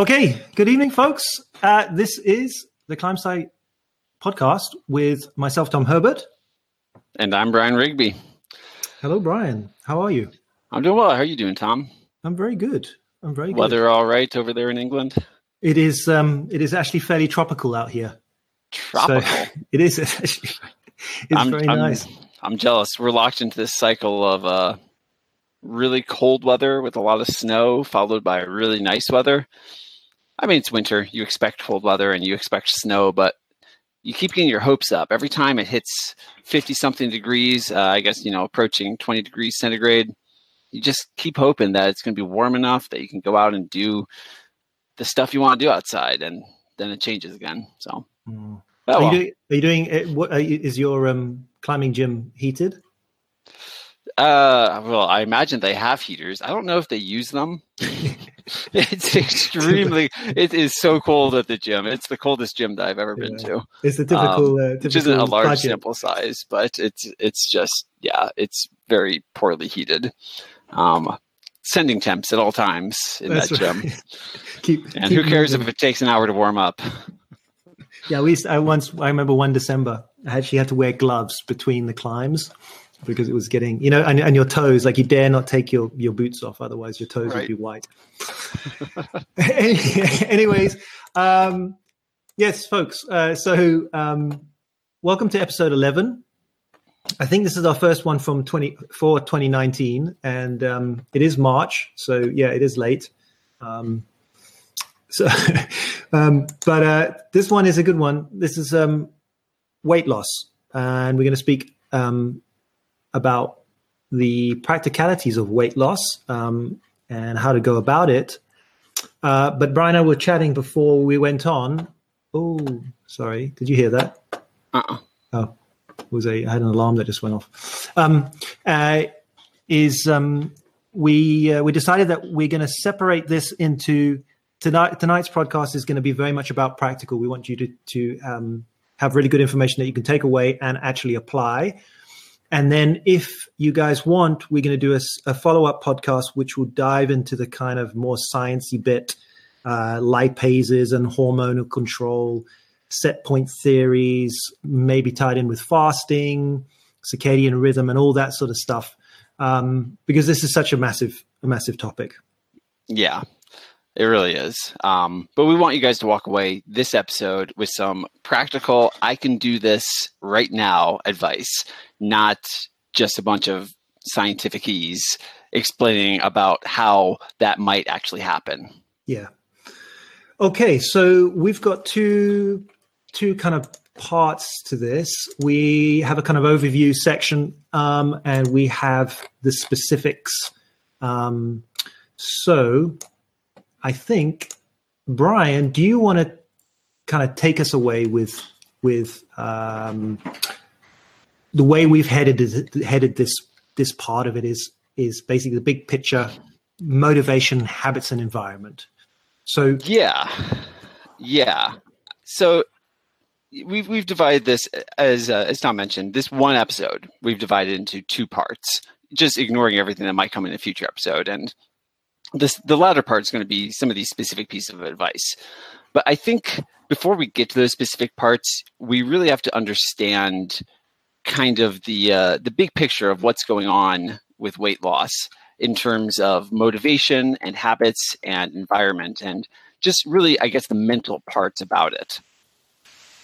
Okay, good evening, folks. Uh, this is the Climb Site podcast with myself, Tom Herbert. And I'm Brian Rigby. Hello, Brian. How are you? I'm doing well. How are you doing, Tom? I'm very good. I'm very good. Weather all right over there in England? It is. Um, it is actually fairly tropical out here. Tropical. So it is actually. It's I'm, very I'm, nice. I'm jealous. We're locked into this cycle of uh, really cold weather with a lot of snow, followed by really nice weather. I mean, it's winter. You expect cold weather and you expect snow, but you keep getting your hopes up. Every time it hits 50 something degrees, uh, I guess, you know, approaching 20 degrees centigrade, you just keep hoping that it's going to be warm enough that you can go out and do the stuff you want to do outside. And then it changes again. So, mm. oh, are, you doing, are, you doing, what you, is your um, climbing gym heated? Uh, well, I imagine they have heaters. I don't know if they use them. it's extremely. it is so cold at the gym. It's the coldest gym that I've ever yeah. been to. It's a typical, um, uh, typical which isn't a large budget. sample size, but it's it's just yeah, it's very poorly heated. Um, sending temps at all times in That's that right. gym. keep, and keep who cares moving. if it takes an hour to warm up? Yeah, we. I once. I remember one December. I actually had to wear gloves between the climbs because it was getting, you know, and, and your toes, like you dare not take your, your boots off, otherwise your toes right. would be white. Anyways, um, yes, folks. Uh, so, um, welcome to episode 11. I think this is our first one from 20 for 2019, and um, it is March, so yeah, it is late. Um, so, um, but uh, this one is a good one. This is um, weight loss, and we're going to speak um, about the practicalities of weight loss um, and how to go about it. Uh, but Brian and I were chatting before we went on. Oh, sorry. Did you hear that? Uh-uh. Oh, was a I had an alarm that just went off. Um, uh, is um, we uh, we decided that we're going to separate this into tonight. Tonight's podcast is going to be very much about practical. We want you to to um, have really good information that you can take away and actually apply. And then, if you guys want, we're going to do a, a follow up podcast, which will dive into the kind of more sciencey bit, uh, lipases and hormonal control, set point theories, maybe tied in with fasting, circadian rhythm, and all that sort of stuff. Um, because this is such a massive, a massive topic. Yeah, it really is. Um, but we want you guys to walk away this episode with some practical, I can do this right now advice, not just a bunch of scientific ease explaining about how that might actually happen. Yeah. Okay, so we've got two two kind of parts to this. We have a kind of overview section, um, and we have the specifics. Um, so I think, Brian, do you want to kind of take us away with with um, the way we've headed headed this this part of it is is basically the big picture, motivation, habits, and environment. So yeah, yeah. So we've we've divided this as uh, as Tom mentioned. This one episode we've divided into two parts, just ignoring everything that might come in a future episode. And this the latter part is going to be some of these specific pieces of advice. But I think before we get to those specific parts, we really have to understand kind of the uh, the big picture of what's going on with weight loss in terms of motivation and habits and environment and just really i guess the mental parts about it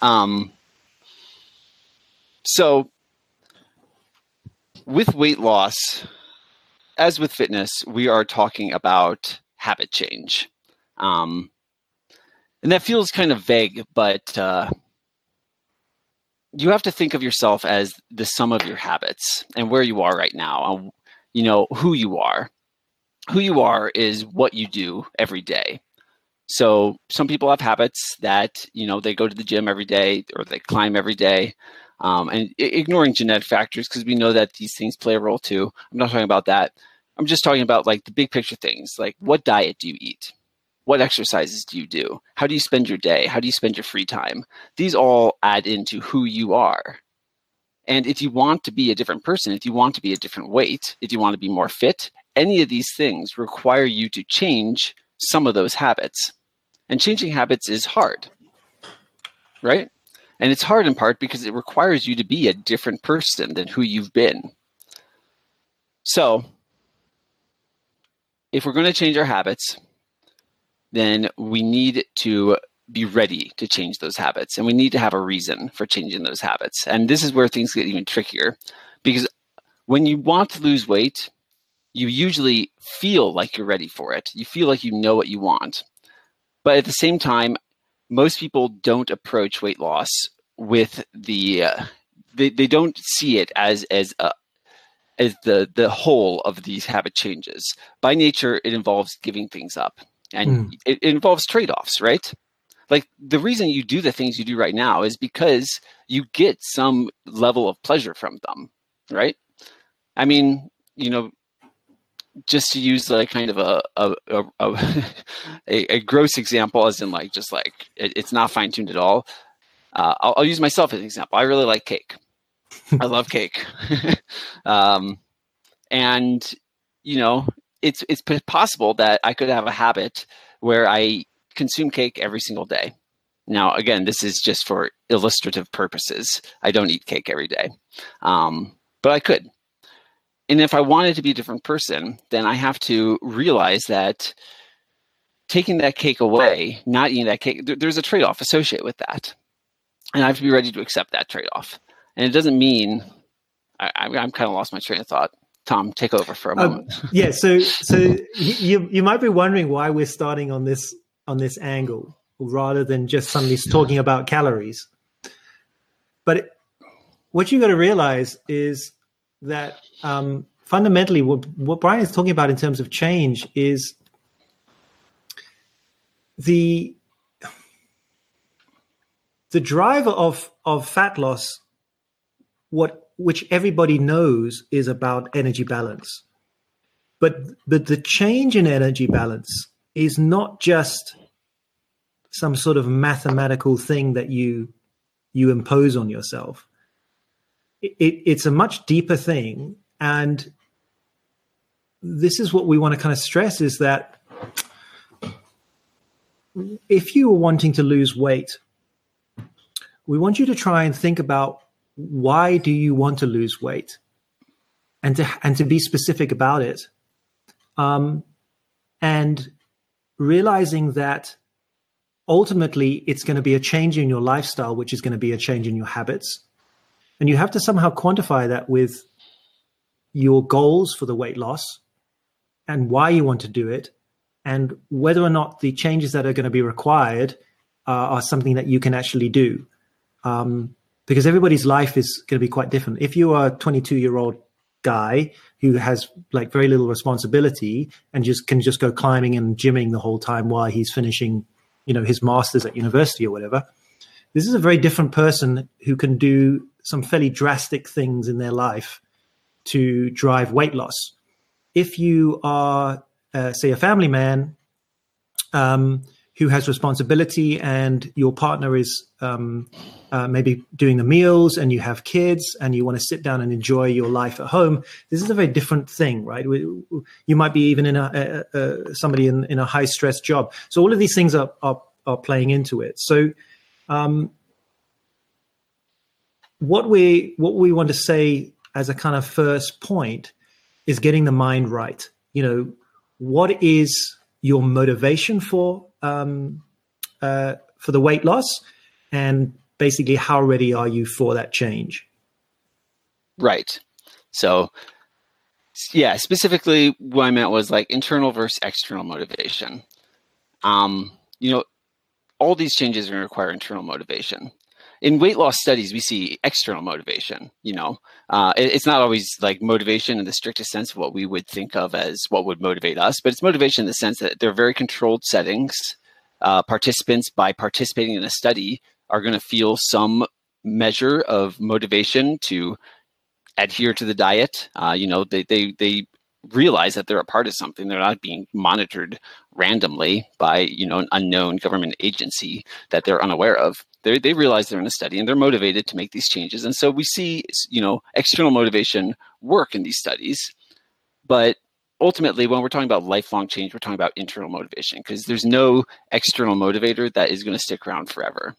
um, so with weight loss as with fitness, we are talking about habit change. Um, and that feels kind of vague, but uh, you have to think of yourself as the sum of your habits and where you are right now. you know, who you are. Who you are is what you do every day. So some people have habits that, you know, they go to the gym every day or they climb every day. Um, and ignoring genetic factors because we know that these things play a role too. I'm not talking about that. I'm just talking about like the big picture things, like what diet do you eat? What exercises do you do? How do you spend your day? How do you spend your free time? These all add into who you are. And if you want to be a different person, if you want to be a different weight, if you want to be more fit, any of these things require you to change some of those habits. And changing habits is hard, right? And it's hard in part because it requires you to be a different person than who you've been. So, if we're going to change our habits, then we need to be ready to change those habits and we need to have a reason for changing those habits. And this is where things get even trickier because when you want to lose weight, you usually feel like you're ready for it. You feel like you know what you want. But at the same time, most people don't approach weight loss with the uh, they, they don't see it as as a as the the whole of these habit changes. By nature, it involves giving things up, and mm. it, it involves trade offs, right? Like the reason you do the things you do right now is because you get some level of pleasure from them, right? I mean, you know, just to use like kind of a a, a, a, a gross example, as in like just like it, it's not fine tuned at all. Uh, I'll, I'll, use myself as an example. I really like cake. I love cake, um, and you know, it's it's possible that I could have a habit where I consume cake every single day. Now, again, this is just for illustrative purposes. I don't eat cake every day, um, but I could. And if I wanted to be a different person, then I have to realize that taking that cake away, not eating that cake, there, there's a trade off associated with that. And I have to be ready to accept that trade off. And it doesn't mean I, am kind of lost my train of thought. Tom, take over for a um, moment. Um, yeah, so so you you might be wondering why we're starting on this on this angle rather than just suddenly talking about calories. But what you got to realize is that um, fundamentally, what, what Brian is talking about in terms of change is the the driver of of fat loss. What which everybody knows is about energy balance, but but the change in energy balance is not just some sort of mathematical thing that you you impose on yourself. It, it, it's a much deeper thing, and this is what we want to kind of stress: is that if you are wanting to lose weight, we want you to try and think about why do you want to lose weight, and to and to be specific about it, um, and realizing that ultimately it's going to be a change in your lifestyle, which is going to be a change in your habits. And you have to somehow quantify that with your goals for the weight loss and why you want to do it, and whether or not the changes that are going to be required uh, are something that you can actually do. Um, because everybody's life is going to be quite different. If you are a 22 year old guy who has like very little responsibility and just can just go climbing and gymming the whole time while he's finishing, you know, his masters at university or whatever. This is a very different person who can do some fairly drastic things in their life to drive weight loss. If you are, uh, say, a family man um, who has responsibility and your partner is um, uh, maybe doing the meals and you have kids and you want to sit down and enjoy your life at home this is a very different thing right? You might be even in a, a, a somebody in, in a high stress job. So all of these things are, are, are playing into it. So um, what we what we want to say as a kind of first point is getting the mind right you know what is your motivation for um, uh, for the weight loss, and basically how ready are you for that change? Right. So, yeah, specifically, what I meant was like internal versus external motivation. Um, you know, all these changes are going to require internal motivation in weight loss studies, we see external motivation. You know, uh, it, it's not always like motivation in the strictest sense of what we would think of as what would motivate us, but it's motivation in the sense that they're very controlled settings. Uh, participants, by participating in a study, are going to feel some measure of motivation to adhere to the diet. Uh, you know, they they they realize that they're a part of something. They're not being monitored randomly by you know an unknown government agency that they're unaware of. They they realize they're in a study and they're motivated to make these changes. And so we see you know external motivation work in these studies, but ultimately, when we're talking about lifelong change, we're talking about internal motivation because there's no external motivator that is going to stick around forever.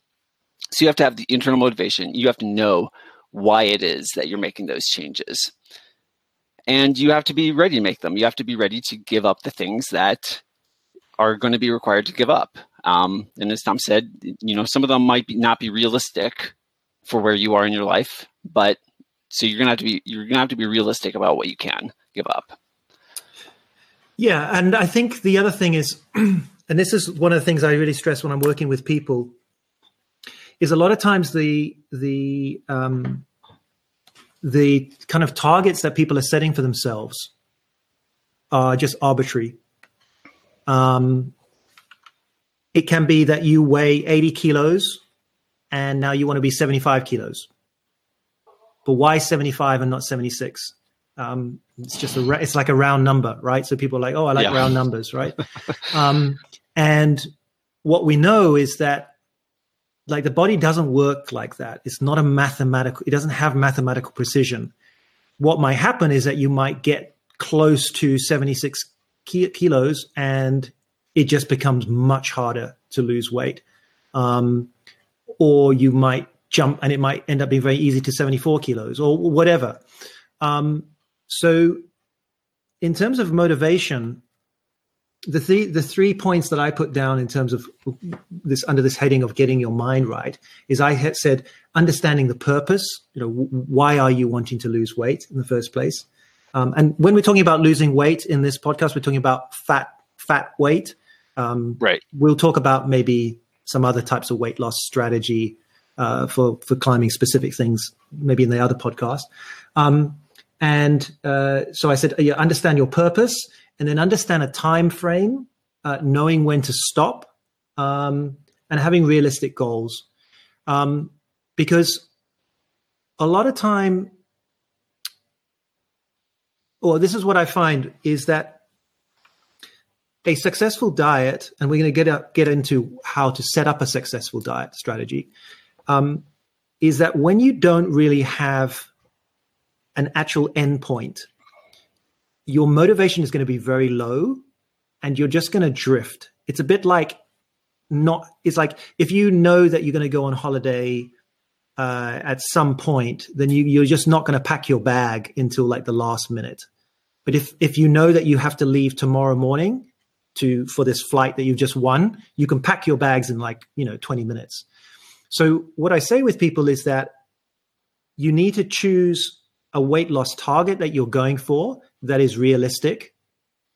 So you have to have the internal motivation. You have to know why it is that you're making those changes. And you have to be ready to make them. You have to be ready to give up the things that are going to be required to give up. Um, and as Tom said, you know, some of them might be, not be realistic for where you are in your life, but so you're gonna have to be you're gonna have to be realistic about what you can give up. Yeah, and I think the other thing is, and this is one of the things I really stress when I'm working with people, is a lot of times the the um, the kind of targets that people are setting for themselves are just arbitrary. Um, it can be that you weigh 80 kilos and now you want to be 75 kilos. But why 75 and not 76? Um, it's just a it's like a round number, right? So people are like, oh, I like yeah. round numbers, right? um, and what we know is that like the body doesn't work like that. It's not a mathematical. It doesn't have mathematical precision. What might happen is that you might get close to 76 kilos and it just becomes much harder to lose weight. Um, or you might jump and it might end up being very easy to 74 kilos or whatever. Um, so, in terms of motivation, the three the three points that I put down in terms of this under this heading of getting your mind right is I had said understanding the purpose. You know, why are you wanting to lose weight in the first place? Um, and when we're talking about losing weight in this podcast, we're talking about fat fat weight. Um, right. We'll talk about maybe some other types of weight loss strategy uh, for for climbing specific things, maybe in the other podcast. Um, and uh, so I said, yeah, understand your purpose, and then understand a time frame, uh, knowing when to stop, um, and having realistic goals. Um, because a lot of time, or this is what I find is that a successful diet, and we're going to get get into how to set up a successful diet strategy, um, is that when you don't really have an actual endpoint, your motivation is going to be very low, and you're just going to drift. It's a bit like not. It's like if you know that you're going to go on holiday uh, at some point, then you, you're just not going to pack your bag until like the last minute. But if if you know that you have to leave tomorrow morning, to for this flight that you've just won, you can pack your bags in like, you know, 20 minutes. So what I say with people is that you need to choose a weight loss target that you're going for that is realistic.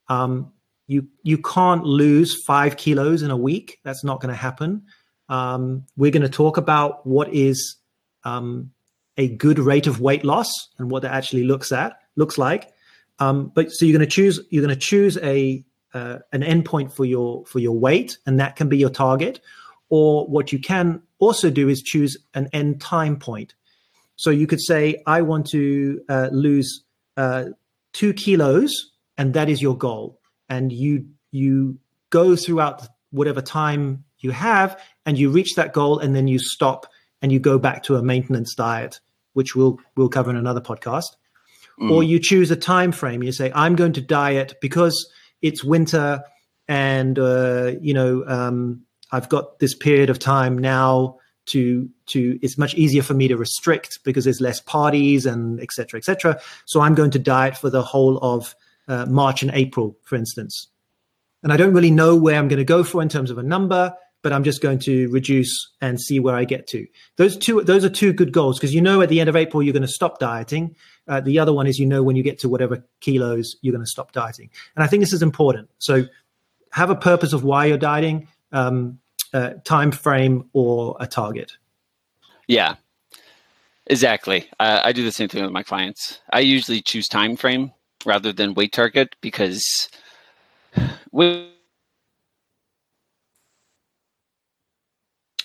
Um, you you can't lose five kilos in a week. That's not going to happen. Um, we're going to talk about what is um, a good rate of weight loss and what that actually looks at looks like. Um, but so you're going to choose you're going to choose a uh, an endpoint for your for your weight, and that can be your target. Or what you can also do is choose an end time point. So you could say, I want to uh, lose uh, two kilos, and that is your goal. And you you go throughout whatever time you have, and you reach that goal, and then you stop and you go back to a maintenance diet, which we'll we'll cover in another podcast. Mm. Or you choose a time frame. You say, I'm going to diet because it's winter and uh, you know um, I've got this period of time now to to it's much easier for me to restrict because there's less parties and etc etc so i'm going to diet for the whole of uh, march and april for instance. And i don't really know where i'm going to go for in terms of a number but i'm just going to reduce and see where i get to. Those two those are two good goals because you know at the end of april you're going to stop dieting uh, the other one is you know when you get to whatever kilos, you're going to stop dieting. And I think this is important. So have a purpose of why you're dieting, um, uh, time frame, or a target. Yeah, exactly. Uh, I do the same thing with my clients. I usually choose time frame rather than weight target because with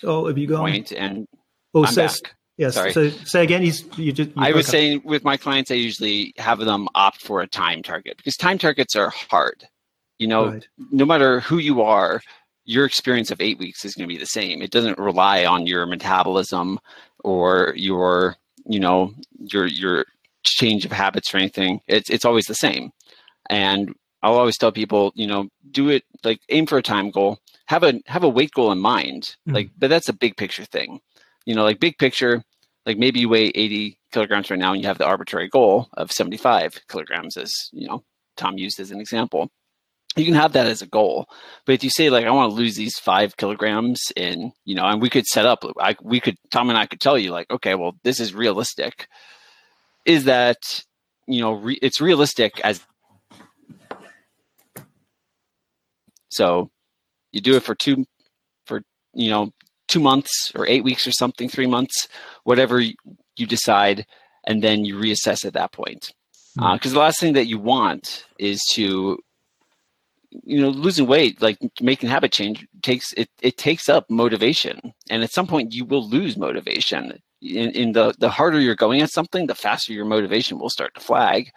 Oh, have you gone? Point and oh, I'm says, back. Yes. Sorry. So say again. He's you just. You I was up. saying with my clients, I usually have them opt for a time target because time targets are hard. You know, right. no matter who you are, your experience of eight weeks is going to be the same. It doesn't rely on your metabolism or your, you know, your your change of habits or anything. It's it's always the same. And I'll always tell people, you know, do it like aim for a time goal, have a have a weight goal in mind. Mm. Like, but that's a big picture thing. You know, like big picture, like maybe you weigh 80 kilograms right now and you have the arbitrary goal of 75 kilograms as, you know, Tom used as an example. You can have that as a goal. But if you say like I want to lose these five kilograms in, you know, and we could set up I we could Tom and I could tell you like, okay, well, this is realistic. Is that you know, re- it's realistic as So you do it for two, for you know, two months or eight weeks or something, three months, whatever you decide, and then you reassess at that point. Because hmm. uh, the last thing that you want is to, you know, losing weight, like making habit change, takes it. It takes up motivation, and at some point you will lose motivation. In, in the the harder you're going at something, the faster your motivation will start to flag.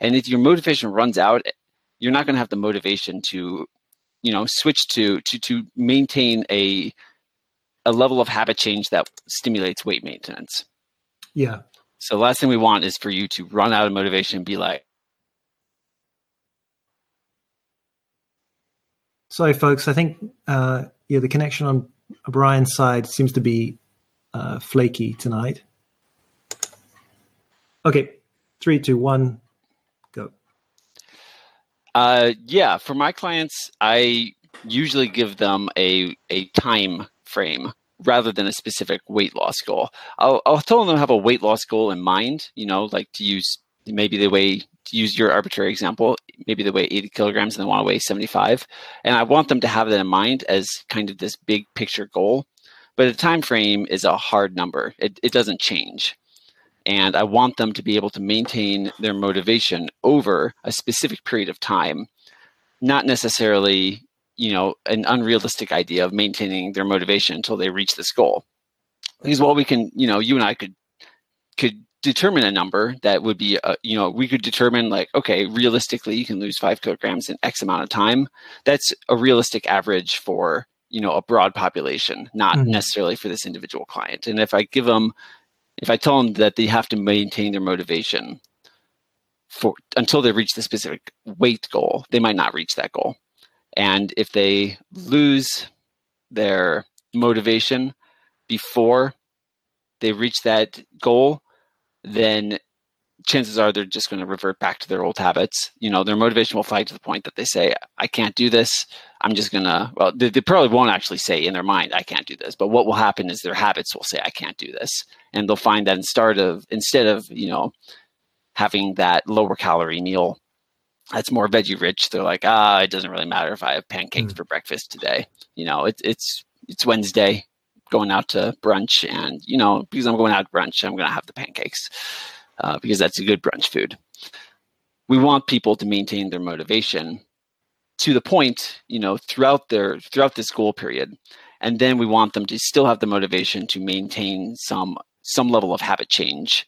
And if your motivation runs out, you're not going to have the motivation to you know switch to to to maintain a a level of habit change that stimulates weight maintenance. Yeah. So the last thing we want is for you to run out of motivation and be like Sorry folks, I think uh yeah the connection on Brian's side seems to be uh flaky tonight. Okay, three, two, one. Uh, yeah, for my clients, I usually give them a a time frame rather than a specific weight loss goal. I'll, I'll tell them to have a weight loss goal in mind. You know, like to use maybe they weigh to use your arbitrary example, maybe they weigh 80 kilograms and they want to weigh 75, and I want them to have that in mind as kind of this big picture goal. But a time frame is a hard number; it, it doesn't change and I want them to be able to maintain their motivation over a specific period of time, not necessarily, you know, an unrealistic idea of maintaining their motivation until they reach this goal. Because while we can, you know, you and I could could determine a number that would be, uh, you know, we could determine like, okay, realistically, you can lose five kilograms in X amount of time. That's a realistic average for you know a broad population, not mm-hmm. necessarily for this individual client. And if I give them if I tell them that they have to maintain their motivation for until they reach the specific weight goal, they might not reach that goal. And if they lose their motivation before they reach that goal, then chances are they're just going to revert back to their old habits. You know, their motivation will flag to the point that they say, I can't do this. I'm just going to, well, they, they, probably won't actually say in their mind, I can't do this. But what will happen is their habits will say, I can't do this. And they'll find that instead of, instead of, you know, having that lower calorie meal that's more veggie rich, they're like, ah, it doesn't really matter if I have pancakes mm. for breakfast today. You know, it, it's, it's Wednesday going out to brunch and, you know, because I'm going out to brunch, I'm going to have the pancakes uh, because that's a good brunch food. We want people to maintain their motivation to the point, you know, throughout their throughout this goal period, and then we want them to still have the motivation to maintain some some level of habit change,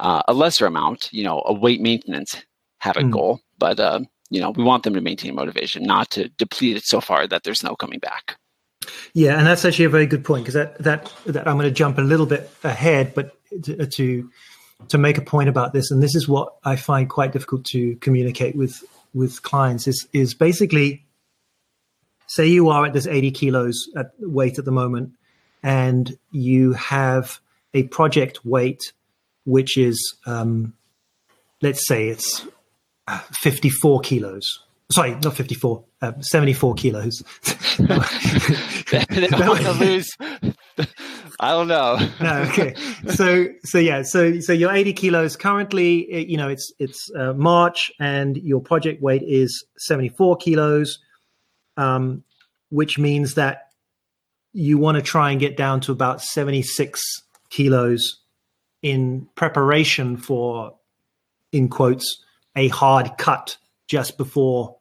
uh, a lesser amount, you know, a weight maintenance habit mm. goal, but uh, you know, we want them to maintain motivation, not to deplete it so far that there's no coming back. Yeah, and that's actually a very good point because that that that I'm going to jump a little bit ahead, but to, to to make a point about this, and this is what I find quite difficult to communicate with with clients is is basically say you are at this 80 kilos at weight at the moment and you have a project weight which is um, let's say it's 54 kilos sorry not 54 uh, 74 kilos they want to lose I don't know. no, okay. So, so yeah, so so you're 80 kilos currently. You know, it's it's uh, March, and your project weight is 74 kilos, um, which means that you want to try and get down to about 76 kilos in preparation for, in quotes, a hard cut just before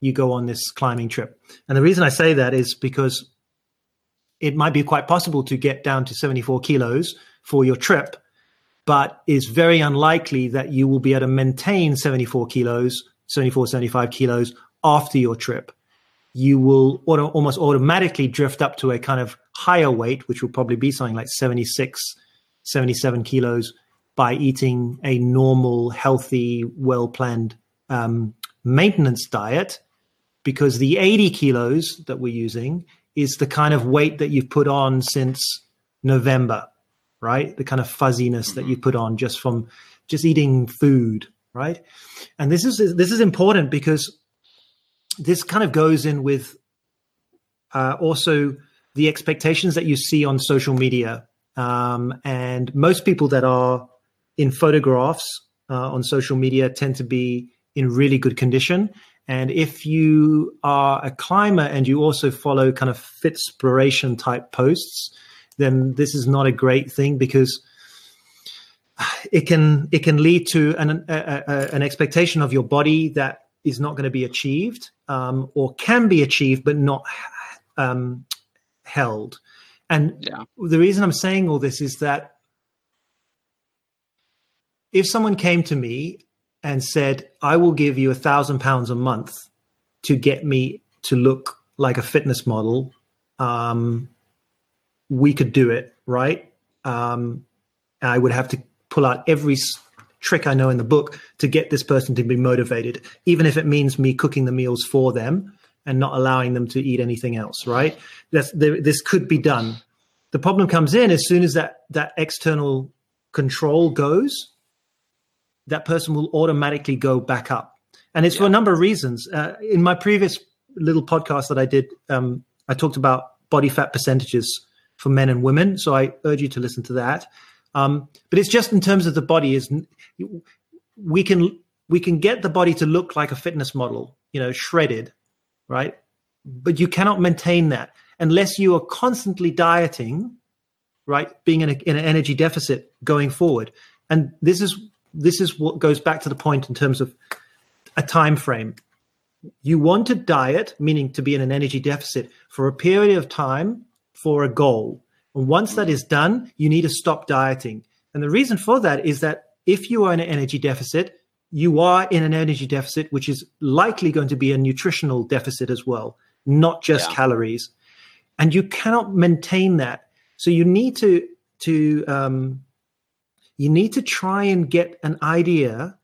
you go on this climbing trip. And the reason I say that is because it might be quite possible to get down to 74 kilos for your trip, but it's very unlikely that you will be able to maintain 74 kilos, 74, 75 kilos after your trip. You will auto, almost automatically drift up to a kind of higher weight, which will probably be something like 76, 77 kilos by eating a normal, healthy, well planned um, maintenance diet because the 80 kilos that we're using is the kind of weight that you've put on since November, right? The kind of fuzziness that you put on just from just eating food, right? And this is this is important because this kind of goes in with uh, also the expectations that you see on social media, um, and most people that are in photographs uh, on social media tend to be in really good condition. And if you are a climber and you also follow kind of fit fitspiration type posts, then this is not a great thing because it can it can lead to an a, a, an expectation of your body that is not going to be achieved um, or can be achieved but not um, held. And yeah. the reason I'm saying all this is that if someone came to me and said, I will give you a thousand pounds a month to get me to look like a fitness model, um, we could do it, right? Um, I would have to pull out every trick I know in the book to get this person to be motivated, even if it means me cooking the meals for them and not allowing them to eat anything else, right? That's, this could be done. The problem comes in as soon as that, that external control goes, that person will automatically go back up. And it's yeah. for a number of reasons. Uh, in my previous little podcast that I did, um, I talked about body fat percentages for men and women. So I urge you to listen to that. Um, but it's just in terms of the body is we can we can get the body to look like a fitness model, you know, shredded, right? But you cannot maintain that unless you are constantly dieting, right? Being in, a, in an energy deficit going forward. And this is this is what goes back to the point in terms of a time frame. You want to diet, meaning to be in an energy deficit for a period of time for a goal. And once that is done, you need to stop dieting. And the reason for that is that if you are in an energy deficit, you are in an energy deficit, which is likely going to be a nutritional deficit as well, not just yeah. calories. And you cannot maintain that. So you need to to um, you need to try and get an idea,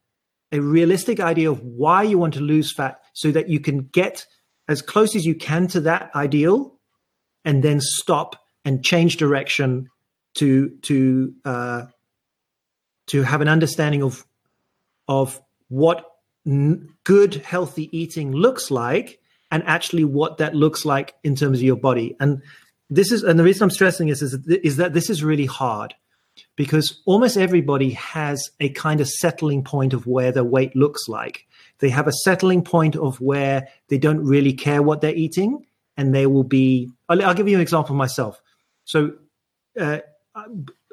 a realistic idea of why you want to lose fat so that you can get as close as you can to that ideal and then stop and change direction to to uh, to have an understanding of of what n- good healthy eating looks like and actually what that looks like in terms of your body. And this is and the reason i'm stressing this is, is that this is really hard because almost everybody has a kind of settling point of where their weight looks like. They have a settling point of where they don't really care what they're eating, and they will be. I'll, I'll give you an example myself. So, uh,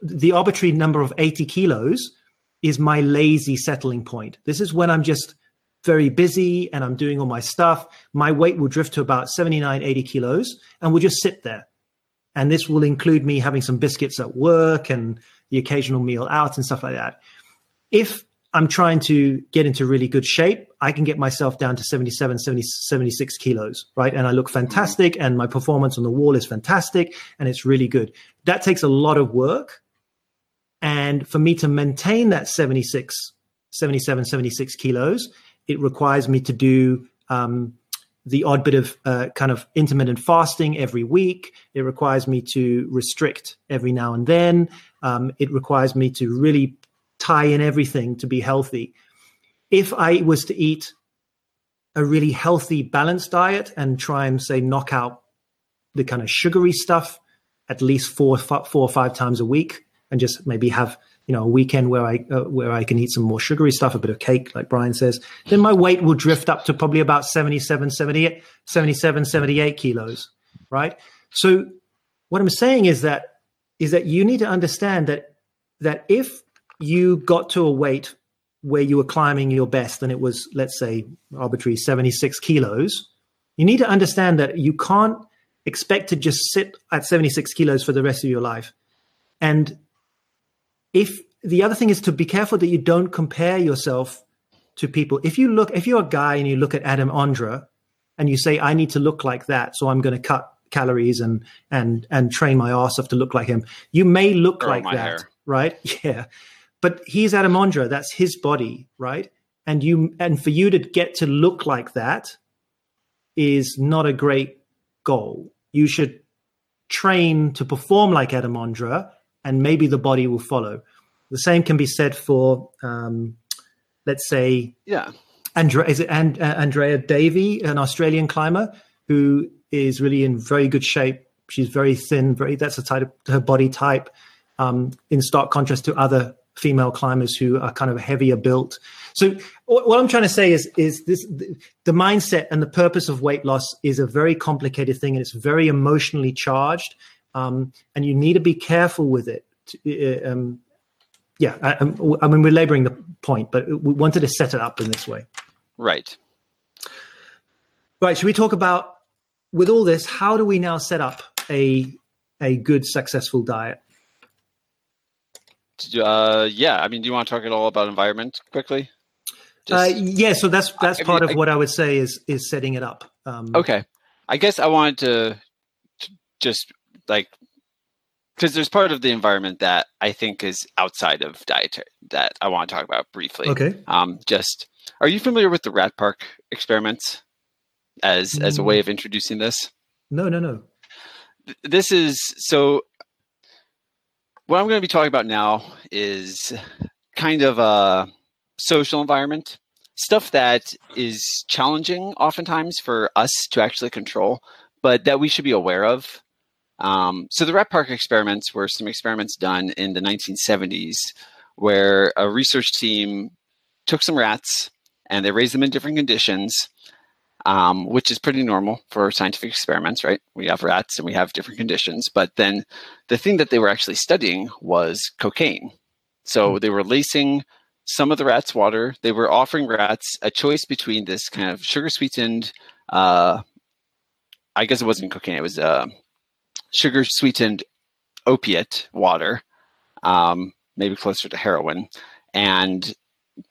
the arbitrary number of 80 kilos is my lazy settling point. This is when I'm just very busy and I'm doing all my stuff. My weight will drift to about 79, 80 kilos and will just sit there. And this will include me having some biscuits at work and the occasional meal out and stuff like that. If I'm trying to get into really good shape, I can get myself down to 77, 70, 76 kilos, right? And I look fantastic and my performance on the wall is fantastic and it's really good. That takes a lot of work. And for me to maintain that 76, 77, 76 kilos, it requires me to do um, the odd bit of uh, kind of intermittent fasting every week. It requires me to restrict every now and then. Um, it requires me to really tie in everything to be healthy. If I was to eat a really healthy, balanced diet and try and say knock out the kind of sugary stuff at least four, four or five times a week, and just maybe have you know a weekend where I uh, where I can eat some more sugary stuff, a bit of cake, like Brian says, then my weight will drift up to probably about 77, 78, 77, 78 kilos, right? So what I'm saying is that is that you need to understand that that if you got to a weight where you were climbing your best and it was let's say arbitrary 76 kilos you need to understand that you can't expect to just sit at 76 kilos for the rest of your life and if the other thing is to be careful that you don't compare yourself to people. If you look, if you're a guy and you look at Adam Ondra and you say, I need to look like that, so I'm going to cut calories and and and train my ass off to look like him. You may look like that, hair. right? Yeah. But he's Adam Ondra. That's his body, right? and you and for you to get to look like that is not a great goal. You should train to perform like Adam Ondra, and maybe the body will follow. The same can be said for, um, let's say, yeah, Andrea, is it and, uh, Andrea Davy, an Australian climber who is really in very good shape. She's very thin, very that's the type of her body type, um, in stark contrast to other female climbers who are kind of heavier built. So what I'm trying to say is is this the mindset and the purpose of weight loss is a very complicated thing and it's very emotionally charged, um, and you need to be careful with it. Uh, um, yeah, I, I, mean we're laboring the point, but we wanted to set it up in this way. Right. Right. Should we talk about with all this? How do we now set up a a good successful diet? Uh, yeah, I mean, do you want to talk at all about environment quickly? Just, uh, yeah, so that's that's I, part mean, of I, what I would say is is setting it up. Um, okay, I guess I wanted to, to just like because there's part of the environment that I think is outside of dietary that I want to talk about briefly. Okay. Um, just are you familiar with the Rat Park experiments as mm. as a way mm. of introducing this? No, no, no. This is so what I'm going to be talking about now is kind of a social environment, stuff that is challenging oftentimes for us to actually control, but that we should be aware of. Um, so the Rat Park experiments were some experiments done in the 1970s where a research team took some rats and they raised them in different conditions um, which is pretty normal for scientific experiments, right? We have rats and we have different conditions. But then the thing that they were actually studying was cocaine. So hmm. they were lacing some of the rats' water. They were offering rats a choice between this kind of sugar sweetened, uh, I guess it wasn't cocaine, it was uh, sugar sweetened opiate water, um, maybe closer to heroin, and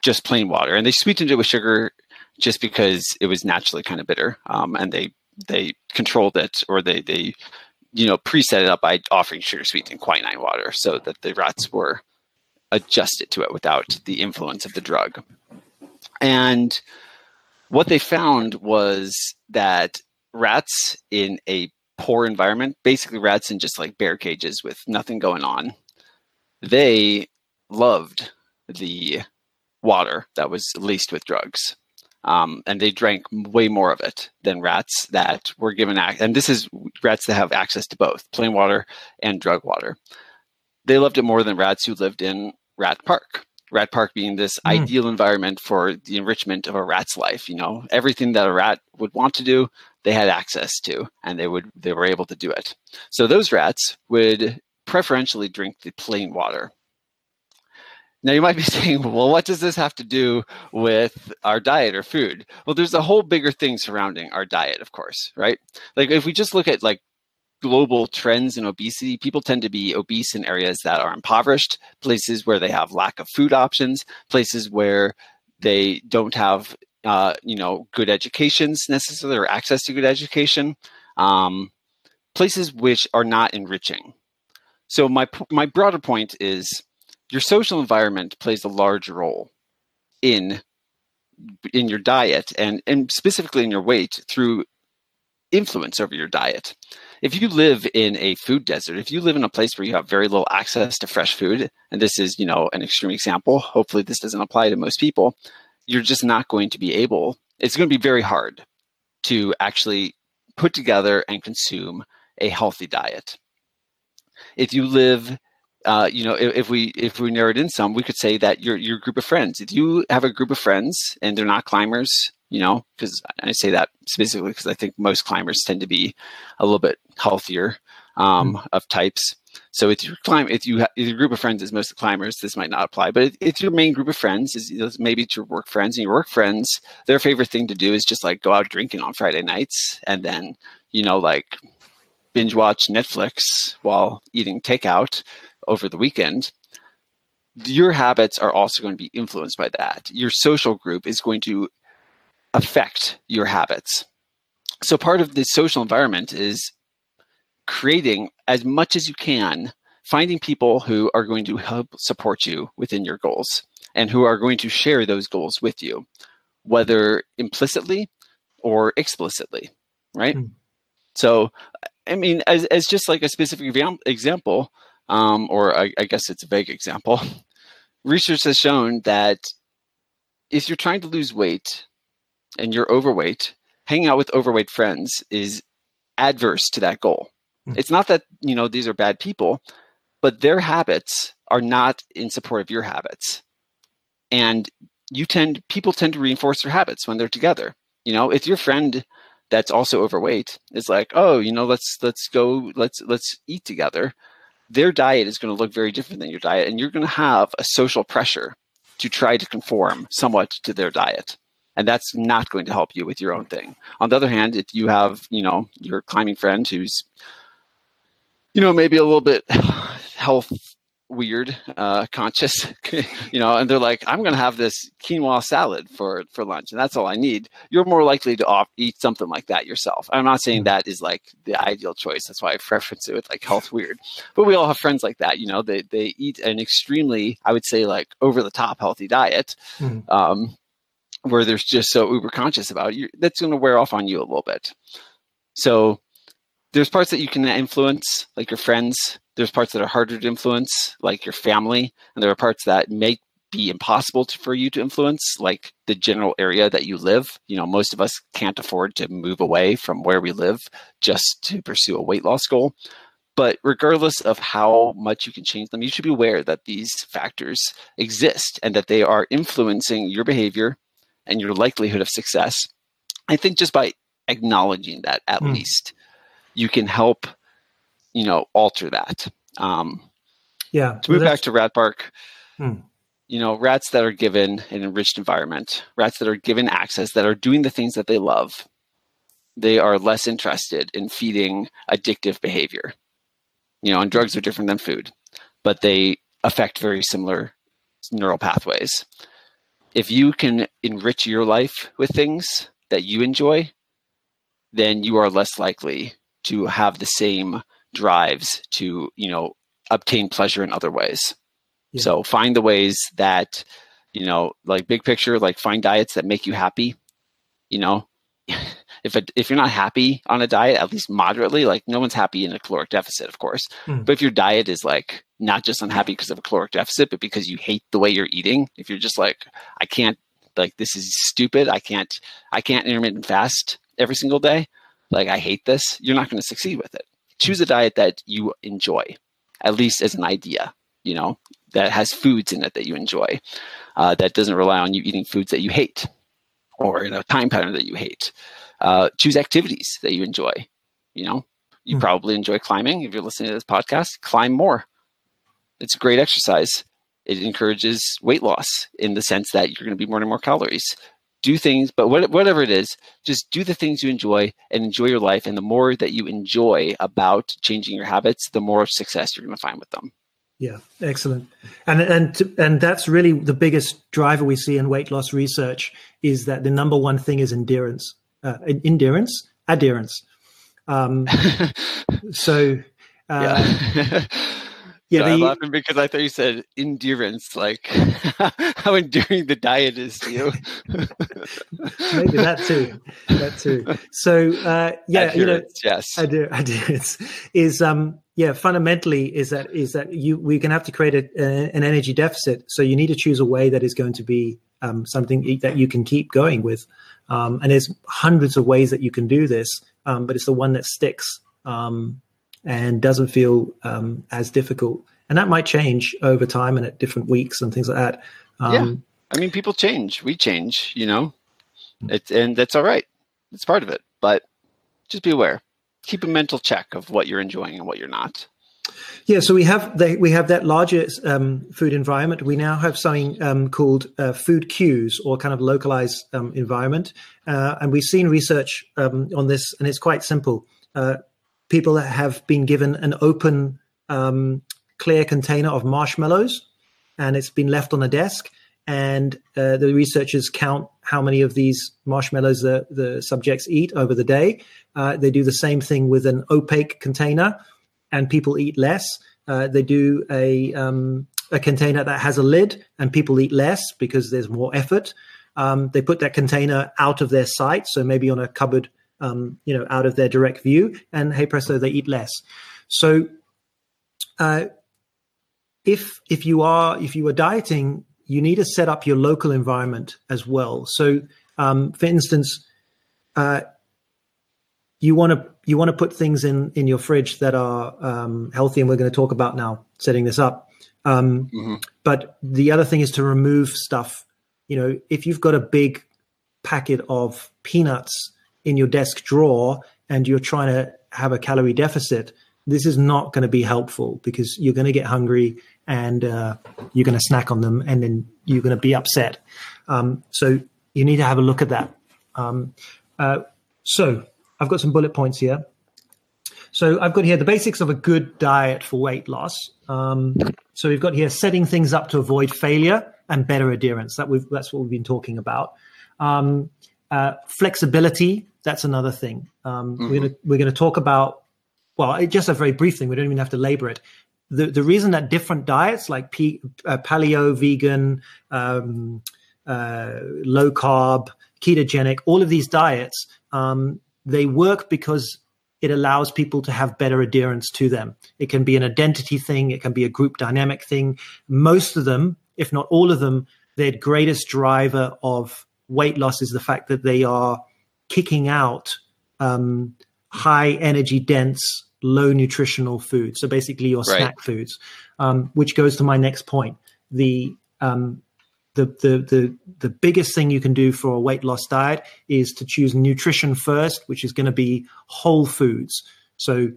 just plain water. And they sweetened it with sugar just because it was naturally kind of bitter, um, and they they controlled it or they they you know preset it up by offering sugar sweetened quinine water so that the rats were adjusted to it without the influence of the drug. And what they found was that rats in a poor environment, basically rats in just like bare cages with nothing going on, they loved the water that was laced with drugs. Um, and they drank way more of it than rats that were given and this is rats that have access to both plain water and drug water they loved it more than rats who lived in rat park rat park being this mm. ideal environment for the enrichment of a rat's life you know everything that a rat would want to do they had access to and they would they were able to do it so those rats would preferentially drink the plain water now you might be saying, well, what does this have to do with our diet or food? Well, there's a whole bigger thing surrounding our diet, of course, right? Like if we just look at like global trends in obesity, people tend to be obese in areas that are impoverished, places where they have lack of food options, places where they don't have uh, you know good educations necessarily or access to good education, um, places which are not enriching. So my my broader point is your social environment plays a large role in in your diet and and specifically in your weight through influence over your diet. If you live in a food desert, if you live in a place where you have very little access to fresh food, and this is, you know, an extreme example, hopefully this doesn't apply to most people, you're just not going to be able, it's going to be very hard to actually put together and consume a healthy diet. If you live uh, you know, if, if, we if we narrowed in some, we could say that your your group of friends. If you have a group of friends and they're not climbers, you know, because I say that specifically because I think most climbers tend to be a little bit healthier um, mm. of types. So if you climb, if you have, if your group of friends is most climbers, this might not apply. But if, if your main group of friends is you know, maybe it's your work friends, and your work friends, their favorite thing to do is just like go out drinking on Friday nights, and then you know like binge watch Netflix while eating takeout over the weekend, your habits are also going to be influenced by that. Your social group is going to affect your habits. So, part of the social environment is creating as much as you can finding people who are going to help support you within your goals and who are going to share those goals with you, whether implicitly or explicitly, right? Mm. So, I mean, as, as just like a specific example, um, or I, I guess it's a vague example, research has shown that if you're trying to lose weight and you're overweight, hanging out with overweight friends is adverse to that goal. Mm. It's not that, you know, these are bad people, but their habits are not in support of your habits. And you tend people tend to reinforce their habits when they're together. You know, if your friend that's also overweight is like, "Oh, you know, let's let's go let's let's eat together." Their diet is going to look very different than your diet and you're going to have a social pressure to try to conform somewhat to their diet and that's not going to help you with your own thing. On the other hand, if you have, you know, your climbing friend who's, you know, maybe a little bit health weird, uh, conscious, you know, and they're like, I'm going to have this quinoa salad for, for lunch and that's all I need. You're more likely to off, eat something like that yourself. I'm not saying mm-hmm. that is like the ideal choice. That's why I preference it with like health weird, but we all have friends like that. You know, they, they eat an extremely, I would say like over the top healthy diet. Mm-hmm. Um, where there's just so uber conscious about it, that's going to wear off on you a little bit. So there's parts that you can influence, like your friends. There's parts that are harder to influence, like your family, and there are parts that may be impossible to, for you to influence, like the general area that you live. You know, most of us can't afford to move away from where we live just to pursue a weight loss goal. But regardless of how much you can change them, you should be aware that these factors exist and that they are influencing your behavior and your likelihood of success. I think just by acknowledging that at mm. least you can help, you know, alter that. Um, yeah. To move back to Rat Park, mm. you know, rats that are given an enriched environment, rats that are given access, that are doing the things that they love, they are less interested in feeding addictive behavior. You know, and drugs are different than food, but they affect very similar neural pathways if you can enrich your life with things that you enjoy, then you are less likely to have the same drives to, you know, obtain pleasure in other ways. Yeah. So find the ways that, you know, like big picture, like find diets that make you happy. You know, if a, if you're not happy on a diet, at least moderately, like no one's happy in a caloric deficit, of course. Mm. But if your diet is like not just unhappy because of a caloric deficit, but because you hate the way you're eating, if you're just like, I can't, like this is stupid, I can't, I can't intermittent fast every single day, like I hate this, you're not going to succeed with it. Choose a diet that you enjoy, at least as an idea, you know, that has foods in it that you enjoy, uh, that doesn't rely on you eating foods that you hate or in a time pattern that you hate. Uh, choose activities that you enjoy. You know, you mm. probably enjoy climbing. If you're listening to this podcast, climb more. It's a great exercise. It encourages weight loss in the sense that you're going to be burning more calories. Do things, but whatever it is, just do the things you enjoy and enjoy your life. And the more that you enjoy about changing your habits, the more success you're going to find with them. Yeah, excellent. And and and that's really the biggest driver we see in weight loss research is that the number one thing is endurance uh, endurance, adherence. Um, so, uh, yeah. Yeah, so I'm laughing because I thought you said endurance, like how enduring the diet is to you. Maybe that too. That too. So uh, yeah, adherence, you know, yes, adher- adherence is um yeah fundamentally is that is that you we're going to have to create a, a, an energy deficit. So you need to choose a way that is going to be um, something that you can keep going with. Um, and there's hundreds of ways that you can do this, um, but it's the one that sticks um, and doesn't feel um, as difficult. And that might change over time and at different weeks and things like that. yeah, um, I mean, people change. We change. You know, it's and that's all right. It's part of it. But just be aware. Keep a mental check of what you're enjoying and what you're not. Yeah, so we have the, we have that larger um, food environment. We now have something um, called uh, food cues or kind of localized um, environment, uh, and we've seen research um, on this, and it's quite simple. Uh, people have been given an open, um, clear container of marshmallows, and it's been left on a desk, and uh, the researchers count how many of these marshmallows the, the subjects eat over the day. Uh, they do the same thing with an opaque container and people eat less. uh, they do a um, a container that has a lid, and people eat less because there's more effort. Um, they put that container out of their sight, so maybe on a cupboard, um, you know, out of their direct view, and hey presto, they eat less. So, uh, if if you are if you are dieting, you need to set up your local environment as well. So, um, for instance, uh, you want to you want to put things in in your fridge that are um, healthy, and we're going to talk about now setting this up. Um, mm-hmm. But the other thing is to remove stuff. You know, if you've got a big packet of peanuts in your desk drawer and you're trying to have a calorie deficit, this is not going to be helpful because you're going to get hungry and uh, you're going to snack on them and then you're going to be upset. Um, so you need to have a look at that. Um, uh, so I've got some bullet points here. So I've got here the basics of a good diet for weight loss. Um, so we've got here setting things up to avoid failure and better adherence. That we've, that's what we've been talking about. Um, uh, flexibility. That's another thing. Um, mm-hmm. We're gonna we're gonna talk about. Well, just a very brief thing. We don't even have to labor it. The the reason that different diets like P, uh, paleo, vegan, um, uh, low carb, ketogenic, all of these diets, um, they work because it allows people to have better adherence to them. It can be an identity thing, it can be a group dynamic thing. Most of them, if not all of them, their greatest driver of weight loss is the fact that they are kicking out um, high energy dense, low nutritional foods. So basically, your right. snack foods, um, which goes to my next point. The um, the, the the the biggest thing you can do for a weight loss diet is to choose nutrition first, which is going to be whole foods. So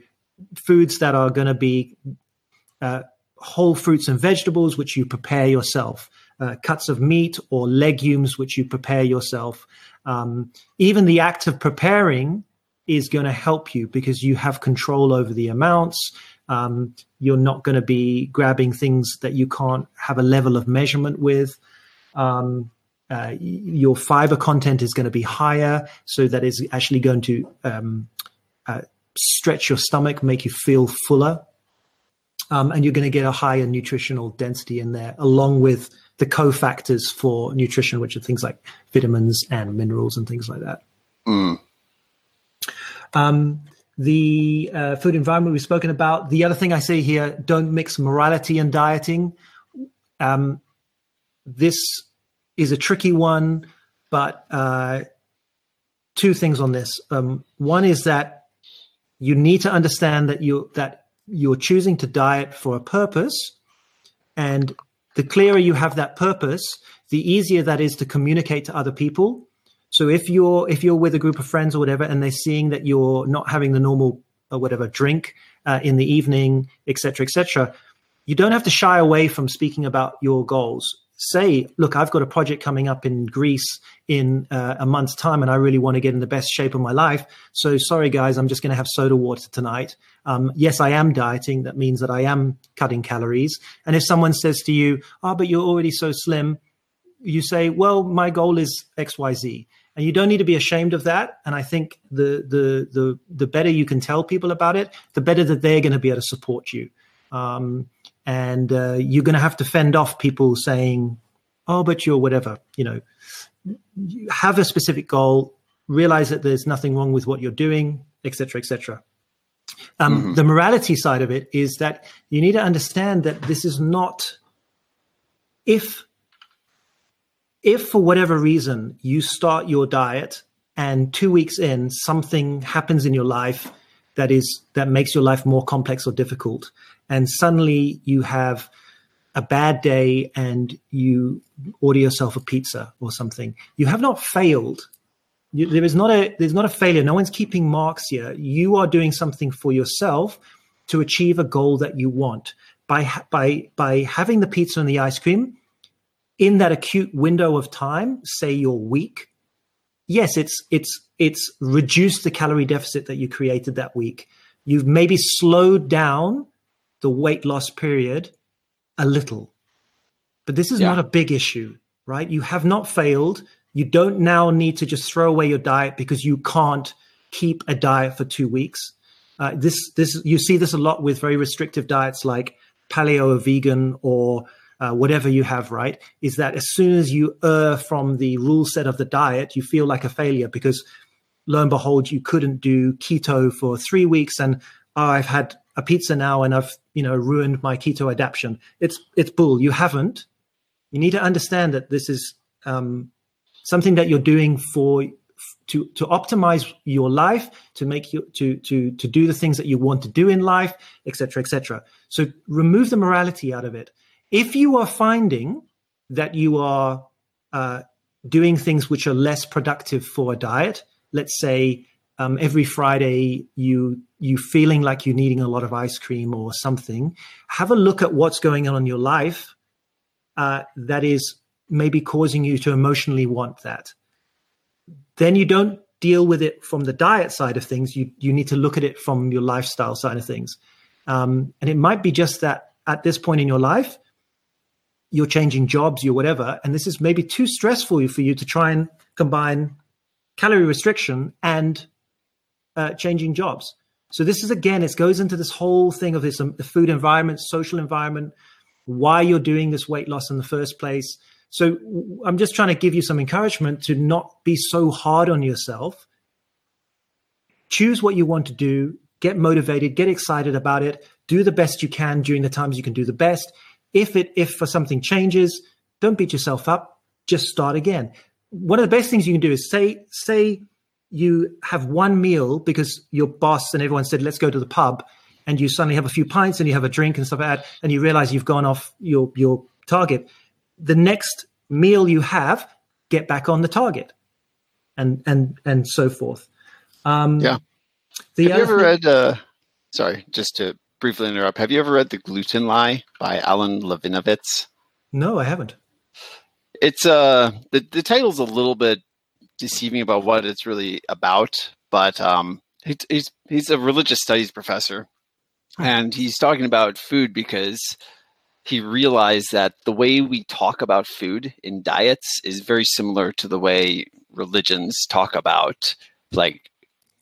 foods that are going to be uh, whole fruits and vegetables, which you prepare yourself. Uh, cuts of meat or legumes, which you prepare yourself. Um, even the act of preparing is going to help you because you have control over the amounts. Um, you're not going to be grabbing things that you can't have a level of measurement with um, uh, your fiber content is going to be higher, so that is actually going to um, uh, stretch your stomach, make you feel fuller, um, and you're going to get a higher nutritional density in there, along with the cofactors for nutrition, which are things like vitamins and minerals and things like that. Mm. Um, the uh, food environment we've spoken about. The other thing I say here: don't mix morality and dieting. Um, this is a tricky one, but uh, two things on this. Um, one is that you need to understand that you that you're choosing to diet for a purpose, and the clearer you have that purpose, the easier that is to communicate to other people. So if you're if you're with a group of friends or whatever, and they're seeing that you're not having the normal or uh, whatever drink uh, in the evening, etc., etc., you don't have to shy away from speaking about your goals say, look, I've got a project coming up in Greece in uh, a month's time, and I really want to get in the best shape of my life. So, sorry, guys, I'm just going to have soda water tonight. Um, yes, I am dieting. That means that I am cutting calories. And if someone says to you, oh, but you're already so slim, you say, well, my goal is X, Y, Z. And you don't need to be ashamed of that. And I think the the the the better you can tell people about it, the better that they're going to be able to support you. Um, and uh, you're going to have to fend off people saying, "Oh, but you're whatever." You know, have a specific goal. Realize that there's nothing wrong with what you're doing, etc., etc. Um, mm-hmm. The morality side of it is that you need to understand that this is not if if for whatever reason you start your diet and two weeks in something happens in your life that is that makes your life more complex or difficult and suddenly you have a bad day and you order yourself a pizza or something. You have not failed. You, there is not a there's not a failure. No one's keeping marks here. You are doing something for yourself to achieve a goal that you want. By by by having the pizza and the ice cream in that acute window of time say you're weak yes it's it's it's reduced the calorie deficit that you created that week. You've maybe slowed down the weight loss period a little. But this is yeah. not a big issue, right? You have not failed. You don't now need to just throw away your diet because you can't keep a diet for two weeks. Uh, this this you see this a lot with very restrictive diets like paleo or vegan or uh, whatever you have, right? Is that as soon as you err from the rule set of the diet, you feel like a failure because lo and behold, you couldn't do keto for three weeks and oh, I've had a pizza now and I've you know ruined my keto adaptation. It's it's bull. You haven't. You need to understand that this is um, something that you're doing for to to optimize your life, to make you to to to do the things that you want to do in life, etc., etc. So remove the morality out of it. If you are finding that you are uh, doing things which are less productive for a diet, let's say um, every Friday you you feeling like you're needing a lot of ice cream or something, have a look at what's going on in your life uh, that is maybe causing you to emotionally want that. Then you don't deal with it from the diet side of things. You you need to look at it from your lifestyle side of things, um, and it might be just that at this point in your life, you're changing jobs, you're whatever, and this is maybe too stressful for you to try and combine calorie restriction and uh, changing jobs. So this is again, it goes into this whole thing of this um, the food environment, social environment, why you're doing this weight loss in the first place. So I'm just trying to give you some encouragement to not be so hard on yourself. Choose what you want to do, get motivated, get excited about it, do the best you can during the times you can do the best. If it if for something changes, don't beat yourself up, just start again. One of the best things you can do is say say you have one meal because your boss and everyone said let's go to the pub and you suddenly have a few pints and you have a drink and stuff like that and you realize you've gone off your your target. The next meal you have get back on the target and and and so forth. Um yeah. have you ever thing- read uh sorry just to briefly interrupt have you ever read the gluten lie by alan levinovitz? No i haven't. It's uh the, the title's a little bit deceiving about what it's really about. But um, he's he's a religious studies professor, and he's talking about food because he realized that the way we talk about food in diets is very similar to the way religions talk about like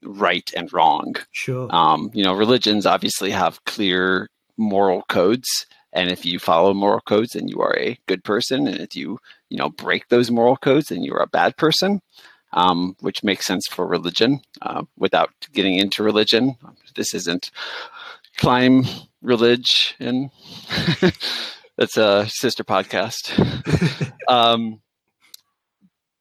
right and wrong. Sure. Um, you know, religions obviously have clear moral codes, and if you follow moral codes, then you are a good person, and if you you know break those moral codes, then you're a bad person um, which makes sense for religion uh, without getting into religion. This isn't climb religion. That's a sister podcast. um,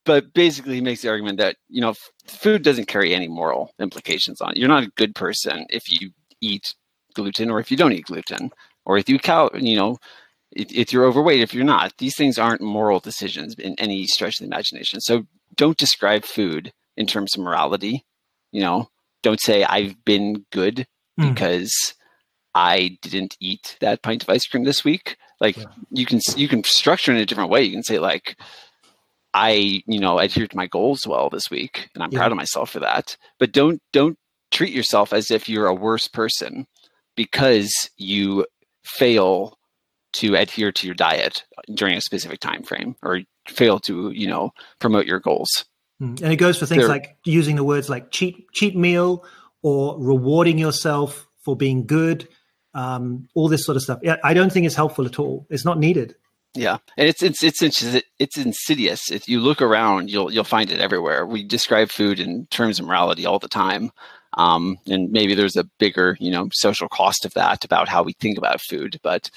but basically, he makes the argument that you know food doesn't carry any moral implications on it. You're not a good person if you eat gluten or if you don't eat gluten or if you cow you know if you're overweight if you're not these things aren't moral decisions in any stretch of the imagination so don't describe food in terms of morality. You know, don't say I've been good mm. because I didn't eat that pint of ice cream this week. Like yeah. you can you can structure in a different way. You can say like I you know adhered to my goals well this week, and I'm yeah. proud of myself for that. But don't don't treat yourself as if you're a worse person because you fail to adhere to your diet during a specific time frame or fail to you know promote your goals hmm. and it goes for things They're, like using the words like cheat cheat meal or rewarding yourself for being good um, all this sort of stuff yeah, i don't think it's helpful at all it's not needed yeah, and it's it's it's it's insidious. If you look around, you'll you'll find it everywhere. We describe food in terms of morality all the time, um, and maybe there's a bigger, you know, social cost of that about how we think about food, but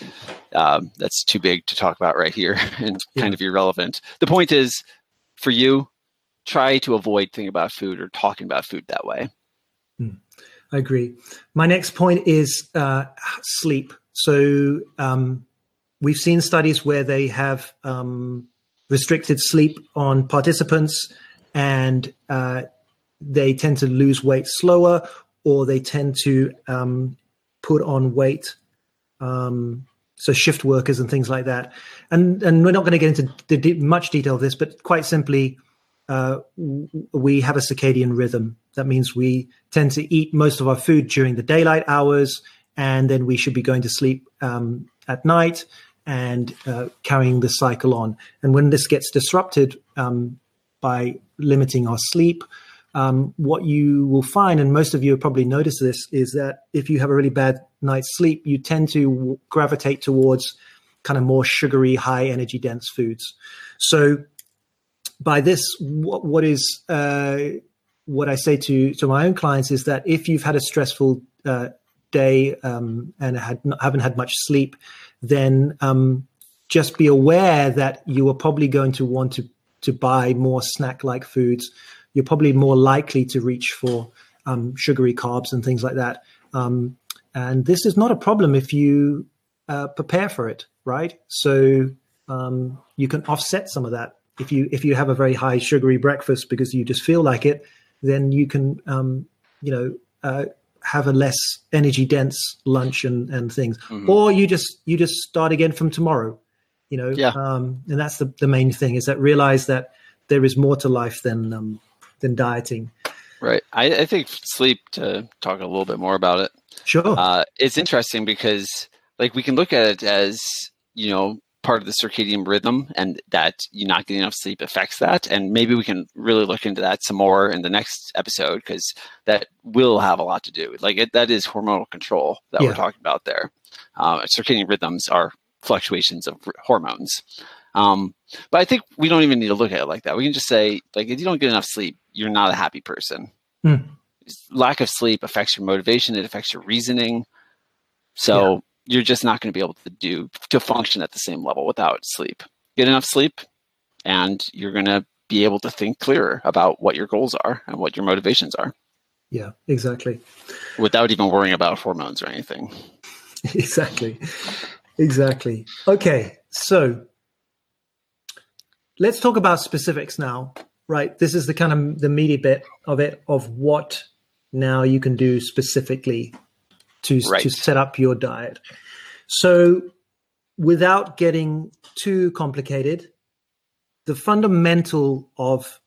um, that's too big to talk about right here and yeah. kind of irrelevant. The point is, for you, try to avoid thinking about food or talking about food that way. Hmm. I agree. My next point is uh, sleep. So um, we've seen studies where they have um, restricted sleep on participants and uh, they tend to lose weight slower or they tend to um, put on weight. Um, so shift workers and things like that. And and we're not going to get into the de- much detail of this, but quite simply, uh, we have a circadian rhythm. That means we tend to eat most of our food during the daylight hours, and then we should be going to sleep um, at night and uh, carrying the cycle on. And when this gets disrupted um, by limiting our sleep, um, what you will find, and most of you have probably noticed this, is that if you have a really bad night's sleep, you tend to gravitate towards kind of more sugary, high energy dense foods. So, by this, what, what is uh, what I say to to my own clients is that if you've had a stressful uh, day um, and had haven't had much sleep, then um, just be aware that you are probably going to want to to buy more snack like foods. You're probably more likely to reach for um, sugary carbs and things like that. Um, and this is not a problem if you uh, prepare for it, right? So um, you can offset some of that. If you if you have a very high sugary breakfast because you just feel like it, then you can um, you know uh, have a less energy dense lunch and, and things, mm-hmm. or you just you just start again from tomorrow you know yeah. um, and that's the, the main thing is that realize that there is more to life than um, than dieting. Right. I, I, think sleep to talk a little bit more about it. Sure. Uh, it's interesting because like we can look at it as you know part of the circadian rhythm and that you not getting enough sleep affects that. And maybe we can really look into that some more in the next episode because that will have a lot to do like it, that is hormonal control that yeah. we're talking about there. Uh, circadian rhythms are fluctuations of hormones. Um, but I think we don't even need to look at it like that. We can just say, like, if you don't get enough sleep, you're not a happy person. Mm. Lack of sleep affects your motivation. It affects your reasoning. So yeah. you're just not going to be able to do to function at the same level without sleep. Get enough sleep, and you're going to be able to think clearer about what your goals are and what your motivations are. Yeah, exactly. Without even worrying about hormones or anything. exactly. Exactly. Okay, so let's talk about specifics now. Right, this is the kind of the meaty bit of it of what now you can do specifically to right. to set up your diet. So, without getting too complicated, the fundamental of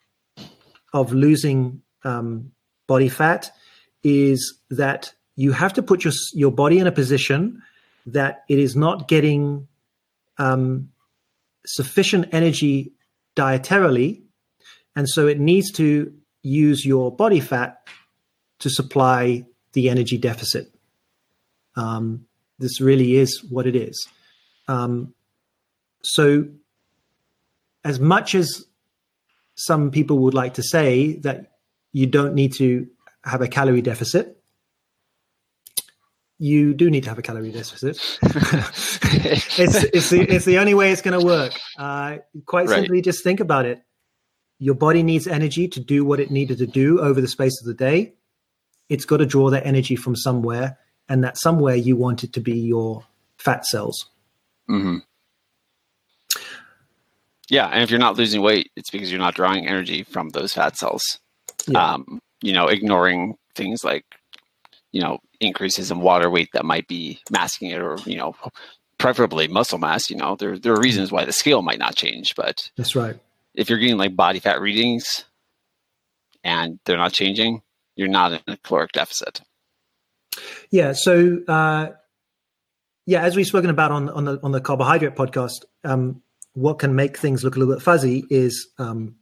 of losing um, body fat is that you have to put your your body in a position that it is not getting um, sufficient energy dietarily, and so it needs to use your body fat to supply the energy deficit. Um, this really is what it is. Um, so, as much as some people would like to say that you don't need to have a calorie deficit, you do need to have a calorie deficit. it's, it's, the, it's the only way it's going to work. Uh, quite right. simply, just think about it. Your body needs energy to do what it needed to do over the space of the day. It's got to draw that energy from somewhere, and that somewhere you want it to be your fat cells. Mm-hmm. Yeah, and if you're not losing weight, it's because you're not drawing energy from those fat cells. Yeah. Um, you know, ignoring things like, you know, increases in water weight that might be masking it or you know preferably muscle mass you know there, there are reasons why the scale might not change but that's right. if you're getting like body fat readings and they're not changing you're not in a caloric deficit. Yeah so uh, yeah as we've spoken about on on the on the carbohydrate podcast um, what can make things look a little bit fuzzy is um,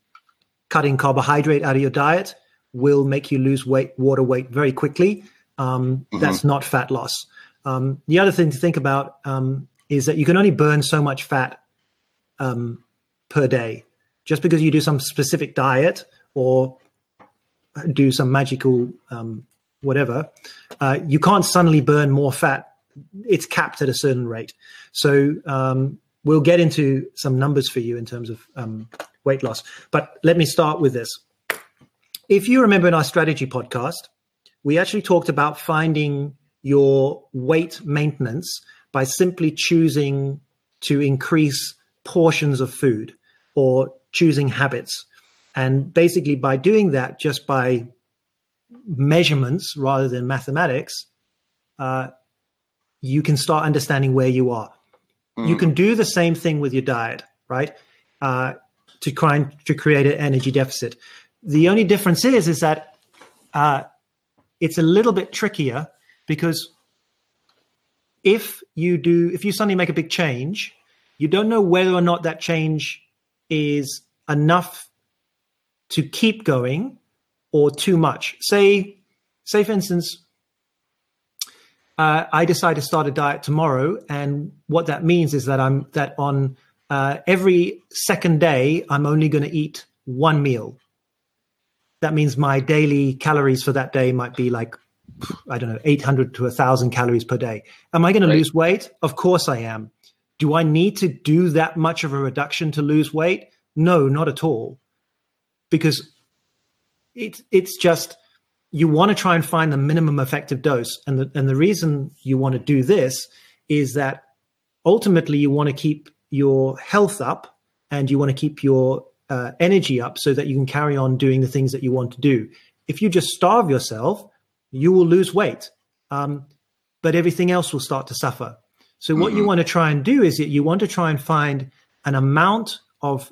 cutting carbohydrate out of your diet will make you lose weight water weight very quickly um, mm-hmm. That's not fat loss. Um, the other thing to think about um, is that you can only burn so much fat um, per day. Just because you do some specific diet or do some magical um, whatever, uh, you can't suddenly burn more fat. It's capped at a certain rate. So um, we'll get into some numbers for you in terms of weight loss. But let me start with this. If you remember in our strategy podcast, we actually talked about finding your weight maintenance by simply choosing to increase portions of food or choosing habits. And basically, by doing that, just by measurements rather than mathematics, uh, you can start understanding where you are. Mm. You can do the same thing with your diet, right? Uh, to try and to create an energy deficit. The only difference is, is that uh, it's a little bit trickier because if you do if you suddenly make a big change you don't know whether or not that change is enough to keep going or too much. Say, say for instance, uh, I decide to start a diet tomorrow, and what that means is that I'm that on uh, every second day I'm only going to eat one meal. That means my daily calories for that day might be like I don't know, 800 to 1,000 calories per day. Am I going right. to lose weight? Of course I am. Do I need to do that much of a reduction to lose weight? No, not at all. Because it, it's just you want to try and find the minimum effective dose. And the, and the reason you want to do this is that ultimately you want to keep your health up and you want to keep your uh, energy up so that you can carry on doing the things that you want to do. If you just starve yourself, you will lose weight, um, but everything else will start to suffer. So, what mm-hmm. you want to try and do is that you want to try and find an amount of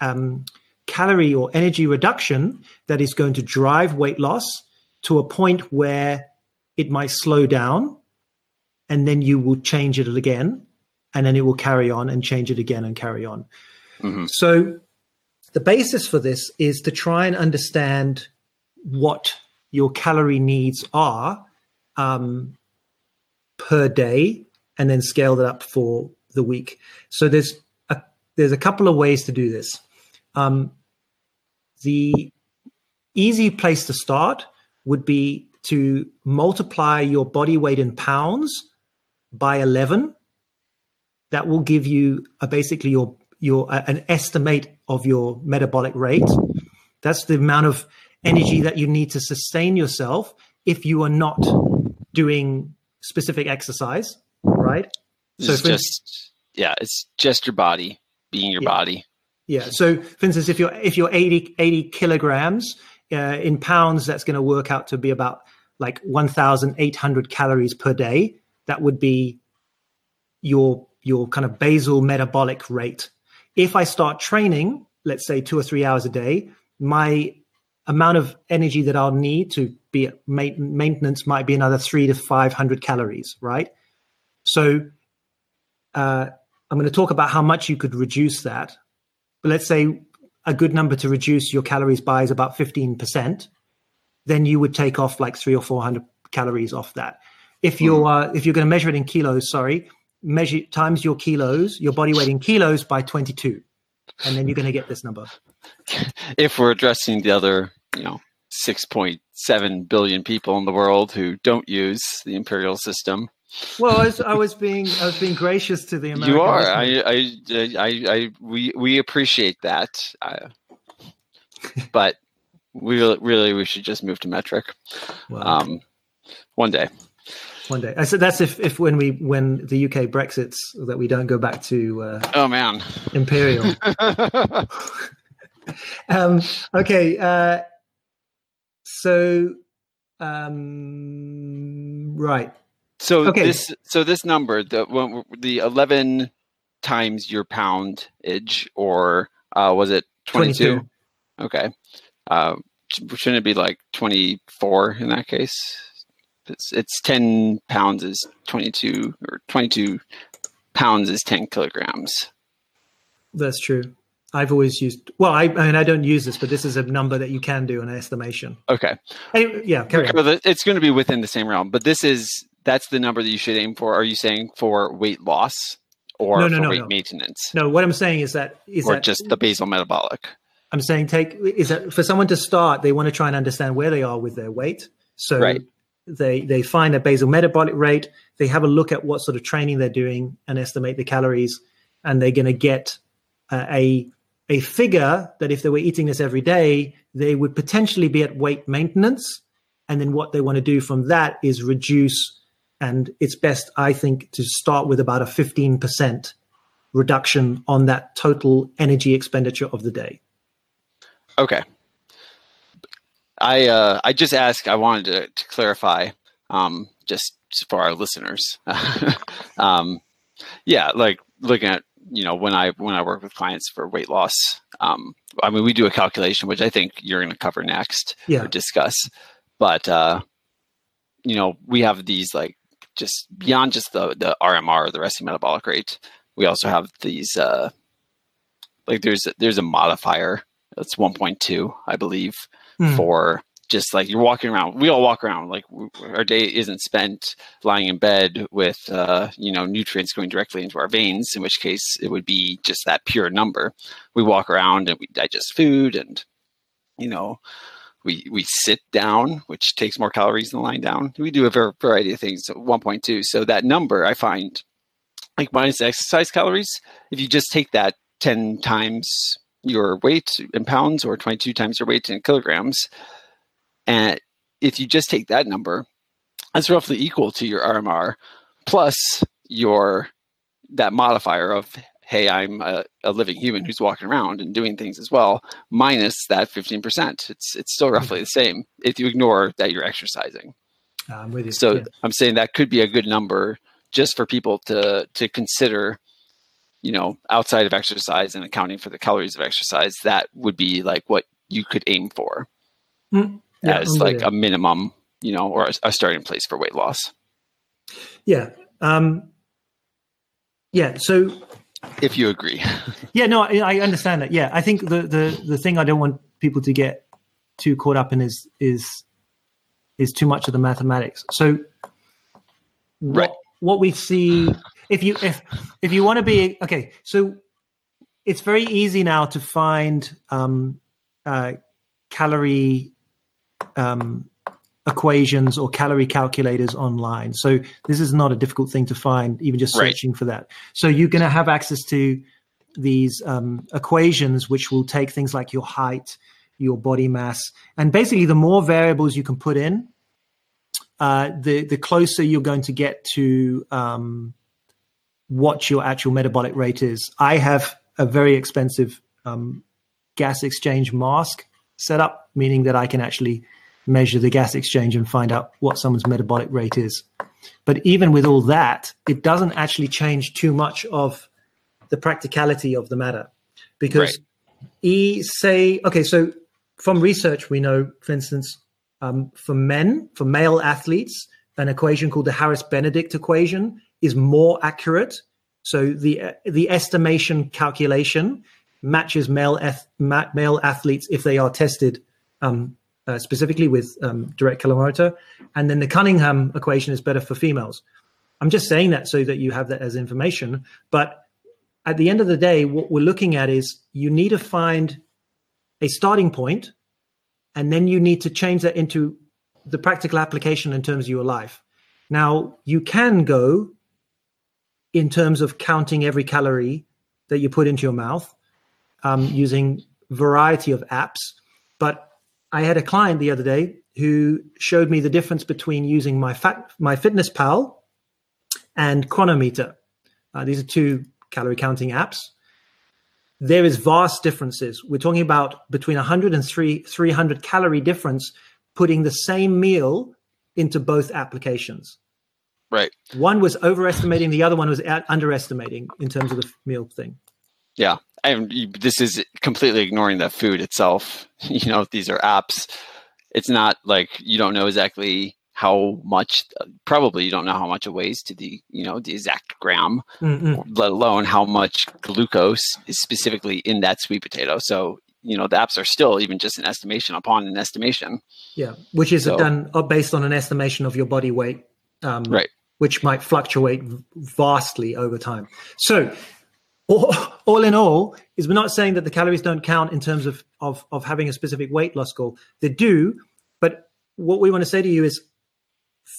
um, calorie or energy reduction that is going to drive weight loss to a point where it might slow down and then you will change it again and then it will carry on and change it again and carry on. Mm-hmm. So the basis for this is to try and understand what your calorie needs are um, per day and then scale that up for the week. So there's a, there's a couple of ways to do this. Um, the easy place to start would be to multiply your body weight in pounds by 11 that will give you a, basically your your uh, an estimate of your metabolic rate that's the amount of energy that you need to sustain yourself if you are not doing specific exercise right so it's just yeah it's just your body being your yeah. body yeah. So, for instance, if you're if you're 80, 80 kilograms uh, in pounds, that's going to work out to be about like one thousand eight hundred calories per day. That would be your your kind of basal metabolic rate. If I start training, let's say two or three hours a day, my amount of energy that I'll need to be at maintenance might be another three to five hundred calories, right? So, uh, I'm going to talk about how much you could reduce that but let's say a good number to reduce your calories by is about 15%, then you would take off like three or 400 calories off that. If you're, mm. uh, if you're going to measure it in kilos, sorry, measure times your kilos, your body weight in kilos by 22. And then you're going to get this number. If we're addressing the other, you know, 6.7 billion people in the world who don't use the imperial system, well, I was, I was, being I was being gracious to the American. You are. I, I, I, I, we we appreciate that. Uh, but we really we should just move to metric. Um, one day. One day. I said that's if, if when we when the UK Brexits that we don't go back to. Uh, oh man, imperial. um, okay. Uh, so um, right so okay. this so this number the the eleven times your poundage or uh, was it twenty two? Okay, uh, shouldn't it be like twenty four in that case? It's, it's ten pounds is twenty two or twenty two pounds is ten kilograms. That's true. I've always used. Well, I, I, mean, I don't use this, but this is a number that you can do an estimation. Okay. Anyway, yeah, It's going to be within the same realm, but this is that's the number that you should aim for. Are you saying for weight loss or no, no, no, weight no. maintenance? No, what I'm saying is that is or that, just the basal metabolic. I'm saying take is that for someone to start, they want to try and understand where they are with their weight. So right. They they find a basal metabolic rate. They have a look at what sort of training they're doing and estimate the calories, and they're going to get uh, a a figure that if they were eating this every day, they would potentially be at weight maintenance. And then what they want to do from that is reduce and it's best, I think, to start with about a 15% reduction on that total energy expenditure of the day. Okay. I uh, I just asked. I wanted to, to clarify, um, just for our listeners. um, yeah, like looking at you know when I when I work with clients for weight loss. Um, I mean, we do a calculation, which I think you're going to cover next yeah. or discuss. But uh, you know, we have these like just beyond just the the RMR, the resting metabolic rate, we also have these uh, like there's there's a modifier that's 1.2, I believe, mm. for just like you're walking around. We all walk around like our day isn't spent lying in bed with uh, you know nutrients going directly into our veins. In which case, it would be just that pure number. We walk around and we digest food, and you know we we sit down, which takes more calories than lying down. We do a variety of things. 1.2. So that number I find like minus exercise calories. If you just take that 10 times your weight in pounds or 22 times your weight in kilograms, and if you just take that number, that's roughly equal to your RMR plus your that modifier of hey, I'm a, a, living human who's walking around and doing things as well, minus that 15%. It's it's still hmm. roughly the same if you ignore that you're exercising. I'm with you. So yeah. I'm saying that could be a good number just for people to to consider, you know, outside of exercise and accounting for the calories of exercise, that would be like what you could aim for mm. yeah, as like a minimum, you know, or a, a starting place for weight loss. Yeah. Um, yeah. So if you agree. yeah, no, I, I, understand that. Yeah, I think the, the the thing I don't want people to get too caught up in is is is too much of the mathematics. So, what, right. what we see, if you if if you want to be okay, so it's very easy now to find um, uh, calorie um, equations or calorie calculators online. So this is not a difficult thing to find, even just searching right. for that. So you're going to have access to these um, equations, which will take things like your height, your body mass, and basically the more variables you can put in, uh, the the closer you're going to get to um, what your actual metabolic rate is. I have a very expensive um, gas exchange mask set up, meaning that I can actually measure the gas exchange and find out what someone's metabolic rate is. But even with all that, it doesn't actually change too much of the practicality of the matter. Because right. E say, okay, so from research, we know, for instance, um, for men, for male athletes, an equation called the Harris Benedict equation is more accurate. So the the estimation calculation matches male male athletes if they are tested um, uh, specifically with um, direct calorimeter. And then the Cunningham equation is better for females. I'm just saying that so that you have that as information. But at the end of the day, what we're looking at is you need to find a starting point, and then you need to change that into the practical application in terms of your life. Now, you can go in terms of counting every calorie that you put into your mouth um, using variety of apps, but I had a client the other day who showed me the difference between using my fat, my Fitness Pal and Cronometer. Uh, these are two calorie counting apps. There is vast differences. We're talking about between 100 and 300 calorie difference putting the same meal into both applications. Right. One was overestimating, the other one was underestimating in terms of the meal thing. Yeah, and this is completely ignoring the food itself. You know, these are apps. It's not like you don't know exactly how much. Probably you don't know how much it weighs to the you know the exact gram, mm let alone how much glucose is specifically in that sweet potato. So you know the apps are still even just an estimation upon an estimation. Yeah, which is so, done uh, based on an estimation of your body weight. Um, right which might fluctuate vastly over time. So all, all in all, is we're not saying that the calories don't count in terms of, of, of having a specific weight loss goal. They do, but what we want to say to you is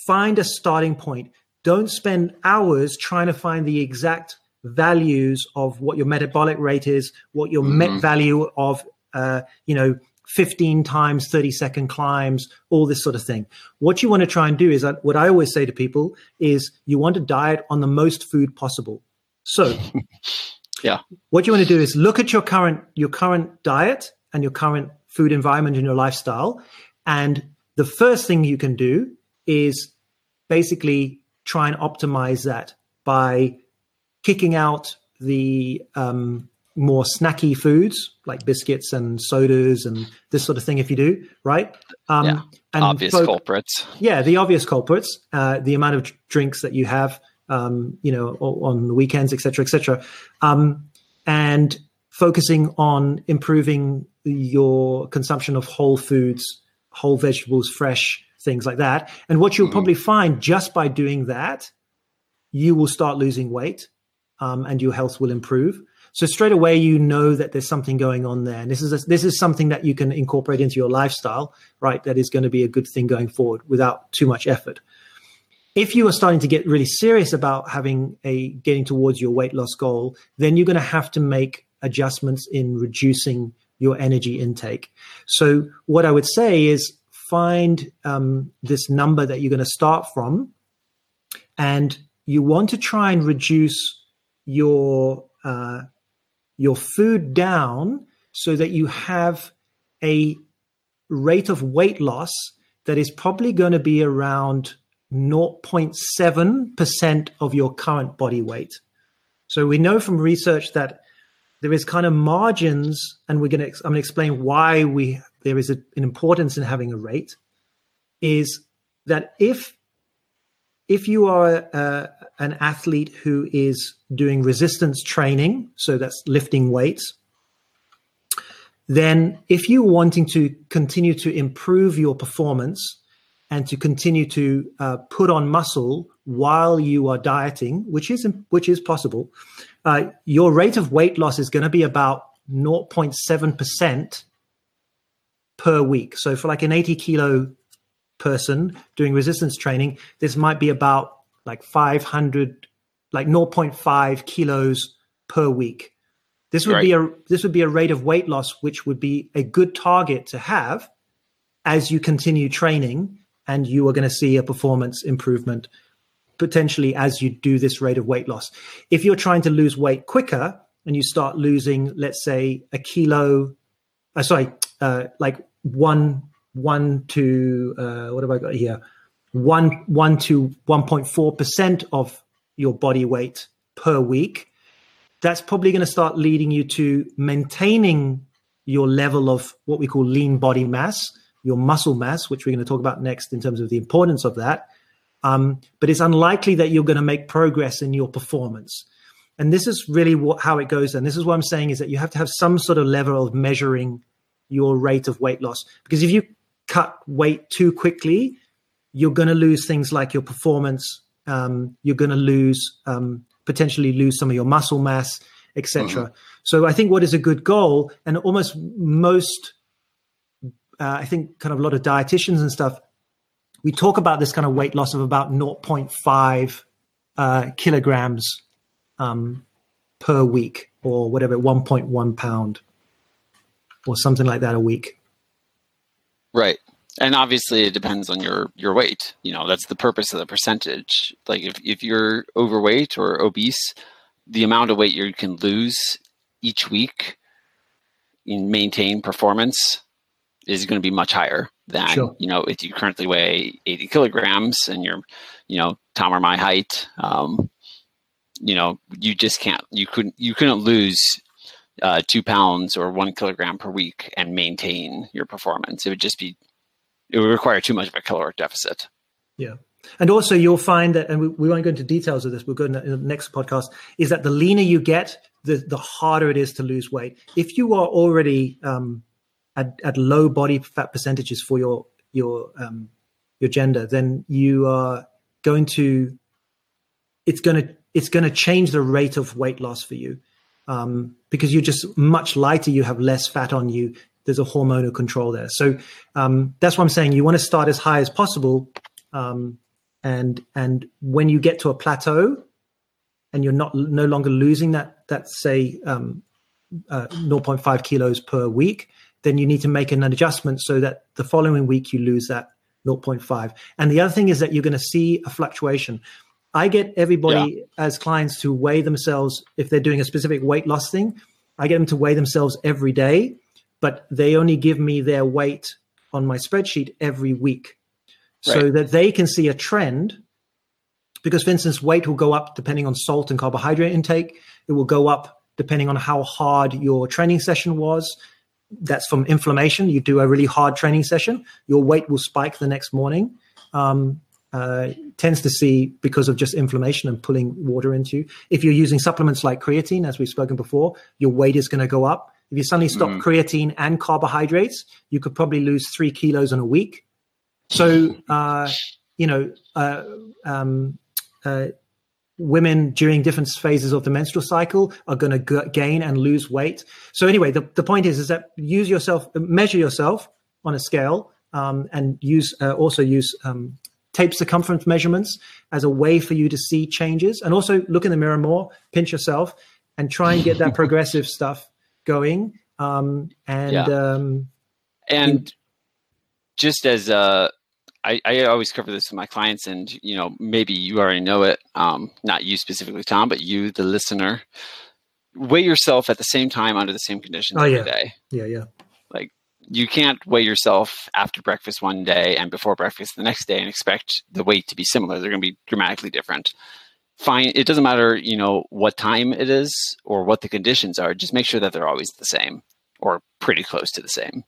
find a starting point. Don't spend hours trying to find the exact values of what your metabolic rate is, what your mm-hmm. met value of, uh, you know, 15 times 30 second climbs, all this sort of thing. What you want to try and do is uh, what I always say to people is you want to diet on the most food possible. So Yeah. What you want to do is look at your current your current diet and your current food environment and your lifestyle. And the first thing you can do is basically try and optimize that by kicking out the um, more snacky foods like biscuits and sodas and this sort of thing if you do right um, yeah. and obvious culprits yeah the obvious culprits uh, the amount of drinks that you have um, you know, on the weekends, etc., etc., um, and focusing on improving your consumption of whole foods, whole vegetables, fresh things like that. And what you'll mm-hmm. probably find just by doing that, you will start losing weight um, and your health will improve. So straight away, you know that there's something going on there, and this is a, this is something that you can incorporate into your lifestyle, right? That is going to be a good thing going forward without too much effort. If you are starting to get really serious about having a getting towards your weight loss goal, then you're going to have to make adjustments in reducing your energy intake. So what I would say is find um, this number that you're going to start from, and you want to try and reduce your uh, your food down so that you have a rate of weight loss that is probably going to be around 0.7% of your current body weight. So we know from research that there is kind of margins, and we're going to I'm going to explain why we there is a, an importance in having a rate. Is that if if you are uh, an athlete who is doing resistance training, so that's lifting weights, then if you're wanting to continue to improve your performance and to continue to uh, put on muscle while you are dieting, which is which is possible, uh, your rate of weight loss is going to be about 0.7 percent per week. So for like an 80 kilo person doing resistance training, this might be about like 500, like 0.5 kilos per week. This would right. be a this would be a rate of weight loss which would be a good target to have as you continue training and you are going to see a performance improvement potentially as you do this rate of weight loss. If you're trying to lose weight quicker and you start losing, let's say, a kilo, uh, sorry, uh, like one one to uh, what have I got here? One one to one point four percent of your body weight per week. That's probably going to start leading you to maintaining your level of what we call lean body mass, your muscle mass, which we're going to talk about next in terms of the importance of that. Um, but it's unlikely that you're going to make progress in your performance. And this is really what, how it goes. And this is what I'm saying is that you have to have some sort of level of measuring your rate of weight loss. Because if you cut weight too quickly, you're going to lose things like your performance. Um, you're going to lose um, potentially lose some of your muscle mass, etc. Mm-hmm. So I think what is a good goal, and almost most, uh, I think, kind of a lot of dietitians and stuff, we talk about this kind of weight loss of about 0.5 uh, kilograms um, per week, or whatever, 1.1 pound, or something like that a week. Right. And obviously it depends on your your weight. You know, that's the purpose of the percentage. Like if if you're overweight or obese, the amount of weight you can lose each week in maintain performance is going to be much higher than sure. you know if you currently weigh 80 kilograms and you're you know tom or my height um, you know you just can't you couldn't you couldn't lose uh, two pounds or one kilogram per week and maintain your performance. It would just be, it would require too much of a caloric deficit. Yeah. And also, you'll find that, and we, we won't go into details of this, we'll go in the, in the next podcast, is that the leaner you get, the, the harder it is to lose weight. If you are already um, at, at low body fat percentages for your, your, um, your gender, then you are going to, it's going to, it's going to change the rate of weight loss for you um, because you're just much lighter. You have less fat on you. There's a hormonal control there. So um, that's what I'm saying. You want to start as high as possible, um, and and when you get to a plateau, and you're not no longer losing that that say um, uh, 0.5 kilos per week, then you need to make an adjustment so that the following week you lose that 0.5. And the other thing is that you're going to see a fluctuation. I get everybody yeah. as clients to weigh themselves if they're doing a specific weight loss thing. I get them to weigh themselves every day, but they only give me their weight on my spreadsheet every week so right. that they can see a trend. Because, for instance, weight will go up depending on salt and carbohydrate intake. It will go up depending on how hard your training session was. That's from inflammation. You do a really hard training session, your weight will spike the next morning. Um, uh, tends to see because of just inflammation and pulling water into you. If you're using supplements like creatine, as we've spoken before, your weight is going to go up. If you suddenly stop Mm. creatine and carbohydrates, you could probably lose three kilos in a week. So, uh, you know, uh, um, uh, women during different phases of the menstrual cycle are going to g- gain and lose weight. So, anyway, the, the point is, is that use yourself, measure yourself on a scale, um, and use uh, also use um, tape circumference measurements as a way for you to see changes, and also look in the mirror more, pinch yourself, and try and get that progressive stuff going. Um, and Yeah. um, and just as uh I, I always cover this with my clients and you know maybe you already know it um, not you specifically tom but you the listener weigh yourself at the same time under the same conditions Oh, every yeah. day. yeah, yeah, you can't weigh yourself after breakfast one day and before breakfast the next day and expect the weight to be similar. They're going to be dramatically different. Fine it doesn't matter you know what time it is or what the conditions are just make sure that they're always the same or pretty close to the same.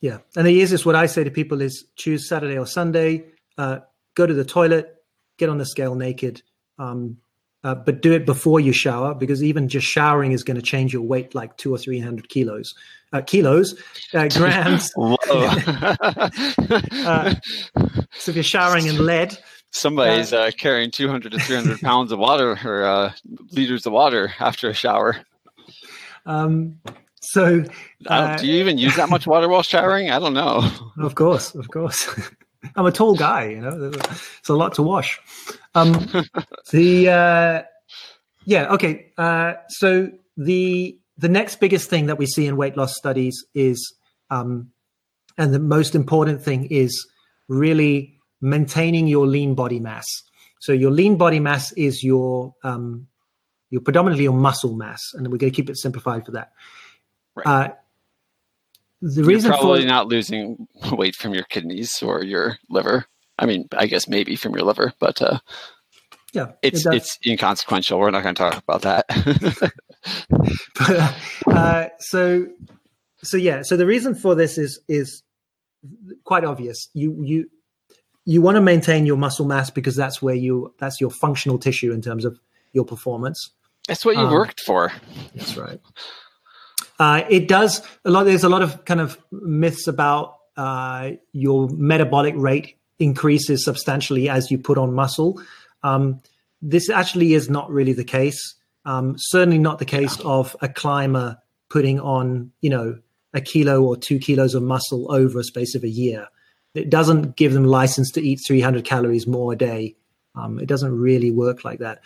Yeah. And the easiest, what I say to people is choose Saturday or Sunday, uh, go to the toilet, get on the scale naked, um, uh, but do it before you shower because even just showering is going to change your weight like two or three hundred kilos, uh, kilos, uh, grams. Uh, so if you're showering in lead, Somebody's uh, carrying 200 to 300 pounds of water or uh, liters of water after a shower. um, so don't- Uh, do you even use that much water while showering? I don't know. Of course, of course. I'm a tall guy, you know. It's a lot to wash. Um, the uh, yeah, okay. Uh, so the the next biggest thing that we see in weight loss studies is, um, and the most important thing is really maintaining your lean body mass. So your lean body mass is your um, your predominantly your muscle mass, and we're going to keep it simplified for that. Right. Uh, the You're reason probably for not losing weight from your kidneys or your liver. I mean, I guess maybe from your liver, but uh, yeah, it's it it's inconsequential. We're not going to talk about that. but, uh, so so yeah so the reason for this is is quite obvious. You you you want to maintain your muscle mass because that's where you that's your functional tissue in terms of your performance. That's what you Um, worked for. that's right. Uh, it does a lot there's a lot of kind of myths about uh, your metabolic rate increases substantially as you put on muscle. Um, this actually is not really the case um, certainly not the case of a climber putting on you know a kilo or two kilos of muscle over a space of a year. It doesn't give them license to eat 300 calories more a day. Um, it doesn't really work like that.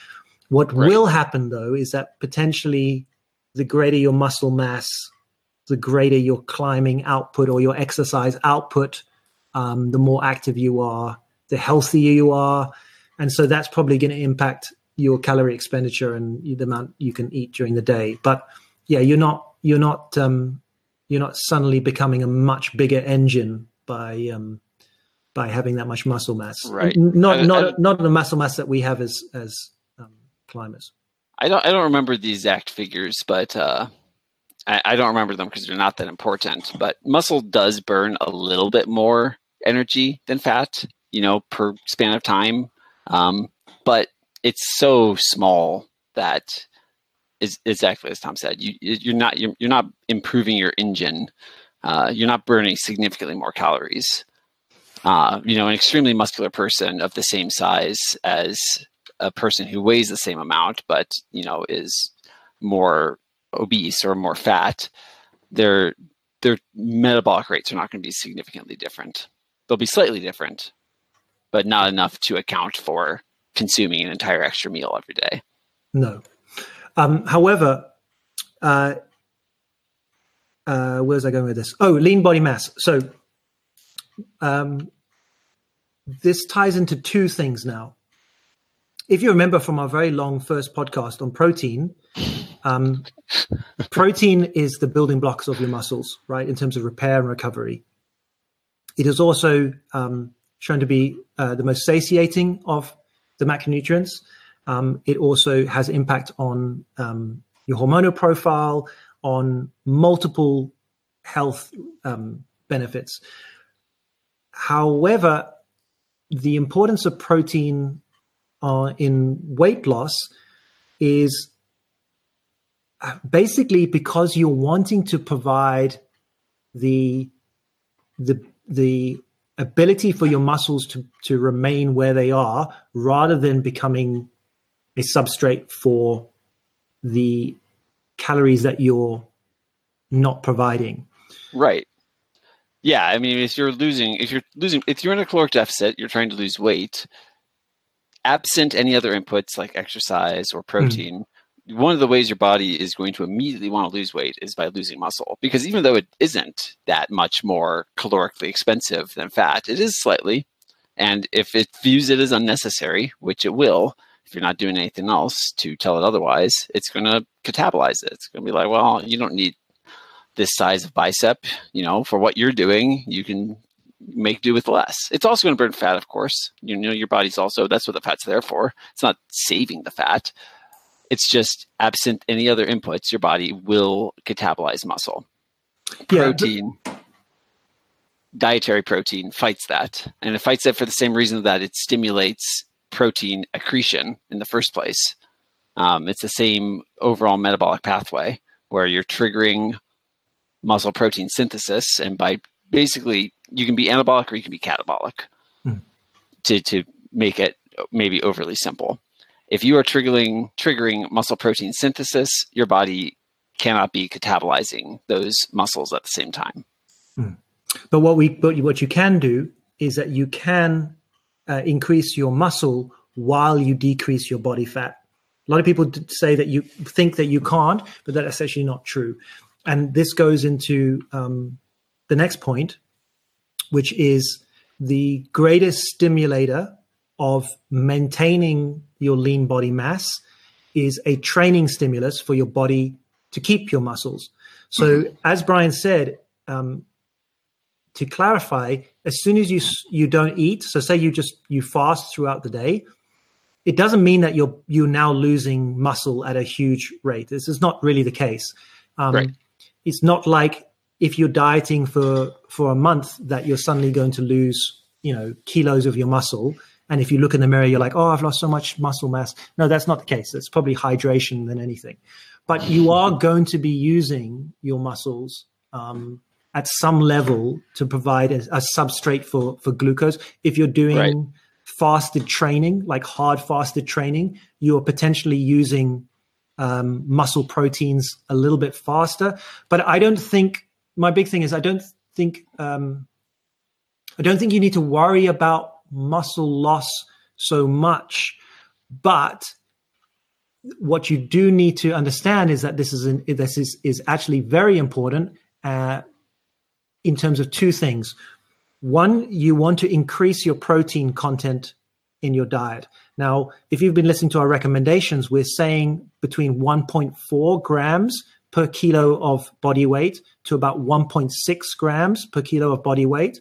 What Right. will happen though is that potentially the greater your muscle mass the greater your climbing output or your exercise output um, the more active you are the healthier you are. And so that's probably going to impact your calorie expenditure and the amount you can eat during the day but yeah you're not you're not um, you're not suddenly becoming a much bigger engine by um, by having that much muscle mass Right. Not I- not I- not the muscle mass that we have as as um, climbers I don't I don't remember the exact figures, but uh, I, I don't remember them because they're not that important. But muscle does burn a little bit more energy than fat, you know, per span of time. Um, but it's so small that is exactly as Tom said. You you're not you're, you're not improving your engine. Uh, you're not burning significantly more calories. Uh, you know, an extremely muscular person of the same size as a person who weighs the same amount but you know is more obese or more fat their their metabolic rates are not going to be significantly different they'll be slightly different but not enough to account for consuming an entire extra meal every day No. Um, however, uh, uh, where's I going with this? Oh, lean body mass. So um, this ties into two things now. If you remember from our very long first podcast on protein, um, protein is the building blocks of your muscles, right, in terms of repair and recovery. It is also um, shown to be uh, the most satiating of the macronutrients. Um, it also has impact on um, your hormonal profile, on multiple health um, benefits. However, the importance of protein uh, in weight loss is basically because you're wanting to provide the the the ability for your muscles to to remain where they are rather than becoming a substrate for the calories that you're not providing. Right. Yeah, I mean, if you're losing, if you're losing, if you're in a caloric deficit, you're trying to lose weight. Absent any other inputs like exercise or protein, mm one of the ways your body is going to immediately want to lose weight is by losing muscle. Because even though it isn't that much more calorically expensive than fat, it is slightly. And if it views it as unnecessary, which it will, if you're not doing anything else to tell it otherwise, it's going to catabolize it. It's going to be like, well, you don't need this size of bicep, you know, for what you're doing, you can make do with less. It's also going to burn fat, of course. You know, your body's also that's what the fat's there for. It's not saving the fat. It's just absent any other inputs, your body will catabolize muscle. Protein, yeah, but- dietary protein fights that. And it fights that for the same reason that it stimulates protein accretion in the first place. Um, it's the same overall metabolic pathway where you're triggering muscle protein synthesis. And by basically, you can be anabolic or you can be catabolic mm. to, to make it maybe overly simple if you are triggering triggering muscle protein synthesis, your body cannot be catabolizing those muscles at the same time. Mm. But what we but what you can do is that you can uh, increase your muscle while you decrease your body fat. A lot of people say that you think that you can't, but that's actually not true. And this goes into um, the next point, which is the greatest stimulator of maintaining your lean body mass is a training stimulus for your body to keep your muscles. So, mm-hmm. as Brian said, um, to clarify, as soon as you you don't eat, so say you just you fast throughout the day, it doesn't mean that you're you're now losing muscle at a huge rate. This is not really the case. Um, right. It's not like if you're dieting for for a month that you're suddenly going to lose you know kilos of your muscle and if you look in the mirror, you're like, oh, I've lost so much muscle mass. No, that's not the case. It's probably hydration than anything. But you are going to be using your muscles um, at some level to provide a, a, substrate for, for glucose. If you're doing right. fasted training, like hard fasted training, you are potentially using um, muscle proteins a little bit faster. But I don't think my big thing is I don't think um, I don't think you need to worry about muscle loss so much. But what you do need to understand is that this is an, this is is actually very important uh, in terms of two things. One, you want to increase your protein content in your diet. Now, if you've been listening to our recommendations, we're saying between 1.4 grams per kilo of body weight to about 1.6 grams per kilo of body weight.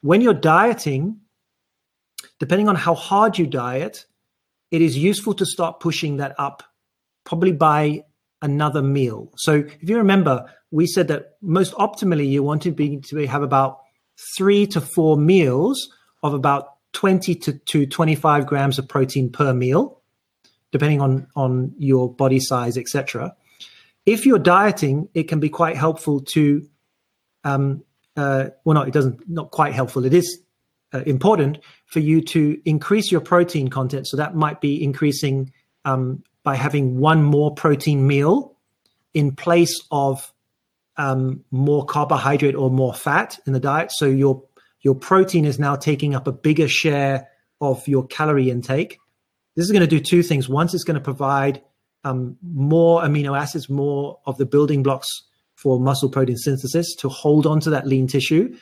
When you're dieting, depending on how hard you diet, it is useful to start pushing that up probably by another meal. So if you remember, we said that most optimally you want to be to have about three to four meals of about 20 to, to 25 grams of protein per meal, depending on, on your body size, etc. If you're dieting, it can be quite helpful to um, uh, well, no, it doesn't. Not quite helpful. It is uh, important for you to increase your protein content. So that might be increasing um, by having one more protein meal in place of um, more carbohydrate or more fat in the diet. So your your protein is now taking up a bigger share of your calorie intake. This is going to do two things. Once it's going to provide um, more amino acids, more of the building blocks for muscle protein synthesis to hold on to that lean tissue.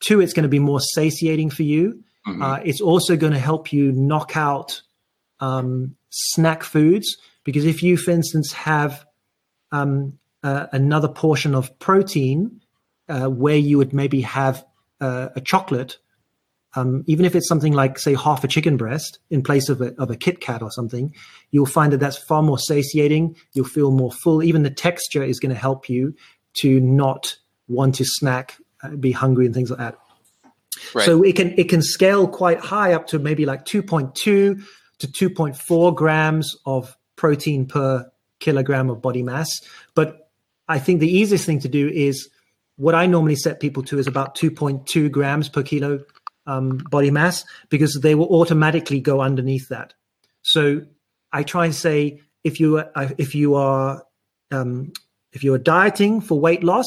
Two, it's going to be more satiating for you. Mm-hmm. Uh, it's also going to help you knock out um, snack foods because if you, for instance, have um, uh, another portion of protein uh, where you would maybe have uh, a chocolate, um, even if it's something like, say, half a chicken breast in place of a, of a Kit Kat or something, you'll find that that's far more satiating. You'll feel more full. Even the texture is going to help you to not want to snack be hungry and things like that. Right. So it can it can scale quite high up to maybe like 2.2 to 2.4 grams of protein per kilogram of body mass. But I think the easiest thing to do is what I normally set people to is about 2.2 grams per kilo um, body mass because they will automatically go underneath that. So I try and say if you uh, if you are um, if you are dieting for weight loss,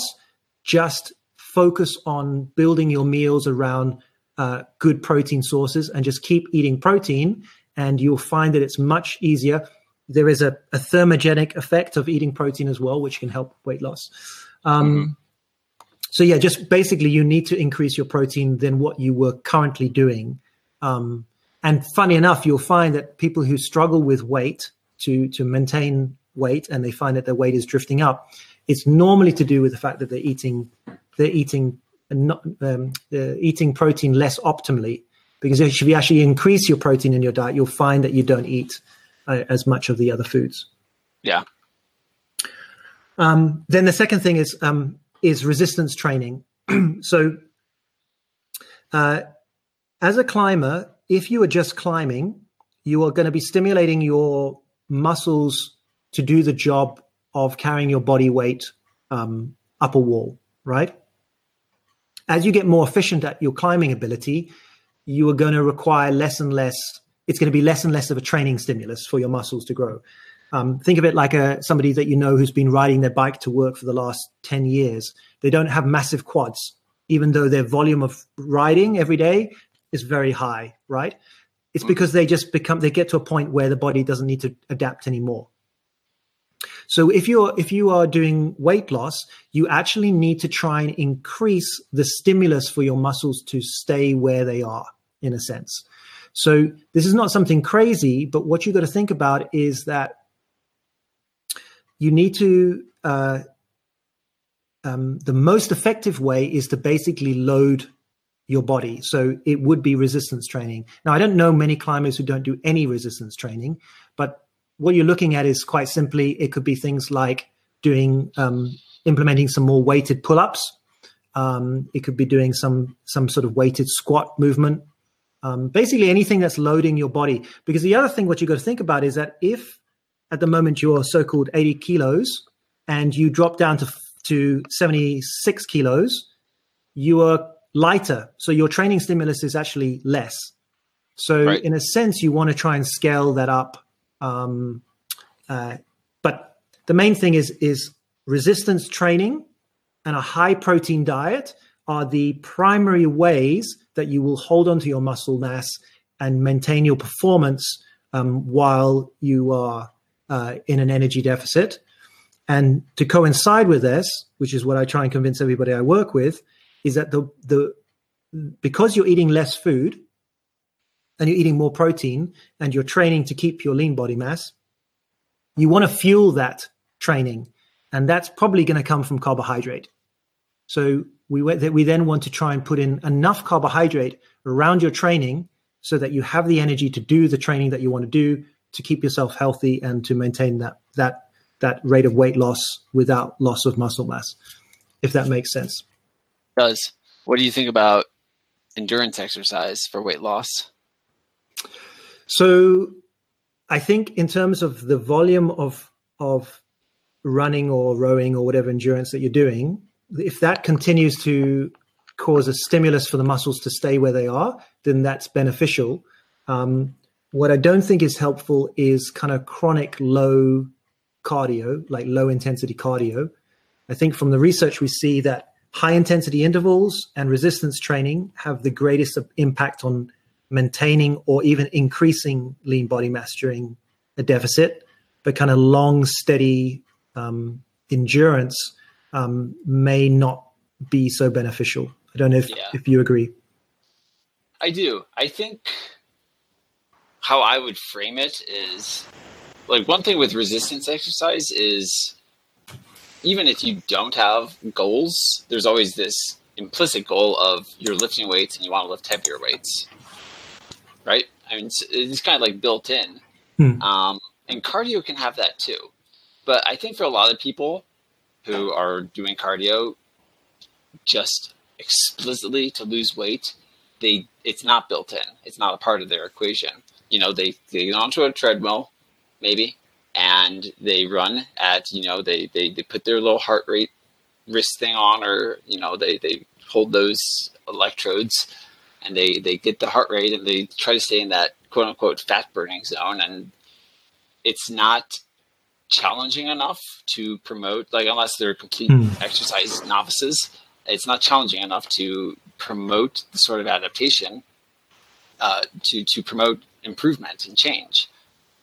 just focus on building your meals around uh, good protein sources and just keep eating protein, and you'll find that it's much easier. There is a, a thermogenic effect of eating protein as well, which can help weight loss. Um, mm-hmm. So yeah, just basically, you need to increase your protein than what you were currently doing. Um, and funny enough, you'll find that people who struggle with weight to to maintain weight and they find that their weight is drifting up, it's normally to do with the fact that they're eating they're eating not um, they're eating protein less optimally. Because if you actually increase your protein in your diet, you'll find that you don't eat uh, as much of the other foods. Yeah. Um, then the second thing is um, is resistance training. so, uh, as a climber, if you are just climbing, you are going to be stimulating your muscles to do the job of carrying your body weight um, up a wall, right? As you get more efficient at your climbing ability, you are going to require less and less. It's going to be less and less of a training stimulus for your muscles to grow. Um, think of it like a somebody that you know who's been riding their bike to work for the last ten years. They don't have massive quads, even though their volume of riding every day is very high, right? It's mm. because they just become they get to a point where the body doesn't need to adapt anymore. So if you're if you are doing weight loss, you actually need to try and increase the stimulus for your muscles to stay where they are in a sense. So this is not something crazy, but what you've got to think about is that you need to uh, um, the most effective way is to basically load your body. So it would be resistance training. Now, I don't know many climbers who don't do any resistance training, but what you're looking at is quite simply it could be things like doing um, implementing some more weighted pull-ups. Um, it could be doing some some sort of weighted squat movement. Um, basically, anything that's loading your body. Because the other thing, what you've got to think about is that if at the moment you're so-called 80 kilos and you drop down to to 76 kilos, you are lighter. So your training stimulus is actually less. So right. in a sense, you want to try and scale that up. Um, uh, but the main thing is is resistance training and a high protein diet are the primary ways that you will hold onto your muscle mass and maintain your performance um, while you are uh, in an energy deficit. And to coincide with this, which is what I try and convince everybody I work with, is that the the because you're eating less food and you're eating more protein and you're training to keep your lean body mass, you want to fuel that training, and that's probably going to come from carbohydrate. So we we then want to try and put in enough carbohydrate around your training so that you have the energy to do the training that you want to do to keep yourself healthy and to maintain that that that rate of weight loss without loss of muscle mass, if that makes sense. Does. What do you think about endurance exercise for weight loss? So I think in terms of the volume of of running or rowing or whatever endurance that you're doing, if that continues to cause a stimulus for the muscles to stay where they are, then that's beneficial. Um, what I don't think is helpful is kind of chronic low cardio, like low intensity cardio. I think from the research we see that high intensity intervals and resistance training have the greatest impact on maintaining or even increasing lean body mass during a deficit, but kind of long, steady um, endurance um, may not be so beneficial. I don't know if, yeah. if you agree. I do. I think how I would frame it is like one thing with resistance exercise is even if you don't have goals, there's always this implicit goal of you're lifting weights and you want to lift heavier weights, right? I mean, it's, it's kind of like built in. Hmm. Um, and cardio can have that too. But I think for a lot of people who are doing cardio just explicitly to lose weight, they it's not built in. It's not a part of their equation. You know, they, they get onto a treadmill, maybe, and they run at you know they they, they put their little heart rate wrist thing on or you know they they hold those electrodes and they they get the heart rate and they try to stay in that quote unquote fat burning zone and it's not challenging enough to promote like unless they're complete mm. exercise novices it's not challenging enough to promote the sort of adaptation uh, to to promote improvement and change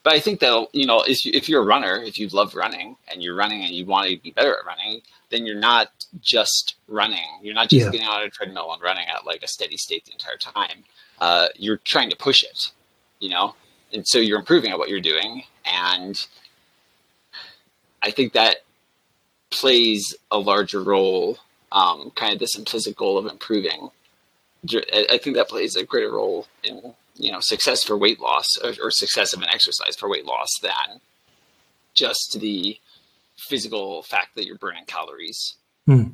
but I think that you know, if, you, if you're a runner, if you love running and you're running and you want to be better at running, then you're not just running. You're not just yeah. getting on a treadmill and running at like a steady state the entire time. Uh, you're trying to push it, you know, and so you're improving at what you're doing. And I think that plays a larger role, um, kind of this implicit goal of improving. I think that plays a greater role in you know success for weight loss or, or success of an exercise for weight loss than just the physical fact that you're burning calories. Hmm.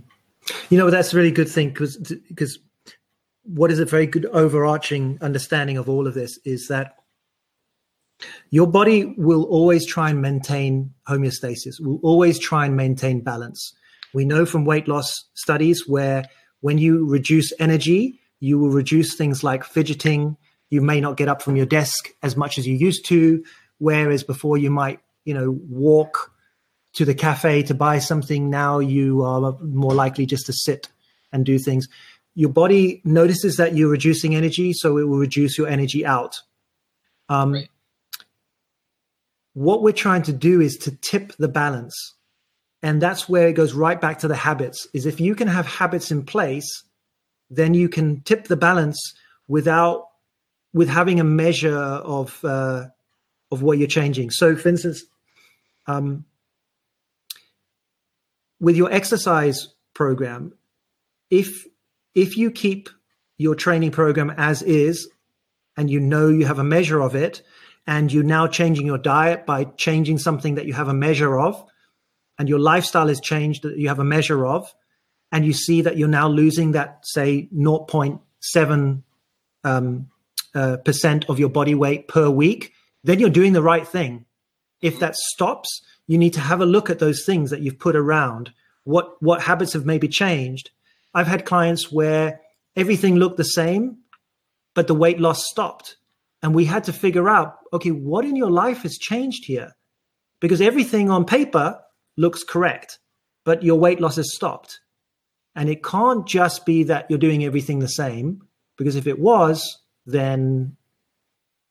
You know, that's a really good thing because because what is a very good overarching understanding of all of this is that your body will always try and maintain homeostasis, will always try and maintain balance. We know from weight loss studies where when you reduce energy, you will reduce things like fidgeting, you may not get up from your desk as much as you used to whereas before you might you know walk to the cafe to buy something now you are more likely just to sit and do things your body notices that you're reducing energy so it will reduce your energy out um, right. what we're trying to do is to tip the balance and that's where it goes right back to the habits is if you can have habits in place then you can tip the balance without with having a measure of uh, of what you're changing. So, for instance, um, with your exercise program, if if you keep your training program as is, and you know you have a measure of it, and you're now changing your diet by changing something that you have a measure of, and your lifestyle is changed that you have a measure of, and you see that you're now losing that say 0.7 um, uh, percent of your body weight per week, then you're doing the right thing. If that stops, you need to have a look at those things that you've put around. What what habits have maybe changed? I've had clients where everything looked the same, but the weight loss stopped. And we had to figure out, okay, what in your life has changed here? Because everything on paper looks correct, but your weight loss has stopped. And it can't just be that you're doing everything the same, because if it was, then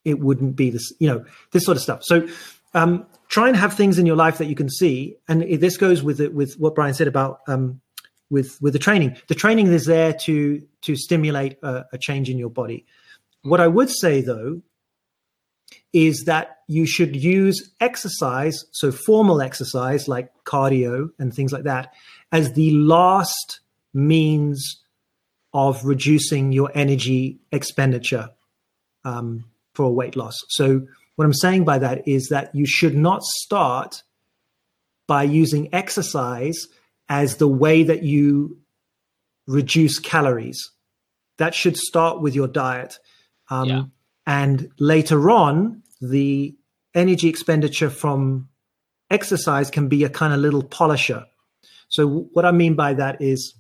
it wouldn't be this, you know, this sort of stuff. So um, try and have things in your life that you can see. And this goes with it, with what Brian said about um, with with the training. The training is there to to stimulate a, a change in your body. What I would say though is that you should use exercise, so formal exercise like cardio and things like that, as the last means of reducing your energy expenditure um, for weight loss. So, what I'm saying by that is that you should not start by using exercise as the way that you reduce calories. That should start with your diet. Um, yeah. And later on, the energy expenditure from exercise can be a kind of little polisher. So, what I mean by that is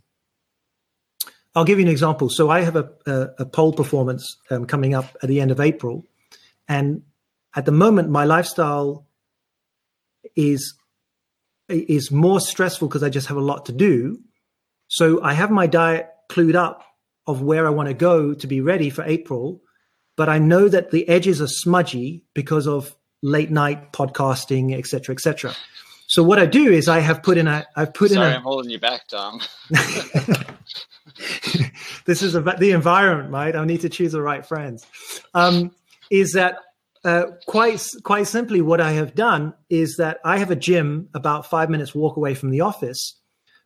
I'll give you an example. So I have a, a, a pole performance um, coming up at the end of April, and at the moment, my lifestyle is is more stressful because I just have a lot to do. So I have my diet clued up of where I want to go to be ready for April, but I know that the edges are smudgy because of late night podcasting, etc., etc. So what I do is I have put in a I've put Sorry, in a. I'm holding you back, Tom. this is about the environment, right? I need to choose the right friends. Um, is that uh, quite quite simply what I have done is that I have a gym about five minutes walk away from the office.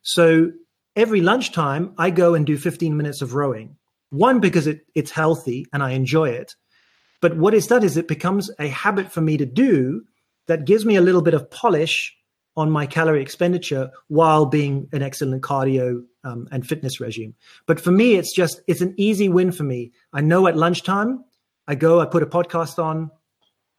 So every lunchtime, I go and do 15 minutes of rowing. One because it, it's healthy and I enjoy it, but what it's done is it becomes a habit for me to do that gives me a little bit of polish on my calorie expenditure while being an excellent cardio um, and fitness regime. But for me, it's just it's an easy win for me. I know at lunchtime, I go, I put a podcast on,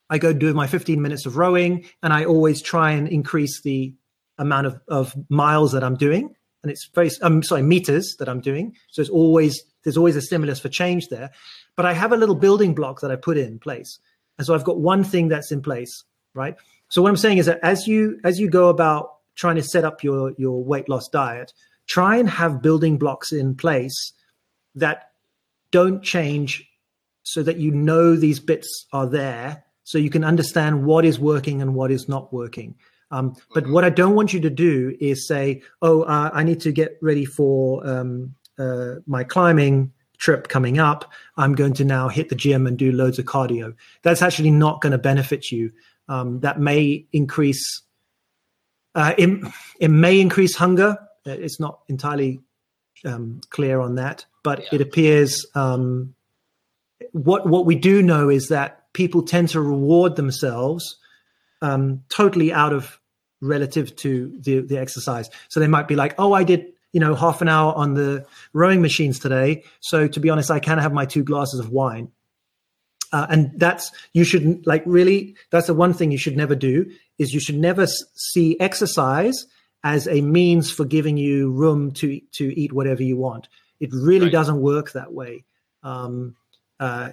I go do my 15 minutes of rowing, and I always try and increase the amount of, of miles that I'm doing. And it's very, I'm um, sorry, meters that I'm doing. So it's always, there's always a stimulus for change there. But I have a little building block that I put in place. And so I've got one thing that's in place, right? So what I'm saying is that as you, as you go about trying to set up your, your weight loss diet, try and have building blocks in place that don't change so that you know these bits are there so you can understand what is working and what is not working. Um, but mm-hmm. what I don't want you to do is say, "Oh, uh, I need to get ready for um, uh, my climbing trip coming up. I'm going to now hit the gym and do loads of cardio." That's actually not going to benefit you. Um, that may increase. Uh, it, it may increase hunger. It's not entirely um, clear on that, but yeah. it appears um, what what we do know is that people tend to reward themselves um, totally out of relative to the, the exercise. So they might be like, oh, I did, you know, half an hour on the rowing machines today. So to be honest, I can have my two glasses of wine. Uh, and that's you should like really that's the one thing you should never do is you should never see exercise as a means for giving you room to to eat whatever you want it really right. doesn't work that way um, uh,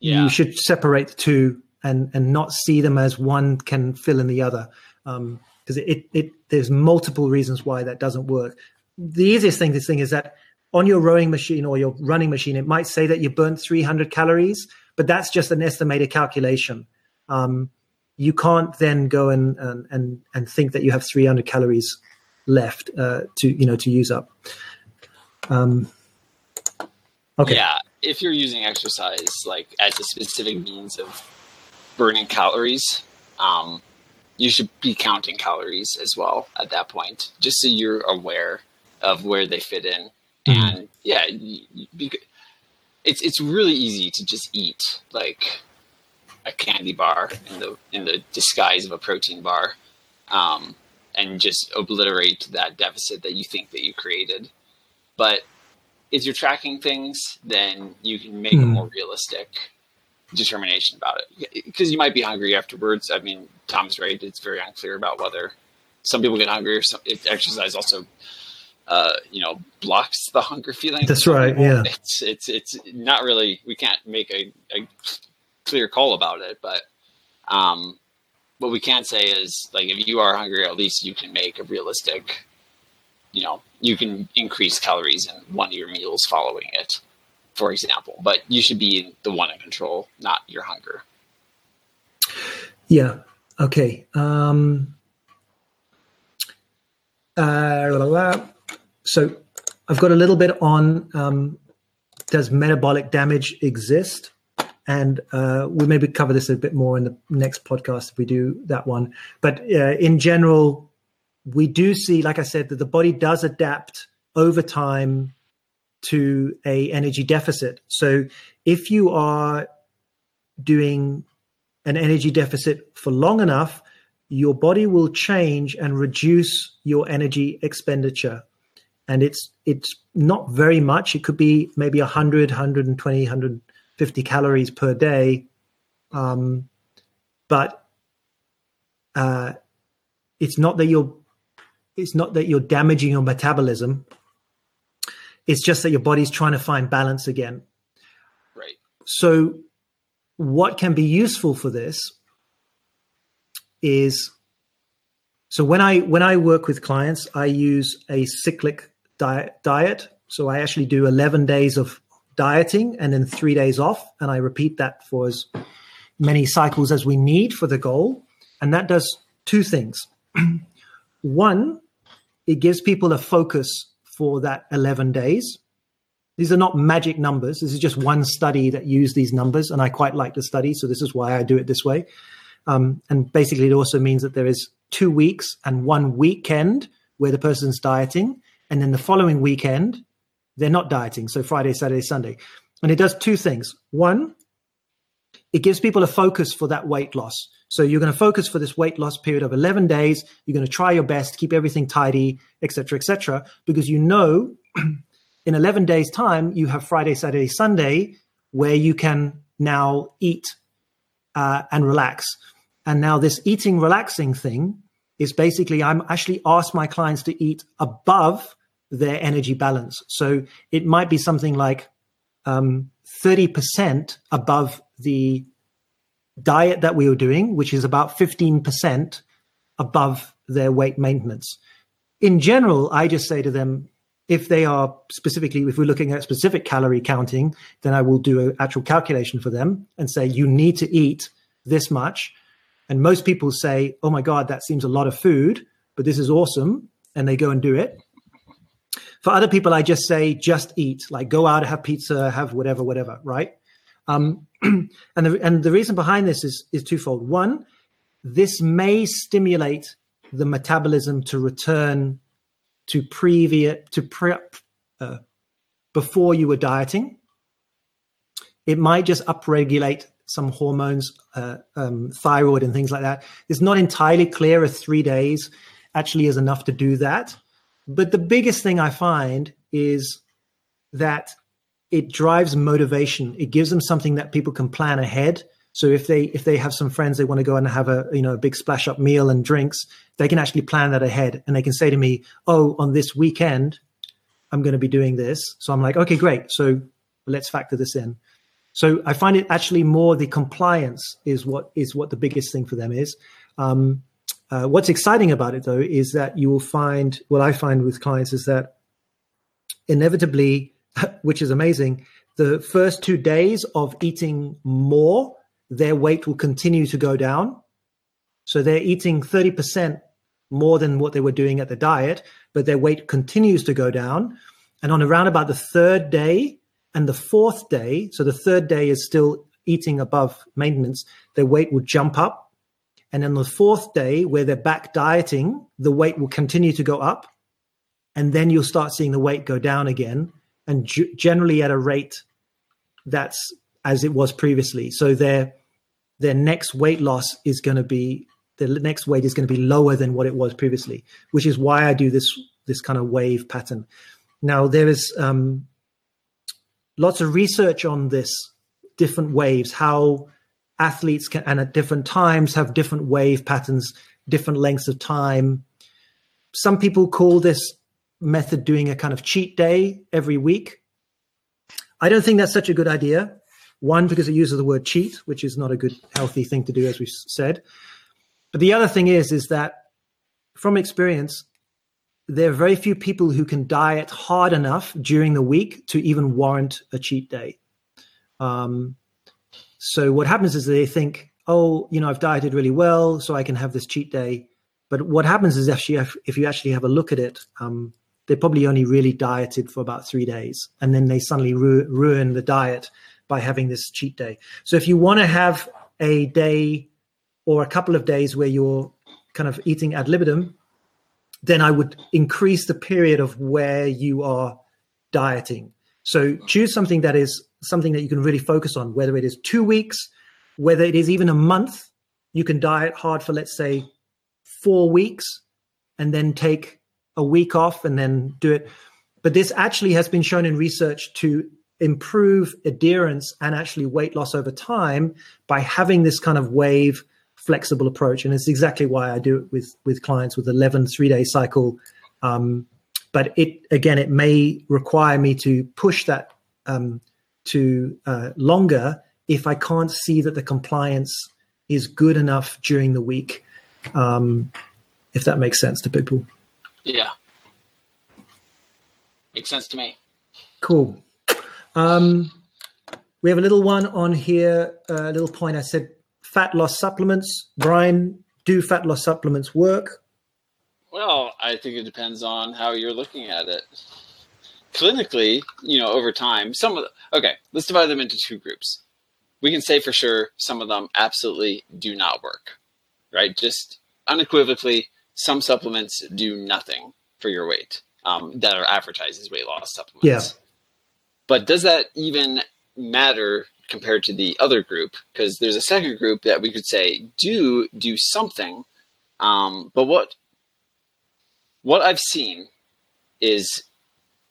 yeah. you should separate the two and and not see them as one can fill in the other because um, it, it there's multiple reasons why that doesn't work. The easiest thing this thing is that on your rowing machine or your running machine, it might say that you burnt 300 calories, but that's just an estimated calculation. Um, you can't then go and, and and and think that you have 300 calories left uh, to you know to use up. Um, okay. Yeah, if you're using exercise like as a specific means of burning calories, um, you should be counting calories as well at that point, just so you're aware of where they fit in. Mm-hmm. And yeah, you, you, it's it's really easy to just eat like a candy bar in the in the disguise of a protein bar, um, and just obliterate that deficit that you think that you created. But if you're tracking things, then you can make mm. a hmm. more realistic determination about it because you might be hungry afterwards. I mean, Tom's right; it's very unclear about whether some people get hungry or some, exercise also, uh, you know, blocks the hunger feeling. That's right. Yeah, it's it's it's not really. We can't make a, a clear call about it, but um, what we can say is like if you are hungry, at least you can make a realistic you know, you can increase calories in one of your meals following it, for example. But you should be the one in control, not your hunger. Yeah. Okay. Um, uh, so I've got a little bit on um, does metabolic damage exist? And uh, we'll maybe cover this a bit more in the next podcast if we do that one. But uh, in general, we do see, like I said, that the body does adapt over time to a energy deficit. So if you are doing an energy deficit for long enough, your body will change and reduce your energy expenditure. And it's it's not very much. It could be maybe 100, 120, 150 calories per day. Um, but uh, it's not that your it's not that you're damaging your metabolism. It's just that your body's trying to find balance again. Right. So, what can be useful for this is so when I when I work with clients, I use a cyclic diet diet. So I actually do 11 days of dieting and then 3 days off and I repeat that for as many cycles as we need for the goal. And that does two things. One, it gives people a focus for that 11 days. These are not magic numbers. This is just one study that used these numbers, and I quite like the study, so this is why I do it this way. Um, and basically, it also means that there is two weeks and one weekend where the person's dieting, and then the following weekend they're not dieting. So Friday, Saturday, Sunday, and it does two things. One, it gives people a focus for that weight loss. So you're going to focus for this weight loss period of 11 days. You're going to try your best, keep everything tidy, etc., etc., because you know in 11 days' time you have Friday, Saturday, Sunday where you can now eat uh, and relax. And now this eating relaxing thing is basically I'm actually asked my clients to eat above their energy balance. So it might be something like um, 30% above the diet that we were doing, which is about 15% above their weight maintenance. In general, I just say to them, if they are specifically, if we're looking at specific calorie counting, then I will do an actual calculation for them and say, you need to eat this much. And most people say, oh my God, that seems a lot of food, but this is awesome. And they go and do it. For other people, I just say, just eat, like go out, have pizza, have whatever, whatever, right? Um, and the and the reason behind this is is twofold. One, this may stimulate the metabolism to return to previous to pre, uh, before you were dieting. It might just upregulate some hormones, uh, um, thyroid, and things like that. It's not entirely clear if three days actually is enough to do that. But the biggest thing I find is that it drives motivation. It gives them something that people can plan ahead. So if they if they have some friends they want to go and have a you know a big splash up meal and drinks, they can actually plan that ahead and they can say to me, "Oh, on this weekend, I'm going to be doing this." So I'm like, "Okay, great. So let's factor this in." So I find it actually more the compliance is what is what the biggest thing for them is. Um, uh, what's exciting about it though is that you will find what I find with clients is that inevitably which is amazing. The first two days of eating more, their weight will continue to go down. So they're eating 30% more than what they were doing at the diet, but their weight continues to go down. And on around about the third day and the fourth day, so the third day is still eating above maintenance, their weight will jump up. And then the fourth day, where they're back dieting, the weight will continue to go up. And then you'll start seeing the weight go down again and g- generally at a rate that's as it was previously. So their their next weight loss is going to be the next weight is going to be lower than what it was previously, which is why I do this this kind of wave pattern. Now there is um, lots of research on this different waves, how athletes can and at different times have different wave patterns, different lengths of time. Some people call this method doing a kind of cheat day every week. I don't think that's such a good idea. One, because it uses the word cheat, which is not a good, healthy thing to do, as we said. But the other thing is, is that from experience, there are very few people who can diet hard enough during the week to even warrant a cheat day. Um, so what happens is they think, oh, you know, I've dieted really well, so I can have this cheat day. But what happens is actually, if you actually have a look at it, um, they probably only really dieted for about three days and then they suddenly ru- ruin the diet by having this cheat day. So if you want to have a day or a couple of days where you're kind of eating ad libitum then i would increase the period of where you are dieting. So choose something that is something that you can really focus on whether it is two weeks whether it is even a month you can diet hard for let's say four weeks and then take a week off and then do it. But this actually has been shown in research to improve adherence and actually weight loss over time by having this kind of wave flexible approach. And it's exactly why I do it with with clients with 11 three day cycle. Um, but it again, it may require me to push that um, to uh, longer if I can't see that the compliance is good enough during the week. Um, if that makes sense to people. Yeah. Makes sense to me. Cool. Um, we have a little one on here, a little point. I said fat loss supplements. Brian, do fat loss supplements work? Well, I think it depends on how you're looking at it. Clinically, you know, over time, some of the, okay, let's divide them into two groups. We can say for sure some of them absolutely do not work, right? Just unequivocally, some supplements do nothing for your weight um, that are advertised as weight loss supplements. Yeah. But does that even matter compared to the other group? Because there's a second group that we could say do do something, um, but what what I've seen is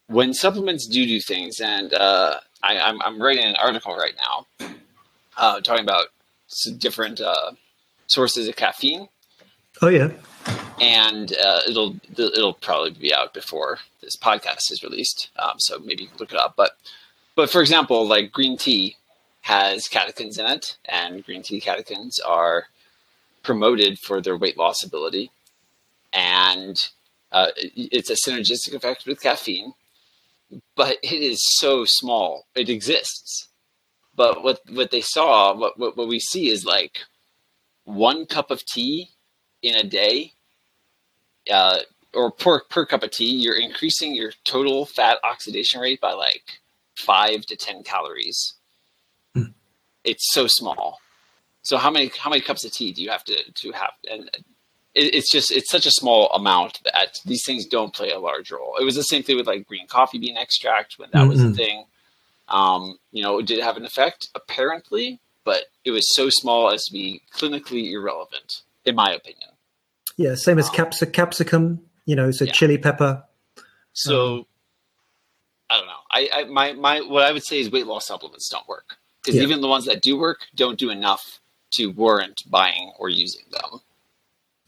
when supplements do do things, and uh, I, am I'm, I'm writing an article right now uh, talking about different uh, sources of caffeine. Oh yeah, and uh, it'll it'll probably be out before this podcast is released. Um, so maybe you can look it up. But but for example, like green tea has catechins in it, and green tea catechins are promoted for their weight loss ability, and uh, it's a synergistic effect with caffeine. But it is so small; it exists. But what what they saw, what what, what we see is like one cup of tea in a day, uh, or per per cup of tea, you're increasing your total fat oxidation rate by like five to ten calories. Hmm. It's so small. So how many how many cups of tea do you have to to have? And it, it's just it's such a small amount that these things don't play a large role. It was the same thing with like green coffee bean extract when that mm-hmm. was a thing. Um, you know, it did have an effect apparently, but it was so small as to be clinically irrelevant, in my opinion. Yeah, same as um, capsi- capsicum. You know, so yeah. chili pepper. So um, I don't know. I, I my my what I would say is weight loss supplements don't work because yeah. even the ones that do work don't do enough to warrant buying or using them.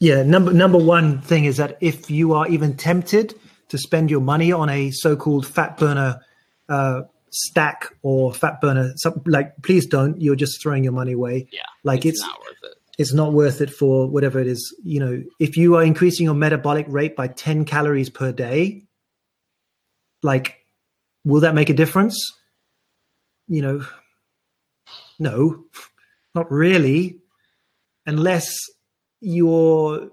Yeah, number number one thing is that if you are even tempted to spend your money on a so-called fat burner uh, stack or fat burner, like please don't. You're just throwing your money away. Yeah, like it's, it's not worth it. It's not worth it for whatever it is. You know, if you are increasing your metabolic rate by 10 calories per day, like, will that make a difference? You know, no, not really, unless your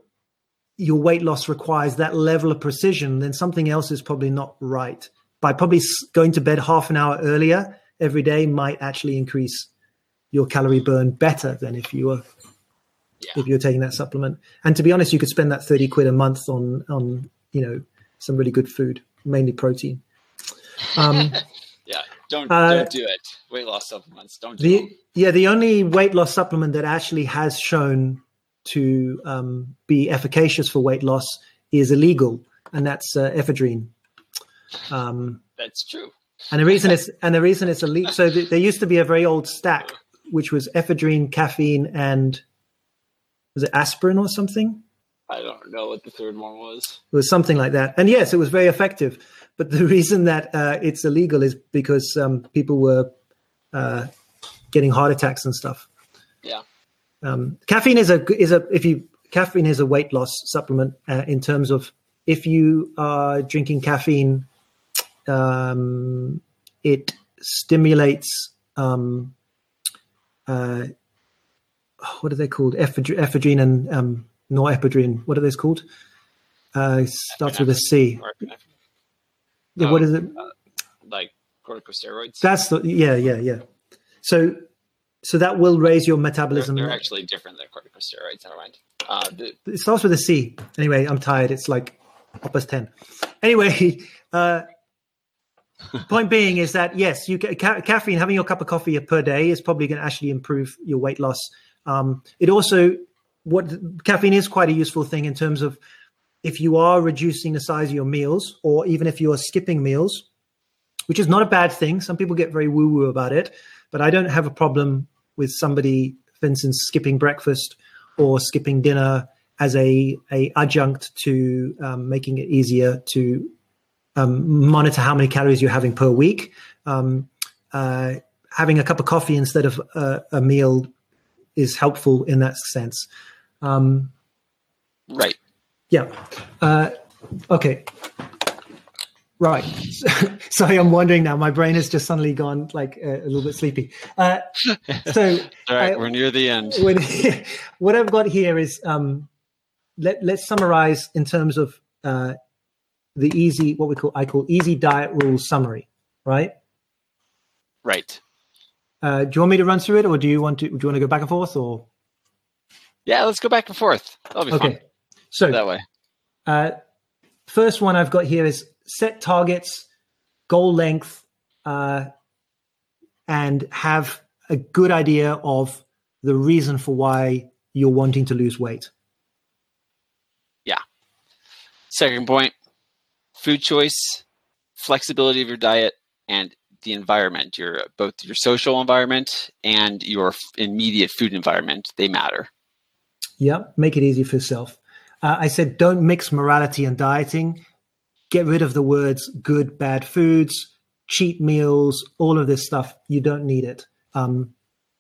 your weight loss requires that level of precision, then something else is probably not right. By probably going to bed half an hour earlier every day might actually increase your calorie burn better than if you were yeah. if you're taking that supplement. And to be honest, you could spend that thirty quid a month on on you know some really good food, mainly protein. Um, yeah, don't uh, don't do it. Weight loss supplements don't do the, Yeah, the only weight loss supplement that actually has shown to um, be efficacious for weight loss is illegal, and that's uh, ephedrine. Um, that's true. And the reason it's and the reason it's illegal. So th- there used to be a very old stack, which was ephedrine, caffeine, and was it aspirin or something? I don't know what the third one was. It was something like that. And yes, it was very effective. But the reason that uh, it's illegal is because um, people were uh, getting heart attacks and stuff. Yeah. Um, caffeine is a is a if you caffeine is a weight loss supplement uh, in terms of if you are drinking caffeine, um, it stimulates um, uh, what are they called? Ephedrine, ephedrine and um, norepinephrine. What are those called? Uh, starts with a C. Yeah, oh, what is it? Uh, like corticosteroids. That's the yeah, yeah, yeah. So, so that will raise your metabolism. They're, they're actually different than corticosteroids. Never mind. Uh, the, it starts with a C. Anyway, I'm tired. It's like opus ten. Anyway, uh, point being is that yes, you ca- caffeine having your cup of coffee per day is probably going to actually improve your weight loss um, it also what caffeine is quite a useful thing in terms of if you are reducing the size of your meals, or even if you are skipping meals, which is not a bad thing. Some people get very woo woo about it, but I don't have a problem with somebody, for instance, skipping breakfast or skipping dinner as a, a adjunct to um, making it easier to um, monitor how many calories you're having per week. Um, uh, having a cup of coffee instead of a, a meal is helpful in that sense. Um, right. Yeah. Uh, okay. Right. Sorry, I'm wondering now. My brain has just suddenly gone like a, a little bit sleepy. Uh, so, all right, uh, we're near the end. When, what I've got here is um, let let's summarize in terms of uh, the easy what we call I call easy diet rules summary. Right. Right. Uh, do you want me to run through it, or do you want to? Do you want to go back and forth, or? Yeah, let's go back and forth. That'll be okay. Fun. So that way. Uh, first one I've got here is set targets, goal length, uh, and have a good idea of the reason for why you're wanting to lose weight. Yeah. Second point: food choice, flexibility of your diet, and the environment, your both your social environment and your immediate food environment. They matter. Yeah, make it easy for yourself. Uh, I said don't mix morality and dieting. Get rid of the words good, bad foods, cheat meals, all of this stuff. You don't need it. Um,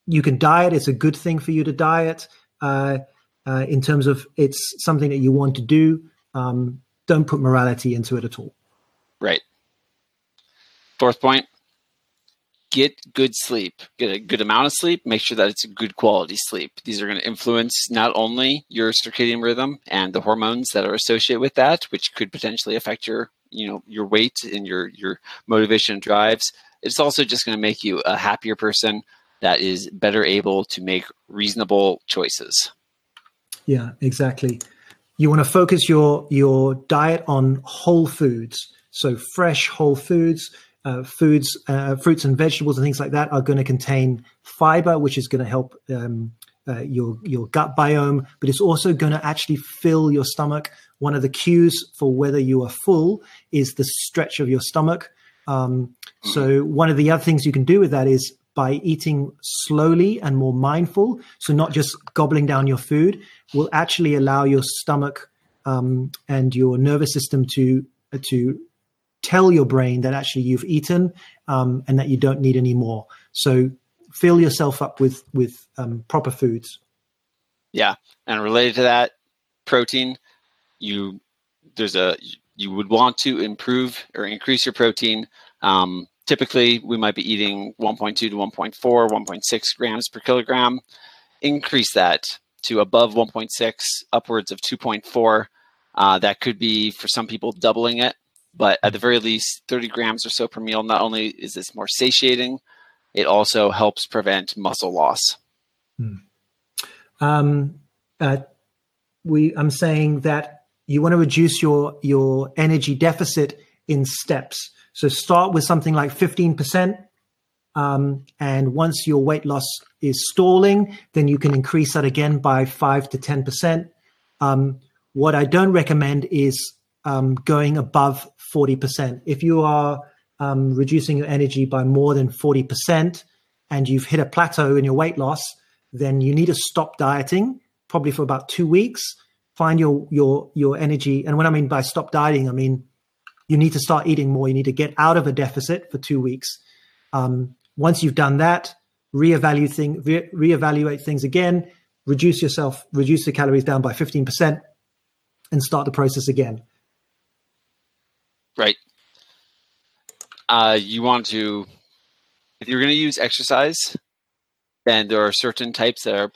you can diet. It's a good thing for you to diet. Uh, uh, in terms of it's something that you want to do. Um, don't put morality into it at all. Right. Fourth point get good sleep, get a good amount of sleep, make sure that it's a good quality sleep. These are going to influence not only your circadian rhythm and the hormones that are associated with that, which could potentially affect your, you know, your weight and your your motivation and drives. It's also just going to make you a happier person that is better able to make reasonable choices. Yeah, exactly. You want to focus your your diet on whole foods, so fresh whole foods, uh, foods, uh, fruits and vegetables and things like that are going to contain fiber, which is going to help um, uh, your your gut biome, but it's also going to actually fill your stomach. One of the cues for whether you are full is the stretch of your stomach. Um, so one of the other things you can do with that is by eating slowly and more mindful, so not just gobbling down your food, will actually allow your stomach um, and your nervous system to to tell your brain that actually you've eaten um, and that you don't need any more. So fill yourself up with with um, proper foods. Yeah, and related to that, protein. You there's a you would want to improve or increase your protein. Um, Typically, we might be eating 1.2 to 1.4, 1.6 grams per kilogram. Increase that to above 1.6, upwards of 2.4. Uh, that could be for some people doubling it, but at the very least, 30 grams or so per meal. Not only is this more satiating, it also helps prevent muscle loss. Hmm. Um, uh, we, I'm saying that you want to reduce your your energy deficit in steps. So start with something like 15%. Um, and once your weight loss is stalling, then you can increase that again by 5 to 10%. Um, what I don't recommend is um, going above 40%. If you are um, reducing your energy by more than 40% and you've hit a plateau in your weight loss, then you need to stop dieting probably for about two weeks. Find your your your energy, and what I mean by stop dieting, I mean you need to start eating more. You need to get out of a deficit for two weeks. Um, once you've done that, reevaluate, thing, re- reevaluate things again, reduce yourself, reduce the calories down by 15%, and start the process again. Right. Uh, you want to, if you're going to use exercise, then there are certain types that are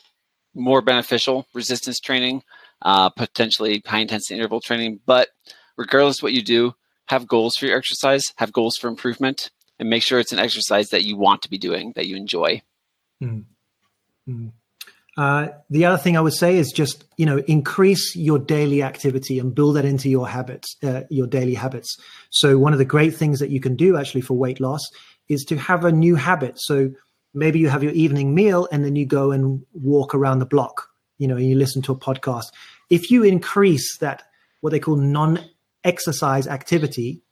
more beneficial resistance training, uh, potentially high intensity interval training. But regardless what you do, have goals for your exercise, have goals for improvement, and make sure it's an exercise that you want to be doing, that you enjoy. Mm. Uh, the other thing I would say is just you know increase your daily activity and build that into your habits, uh, your daily habits. So one of the great things that you can do actually for weight loss is to have a new habit. So maybe you have your evening meal and then you go and walk around the block. You know, and you listen to a podcast. If you increase that what they call non exercise activity,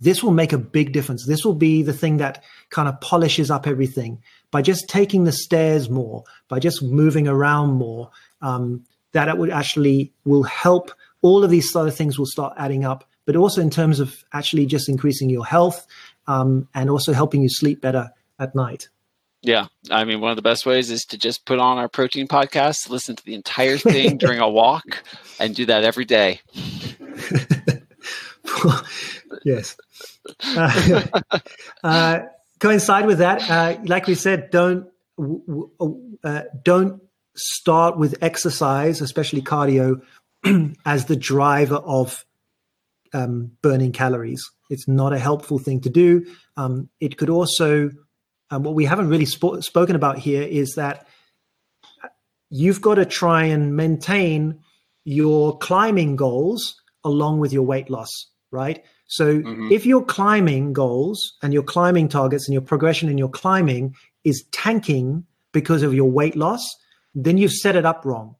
this will make a big difference. This will be the thing that kind of polishes up everything by just taking the stairs more, by just moving around more. Um, that it would actually will help. All of these other things will start adding up, but also in terms of actually just increasing your health um, and also helping you sleep better at night. Yeah. I mean, one of the best ways is to just put on our protein podcast, listen to the entire thing during a walk, and do that every day. yes. Uh, uh, coincide with that, uh, like we said, don't uh, don't start with exercise, especially cardio, as the driver of um, burning calories. It's not a helpful thing to do. Um, it could also, um, what we haven't really sp- spoken about here is that you've got to try and maintain your climbing goals along with your weight loss, right? So mm-hmm. if your climbing goals and your climbing targets and your progression in your climbing is tanking because of your weight loss, then you've set it up wrong.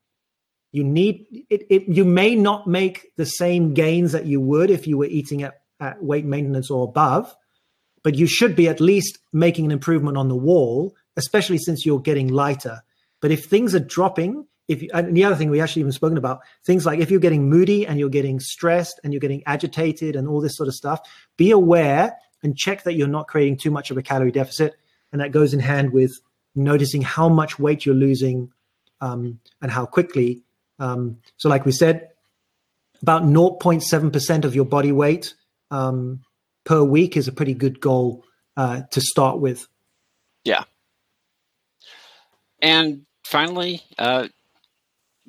You need it, it you may not make the same gains that you would if you were eating at, at weight maintenance or above, but you should be at least making an improvement on the wall, especially since you're getting lighter. But if things are dropping, if you, and the other thing we actually even spoken about things like if you're getting moody and you're getting stressed and you're getting agitated and all this sort of stuff, be aware and check that you're not creating too much of a calorie deficit, and that goes in hand with noticing how much weight you're losing um, and how quickly. Um, so, like we said, about 0.7% of your body weight um, per week is a pretty good goal uh, to start with. Yeah. And finally, uh,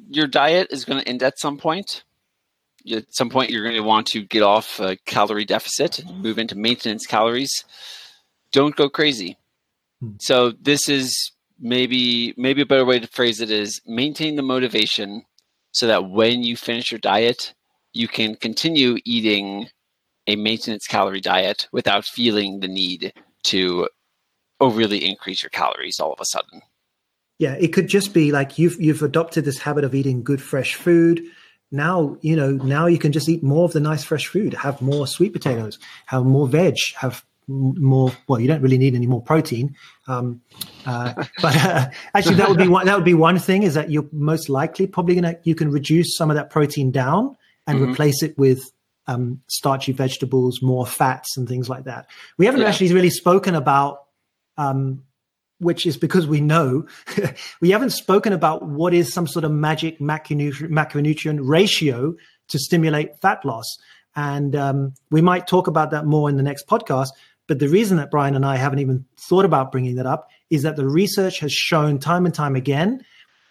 your diet is going to end at some point. At some point, you're going to want to get off a calorie deficit and move into maintenance calories. Don't go crazy. Hmm. So this is maybe maybe a better way to phrase it is maintain the motivation so that when you finish your diet, you can continue eating a maintenance calorie diet without feeling the need to overly increase your calories all of a sudden. Yeah, it could just be like you've you've adopted this habit of eating good fresh food. Now, you know, now you can just eat more of the nice fresh food, have more sweet potatoes, have more veg, have more well you don't really need any more protein um, uh, but uh, actually that would be one that would be one thing is that you're most likely probably gonna you can reduce some of that protein down and mm-hmm. replace it with um, starchy vegetables, more fats, and things like that. We haven't yeah. actually really spoken about, um, which is because we know we haven't spoken about what is some sort of magic macronutrient, macronutrient ratio to stimulate fat loss. And um, we might talk about that more in the next podcast. But the reason that Brian and I haven't even thought about bringing that up is that the research has shown time and time again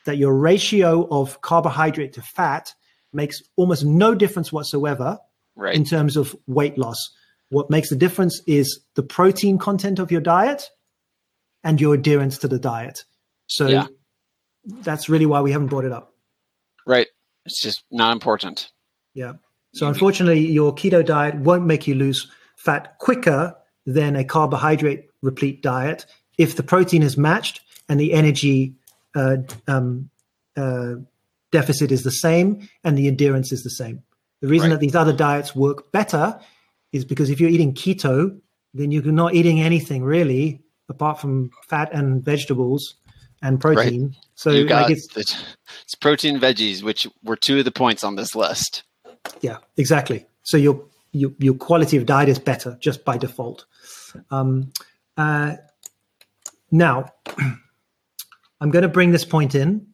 that your ratio of carbohydrate to fat makes almost no difference whatsoever right. in terms of weight loss. What makes the difference is the protein content of your diet and your adherence to the diet. So yeah. that's really why we haven't brought it up. Right. It's just not important. Yeah. So unfortunately, your keto diet won't make you lose fat quicker than a carbohydrate replete diet if the protein is matched and the energy uh, um, uh, deficit is the same and the adherence is the same. The reason right. that these other diets work better is because if you're eating keto, then you're not eating anything really apart from fat and vegetables and protein. Right. So you got like it's, it's protein veggies, which were two of the points on this list. Yeah, exactly. So your your, your quality of diet is better just by default. Um, uh, now, I'm going to bring this point in,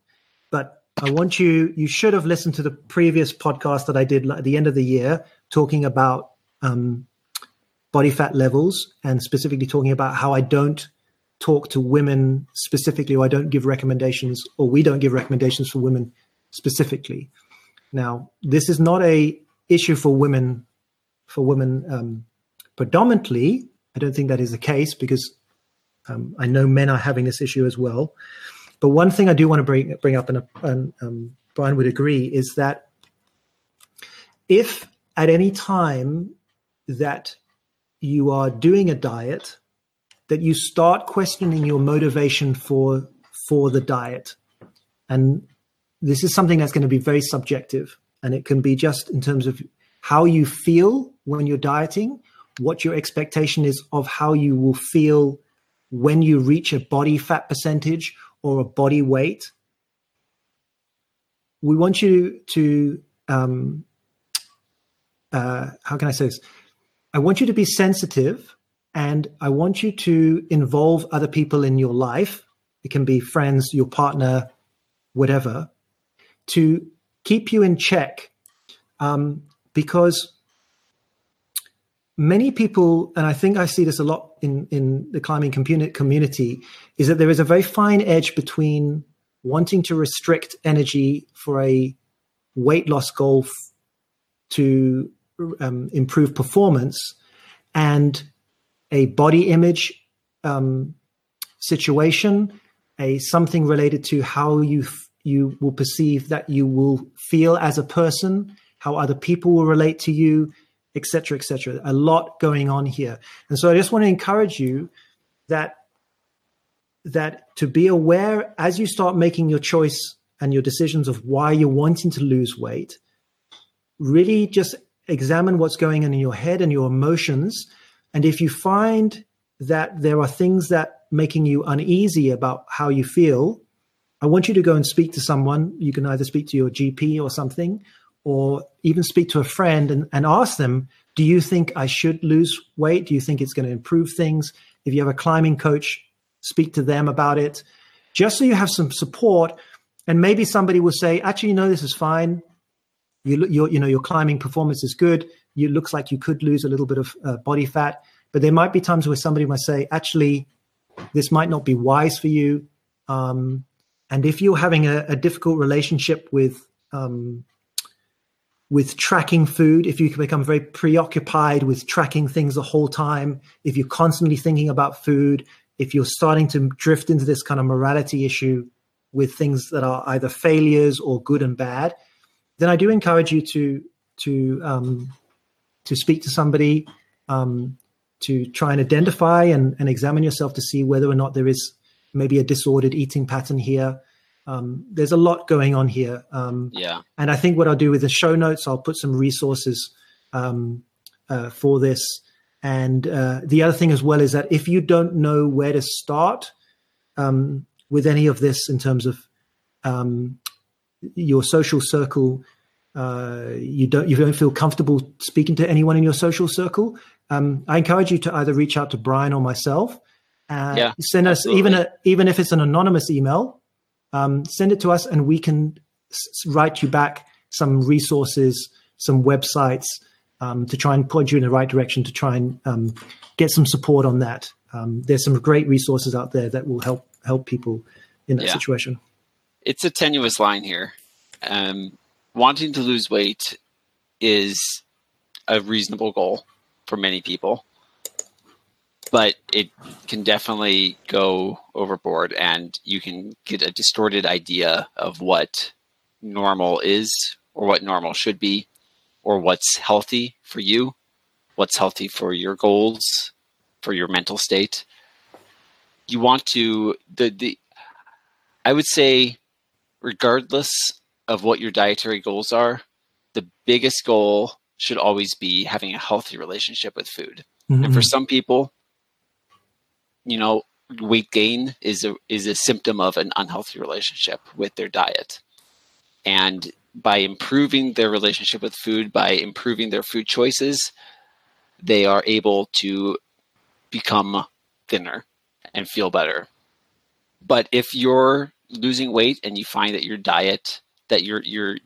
but I want you, you should have listened to the previous podcast that I did at the end of the year talking about um, body fat levels and specifically talking about how I don't talk to women specifically, or I don't give recommendations, or we don't give recommendations for women specifically. Now, this is not a issue for women, for women um, predominantly. I don't think that is the case because um, I know men are having this issue as well. But one thing I do want to bring bring up, and, and um, Brian would agree, is that if at any time that you are doing a diet, that you start questioning your motivation for for the diet, and this is something that's going to be very subjective, and it can be just in terms of how you feel when you're dieting, what your expectation is of how you will feel when you reach a body fat percentage or a body weight, we want you to, um, uh, how can I say this? I want you to be sensitive and I want you to involve other people in your life. It can be friends, your partner, whatever, to keep you in check. Um, because many people, and I think I see this a lot in, in the climbing community, is that there is a very fine edge between wanting to restrict energy for a weight loss goal f- to um, improve performance and a body image um, situation, a something related to how you f- you will perceive that you will feel as a person, how other people will relate to you, etc., etc. A lot going on here, and so I just want to encourage you that that to be aware as you start making your choice and your decisions of why you're wanting to lose weight, really just examine what's going on in your head and your emotions And if you find that there are things that making you uneasy about how you feel, I want you to go and speak to someone. You can either speak to your GP or something, or even speak to a friend and, and ask them, do you think I should lose weight? Do you think it's going to improve things? If you have a climbing coach, speak to them about it, just so you have some support. And maybe somebody will say, actually, you know, this is fine. You, your, you know, your climbing performance is good. You looks like you could lose a little bit of uh, body fat, but there might be times where somebody might say, actually, this might not be wise for you. Um, and if you're having a, a difficult relationship with um, with tracking food, if you can become very preoccupied with tracking things the whole time, if you're constantly thinking about food, if you're starting to drift into this kind of morality issue with things that are either failures or good and bad, then I do encourage you to to um, to speak to somebody, um, to try and identify and, and examine yourself to see whether or not there is maybe a disordered eating pattern here um, there's a lot going on here. Um, yeah. And I think what I'll do with the show notes, I'll put some resources um, uh, for this. And uh, the other thing as well is that if you don't know where to start um, with any of this in terms of um, your social circle, uh, you don't you don't feel comfortable speaking to anyone in your social circle. Um, I encourage you to either reach out to Brian or myself. Uh, yeah, send us absolutely. even a, even if it's an anonymous email um, send it to us and we can s- write you back some resources, some websites um, to try and point you in the right direction to try and um, get some support on that. Um, there's some great resources out there that will help help people in that yeah. situation. It's a tenuous line here. Um, wanting to lose weight is a reasonable goal for many people but it can definitely go overboard and you can get a distorted idea of what normal is or what normal should be or what's healthy for you what's healthy for your goals for your mental state you want to the the i would say regardless of what your dietary goals are the biggest goal should always be having a healthy relationship with food mm-hmm. and for some people you know, weight gain is a is a symptom of an unhealthy relationship with their diet. And by improving their relationship with food, by improving their food choices, they are able to become thinner and feel better. But if you're losing weight and you find that your diet that you're you're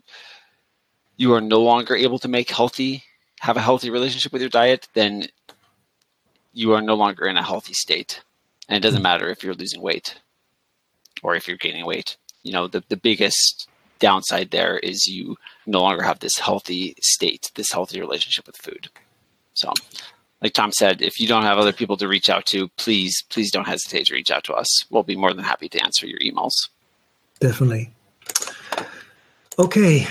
you are no longer able to make healthy have a healthy relationship with your diet, then you are no longer in a healthy state. And it doesn't hmm. matter if you're losing weight or if you're gaining weight. You know, the, the biggest downside there is you no longer have this healthy state, this healthy relationship with food. So, like Tom said, if you don't have other people to reach out to, please, please don't hesitate to reach out to us. We'll be more than happy to answer your emails. Definitely. Okay.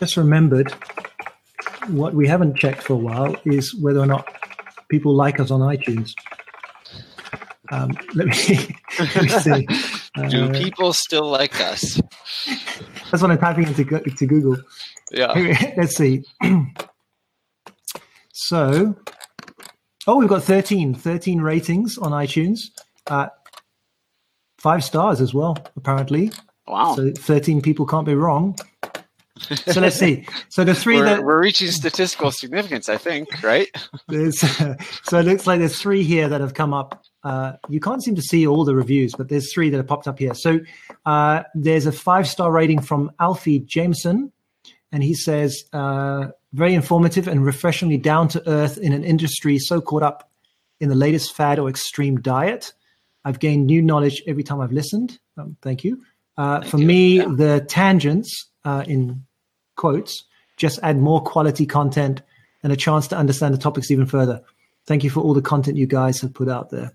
Just remembered what we haven't checked for a while is whether or not people like us on iTunes. Um, let me, let me see. Do uh, people still like us? That's what I'm typing into to Google. Yeah. Let's see. so, oh, we've got 13, 13 ratings on iTunes. Uh, five stars as well, apparently. Wow. So 13 people can't be wrong. So let's see. So the 3 we're, that we're reaching statistical significance, I think, right? so it looks like there's three here that have come up uh, you can't seem to see all the reviews, but there's three that have popped up here. So uh, there's a five star rating from Alfie Jameson, and he says, uh, very informative and refreshingly down to earth in an industry so caught up in the latest fad or extreme diet. I've gained new knowledge every time I've listened. Um, thank you. Uh, thank for you. me, yeah. the tangents, uh, in quotes, just add more quality content and a chance to understand the topics even further. Thank you for all the content you guys have put out there.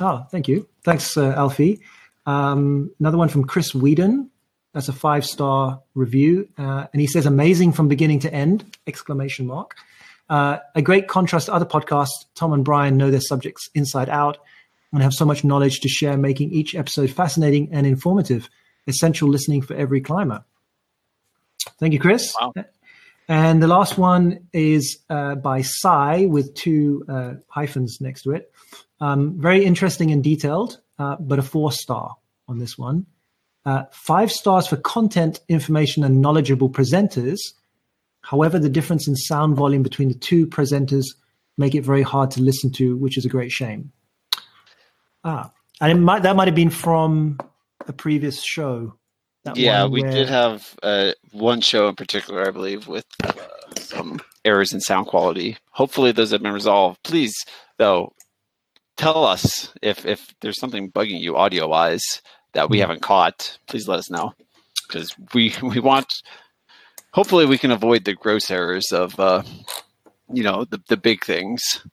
Oh, thank you. Thanks, uh, Alfie. Um, another one from Chris Whedon. That's a five star review, uh, and he says, "Amazing from beginning to end!" Exclamation mark. Uh, a great contrast to other podcasts. Tom and Brian know their subjects inside out and have so much knowledge to share, making each episode fascinating and informative. Essential listening for every climber. Thank you, Chris. Wow. And the last one is uh, by Sai with two uh, hyphens next to it. Um, very interesting and detailed, uh, but a four star on this one. Uh, five stars for content, information, and knowledgeable presenters. However, the difference in sound volume between the two presenters make it very hard to listen to, which is a great shame. Ah, and might, that might have been from a previous show. yeah, we where... did have uh, one show in particular, I believe, with uh, some errors in sound quality. Hopefully, those have been resolved. Please, though, tell us if if there's something bugging you audio wise that we hmm. haven't caught. Please let us know because we we want. Hopefully, we can avoid the gross errors of uh, you know the the big things.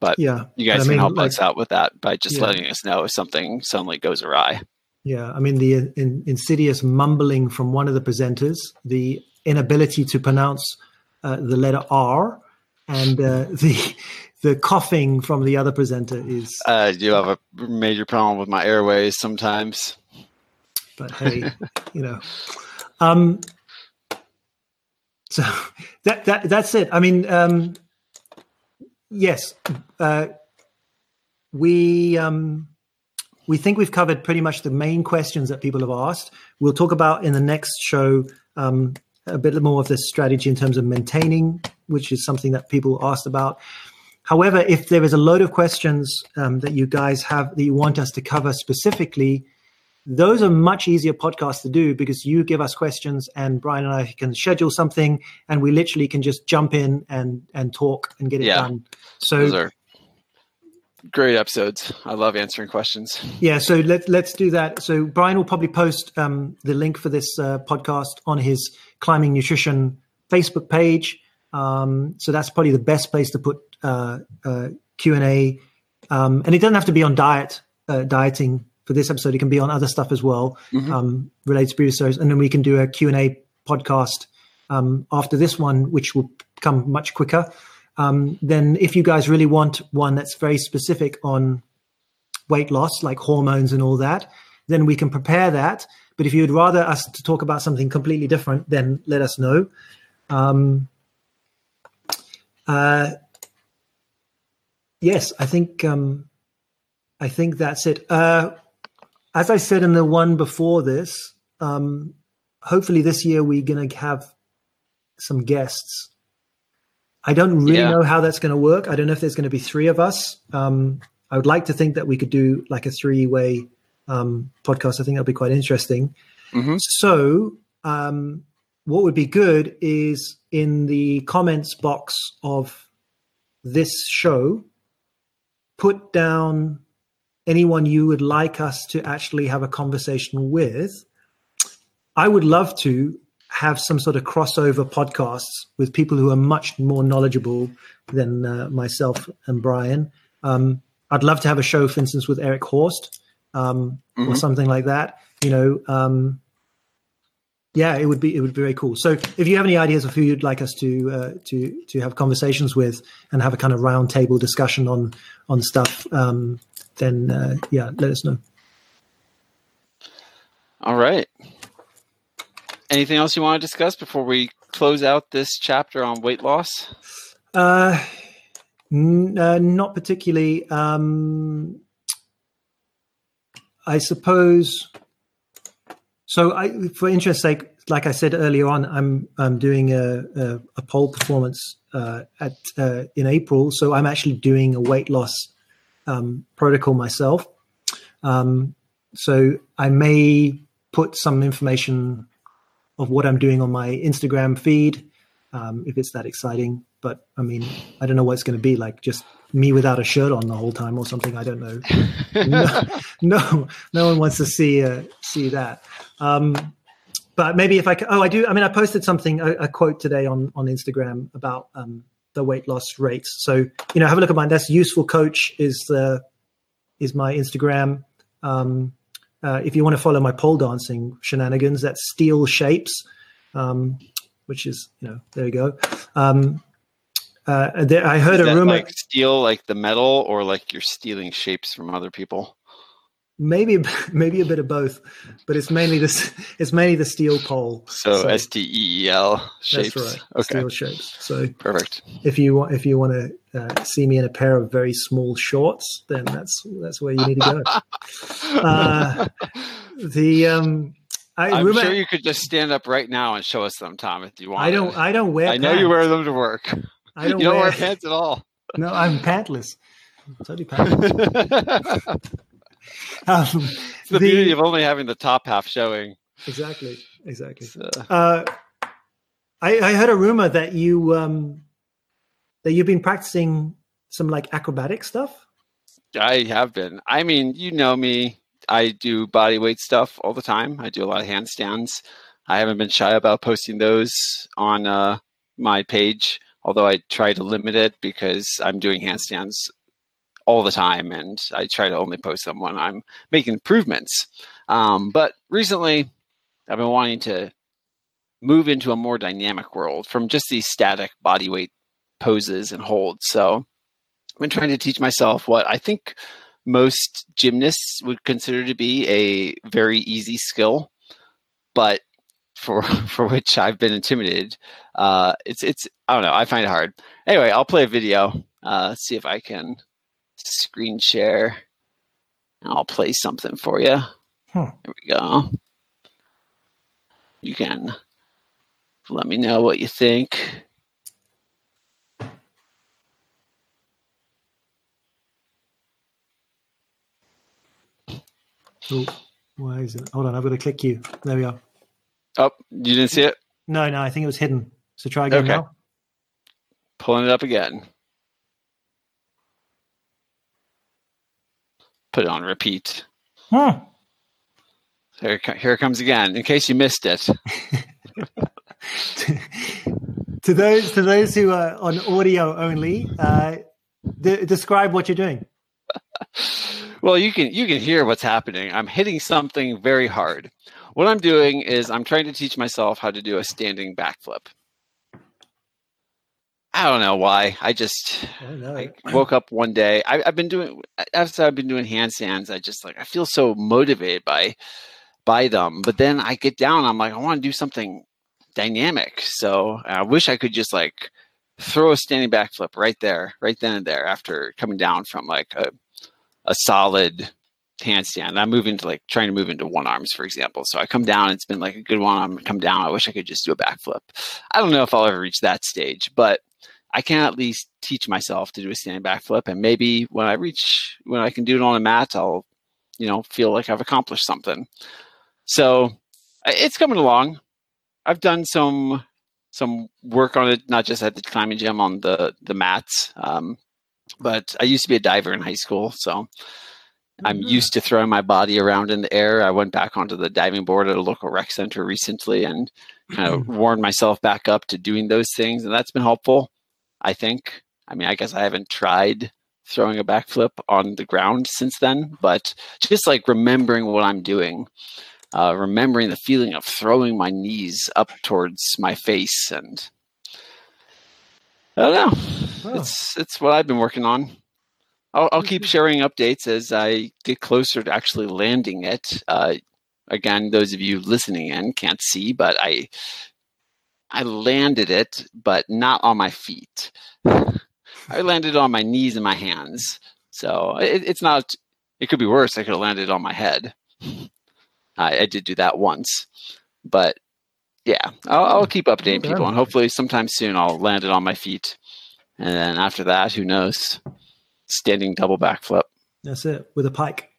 But yeah, you guys I can mean, help like, us out with that by just yeah. letting us know if something suddenly goes awry. Yeah, I mean the in, insidious mumbling from one of the presenters, the inability to pronounce uh, the letter R, and uh, the the coughing from the other presenter is. Uh, you have a major problem with my airways sometimes. But hey, you know, um, so that that that's it. I mean, um, yes, uh, we um, we think we've covered pretty much the main questions that people have asked. We'll talk about in the next show um, a bit more of the strategy in terms of maintaining, which is something that people asked about. However, if there is a load of questions um, that you guys have that you want us to cover specifically, those are much easier podcasts to do because you give us questions and Brian and I can schedule something and we literally can just jump in and and talk and get it yeah. done. So those are great episodes. I love answering questions. Yeah, so let let's do that. So Brian will probably post um, the link for this uh, podcast on his climbing nutrition Facebook page. Um, so that's probably the best place to put uh, uh, Q and A, um, and it doesn't have to be on diet uh, dieting for this episode. It can be on other stuff as well, mm-hmm. um, related to previous shows. And then we can do a Q&A podcast um, after this one, which will come much quicker. Um, then if you guys really want one that's very specific on weight loss, like hormones and all that, then we can prepare that. But if you'd rather us to talk about something completely different, then let us know. Um, uh, yes, I think um, I think that's it. Uh, as I said in the one before this, um, hopefully this year we're going to have some guests. I don't really yeah. know how that's going to work. I don't know if there's going to be three of us. Um, I would like to think that we could do like a three way um, podcast. I think that'd be quite interesting. Mm-hmm. So, um, what would be good is in the comments box of this show, put down anyone you would like us to actually have a conversation with, I would love to have some sort of crossover podcasts with people who are much more knowledgeable than uh, myself and Brian. Um, I'd love to have a show, for instance, with Eric Horst um, mm-hmm. or something like that. You know, um, yeah, it would be it would be very cool. So, if you have any ideas of who you'd like us to uh, to to have conversations with and have a kind of roundtable discussion on on stuff, um, then uh, yeah, let us know. All right. Anything else you want to discuss before we close out this chapter on weight loss? Uh, n- uh not particularly. Um, I suppose. So, I, for interest's sake, like I said earlier on, I'm I'm doing a a, a pole performance uh, at uh, in April. So I'm actually doing a weight loss um, protocol myself. Um, so I may put some information of what I'm doing on my Instagram feed um, if it's that exciting. But I mean, I don't know what it's going to be like. Just me without a shirt on the whole time or something. I don't know. no, no, no one wants to see uh, see that. Um, but maybe if I can, oh, I do. I mean, I posted something a, a quote today on on Instagram about um, the weight loss rates. So you know, have a look at mine. That's useful coach is the is my Instagram. Um, uh, if you want to follow my pole dancing shenanigans, that's steel shapes, um, which is you know there you go. Um, uh, there, I heard is a rumor like steel, like the metal, or like you're stealing shapes from other people. Maybe maybe a bit of both, but it's mainly this. It's mainly the steel pole. So, S T E E L shapes. That's right. Okay. Steel shapes. So Perfect. if you want if you want to uh, see me in a pair of very small shorts, then that's that's where you need to go. Uh, the um, I I'm remember, sure you could just stand up right now and show us them, Tom, if you want. I don't I don't wear. I know you wear them to work. I don't, you don't wear, wear. pants at all. no, I'm pantless. Totally pantless. Um, the, The- beauty of only having the top half showing. exactly. Exactly. Uh, Uh, I, I heard a rumor that you um, that you've been practicing some like acrobatic stuff. I have been. I mean, you know me. I do body weight stuff all the time. I do a lot of handstands. I haven't been shy about posting those on uh, my page, although I try to limit it because I'm doing handstands all the time and I try to only post them when I'm making improvements. Um, but recently, I've been wanting to move into a more dynamic world from just these static body weight poses and holds. So I've been trying to teach myself what I think most gymnasts would consider to be a very easy skill, but for for which I've been intimidated. Uh, it's it's I don't know. I find it hard. Anyway, I'll play a video. Uh, see if I can screen share. And I'll play something for you. Hmm. Here we go. You can let me know what you think. Oh, why is it? Hold on, I've got to click you. There we are. Oh, you didn't see it? No, no, I think it was hidden. So try again Okay. now. Pulling it up again. Put it on repeat. Hmm. Here, here it comes again. In case you missed it, to those to those who are on audio only, uh, de- describe what you're doing. well, you can you can hear what's happening. I'm hitting something very hard. What I'm doing is I'm trying to teach myself how to do a standing backflip. I don't know why. I just no. I woke up one day. I, I've been doing after I've been doing handstands. I just like I feel so motivated by by them. But then I get down. I'm like I want to do something dynamic. So I wish I could just like throw a standing backflip right there, right then and there after coming down from like a a solid handstand. I'm moving to like trying to move into one arms, for example. So I come down. It's been like a good one. I'm come down. I wish I could just do a backflip. I don't know if I'll ever reach that stage, but I can at least teach myself to do a standing backflip, and maybe when I reach when I can do it on a mat, I'll you know feel like I've accomplished something. So it's coming along. I've done some some work on it, not just at the climbing gym on the the mats, um, but I used to be a diver in high school, so I'm Mhm. used to throwing my body around in the air. I went back onto the diving board at a local rec center recently and kind of warmed myself back up to doing those things, and that's been helpful. I think. I mean, I guess I haven't tried throwing a backflip on the ground since then, but just like remembering what I'm doing, uh, remembering the feeling of throwing my knees up towards my face, and I don't know. Wow. It's it's what I've been working on. I'll, I'll keep sharing updates as I get closer to actually landing it. Uh, again, those of you listening in can't see, but I I landed it, but not on my feet. I landed on my knees and my hands. So it, it's not. It could be worse. I could have landed on my head. I, I did do that once, but yeah, I'll, I'll keep updating people, and hopefully, sometime soon, I'll land it on my feet. And then after that, who knows? Standing double backflip That's it with a pike.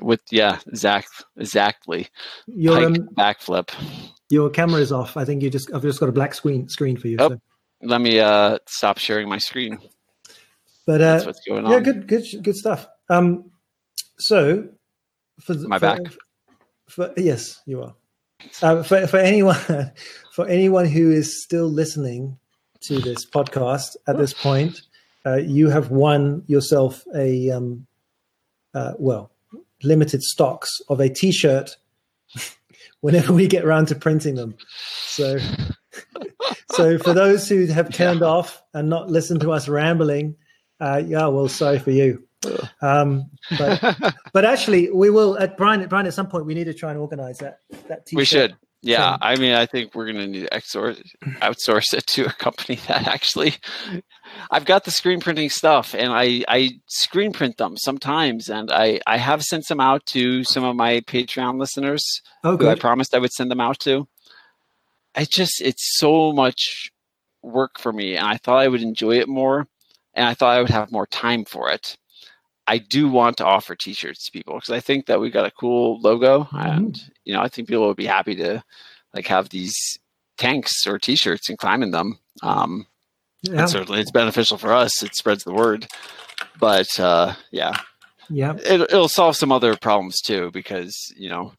With yeah, exact, exactly. Your um, backflip. your camera is off. I think you just I've just got a black screen screen for you. Oh. So. Let me uh stop sharing my screen. But That's uh, what's going on. yeah, good good good stuff. Um, so for my back? For, yes, you are. Uh, for for anyone for anyone who is still listening to this podcast at this point, uh, you have won yourself a um, uh, well limited stocks of a T-shirt. Whenever we get around to printing them, so so for those who have turned off and not listened to us rambling, uh, yeah, well, sorry for you. Um, but but actually, we will at Brian. Brian, at some point, we need to try and organize that. That t-shirt we should. Yeah, I mean, I think we're going to need to outsource, outsource it to a company that actually. I've got the screen printing stuff, and I I screen print them sometimes, and I I have sent them out to some of my Patreon listeners. Oh, who I promised I would send them out to. I just it's so much work for me, and I thought I would enjoy it more, and I thought I would have more time for it. I do want to offer T-shirts to people because I think that we got a cool logo, mm-hmm. and you know, I think people would be happy to like have these tanks or T-shirts and climb in them. Um, yeah. And certainly, it's beneficial for us. It spreads the word, but uh, yeah, yeah, it, it'll solve some other problems too because you know,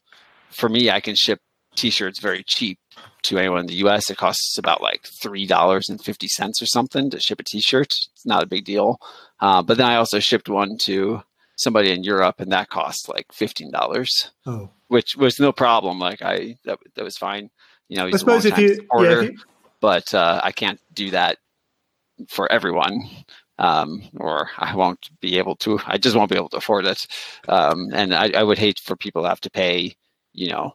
for me, I can ship T-shirts very cheap to anyone in the U.S. It costs about like three dollars and fifty cents or something to ship a T-shirt. It's not a big deal. Uh, but then I also shipped one to somebody in Europe, and that cost like fifteen dollars. Oh, which was no problem. Like I that that was fine. You know, I suppose if you, order, yeah, if you... but uh, I can't do that for everyone. Um, or I won't be able to. I just won't be able to afford it. Um, and I, I would hate for people to have to pay, you know,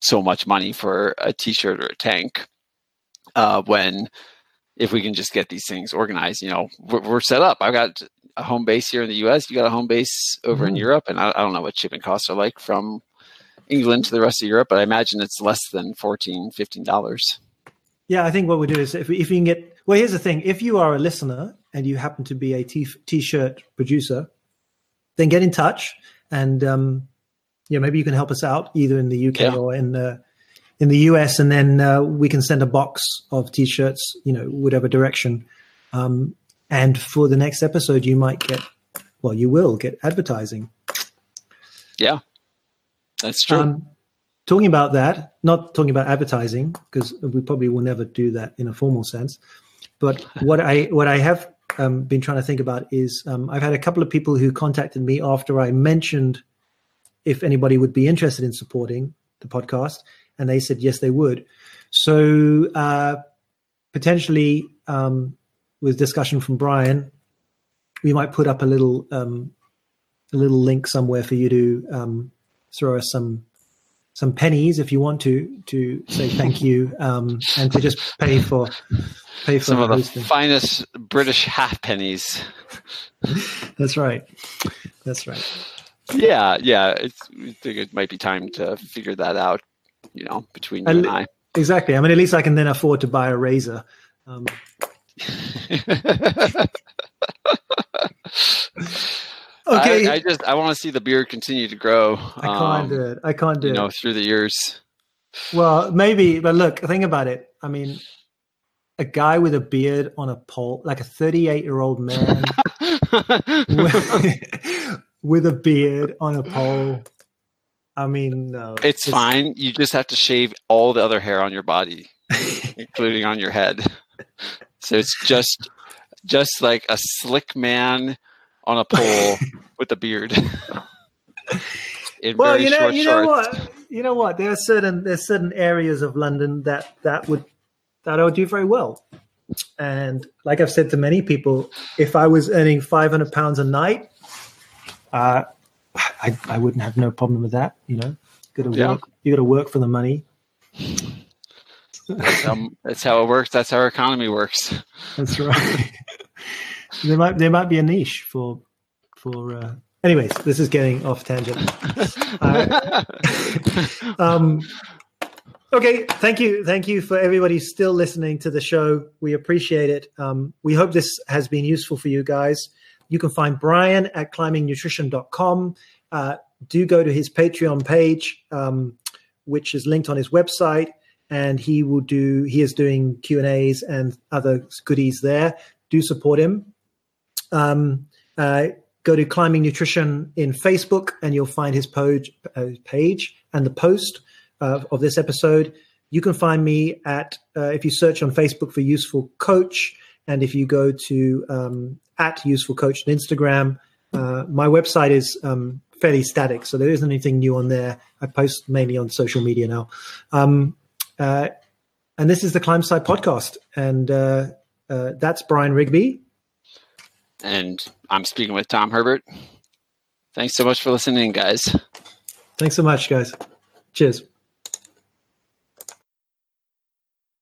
so much money for a T-shirt or a tank uh, when if we can just get these things organized, you know, we're, we're, set up. I've got a home base here in the U.S. You got a home base over mm-hmm. in Europe, and I, I, don't know what shipping costs are like from England to the rest of Europe, but I imagine it's less than 14 dollars. Yeah, I think what we do is if we, if you can get well, here's the thing: if you are a listener and you happen to be a t- t-shirt producer, then get in touch and um, yeah, maybe you can help us out either in the UK yeah. or in the in the US, and then uh, we can send a box of t-shirts, you know, whatever direction. Um, and for the next episode, you might get, well, you will get advertising. Yeah, that's true. Um, talking about that, not talking about advertising, because we probably will never do that in a formal sense. But what I what I have um, been trying to think about is um, I've had a couple of people who contacted me after I mentioned if anybody would be interested in supporting the podcast, and they said yes, they would. So uh, potentially, um, with discussion from Brian, we might put up a little um, a little link somewhere for you to um, throw us some some pennies if you want to to say thank you um, and to just pay for pay for some of hosting. the finest British half pennies. That's right. That's right. Yeah, yeah. It's, I think it might be time to figure that out. You know, between you and, and I. Exactly. I mean, at least I can then afford to buy a razor. Um, okay. I, I, just I want to see the beard continue to grow. I can't um, do it. I can't do you it. know, through the years. Well, maybe, but look, think about it. I mean, a guy with a beard on a pole, like a 38 year old man with, with, a beard on a pole. I mean, no. It's, it's fine. You just have to shave all the other hair on your body, including on your head. So it's just just like a slick man on a pole with a beard. well, you know, you know what, you know what. There are certain there's certain areas of London that that would that I would do very well. And like I've said to many people, if I was earning 500 pounds a night, uh, I, I wouldn't have no problem with that. You know, you got to yeah. work. You got to work for the money. That's how, that's how it works. That's how our economy works. That's right. there might there might be a niche for for. Uh, anyways, this is getting off tangent. Uh, um, okay, thank you, thank you for everybody still listening to the show. We appreciate it. Um, we hope this has been useful for you guys. You can find Brian at climbingnutrition.com. Uh, do go to his Patreon page, um, which is linked on his website and he will do he is doing q and a's and other goodies there. Do support him. Um, uh, go to climbing nutrition in facebook and you'll find his page, uh, page and the post uh, of this episode. You can find me at uh, if you search on facebook for useful coach and if you go to um, at useful coach on instagram uh, my website is um, fairly static so there isn't anything new on there i post mainly on social media now um, uh, and this is the Climb Side podcast. And uh, uh, that's Brian Rigby. And I'm speaking with Tom Herbert. Thanks so much for listening, guys. Thanks so much, guys. Cheers.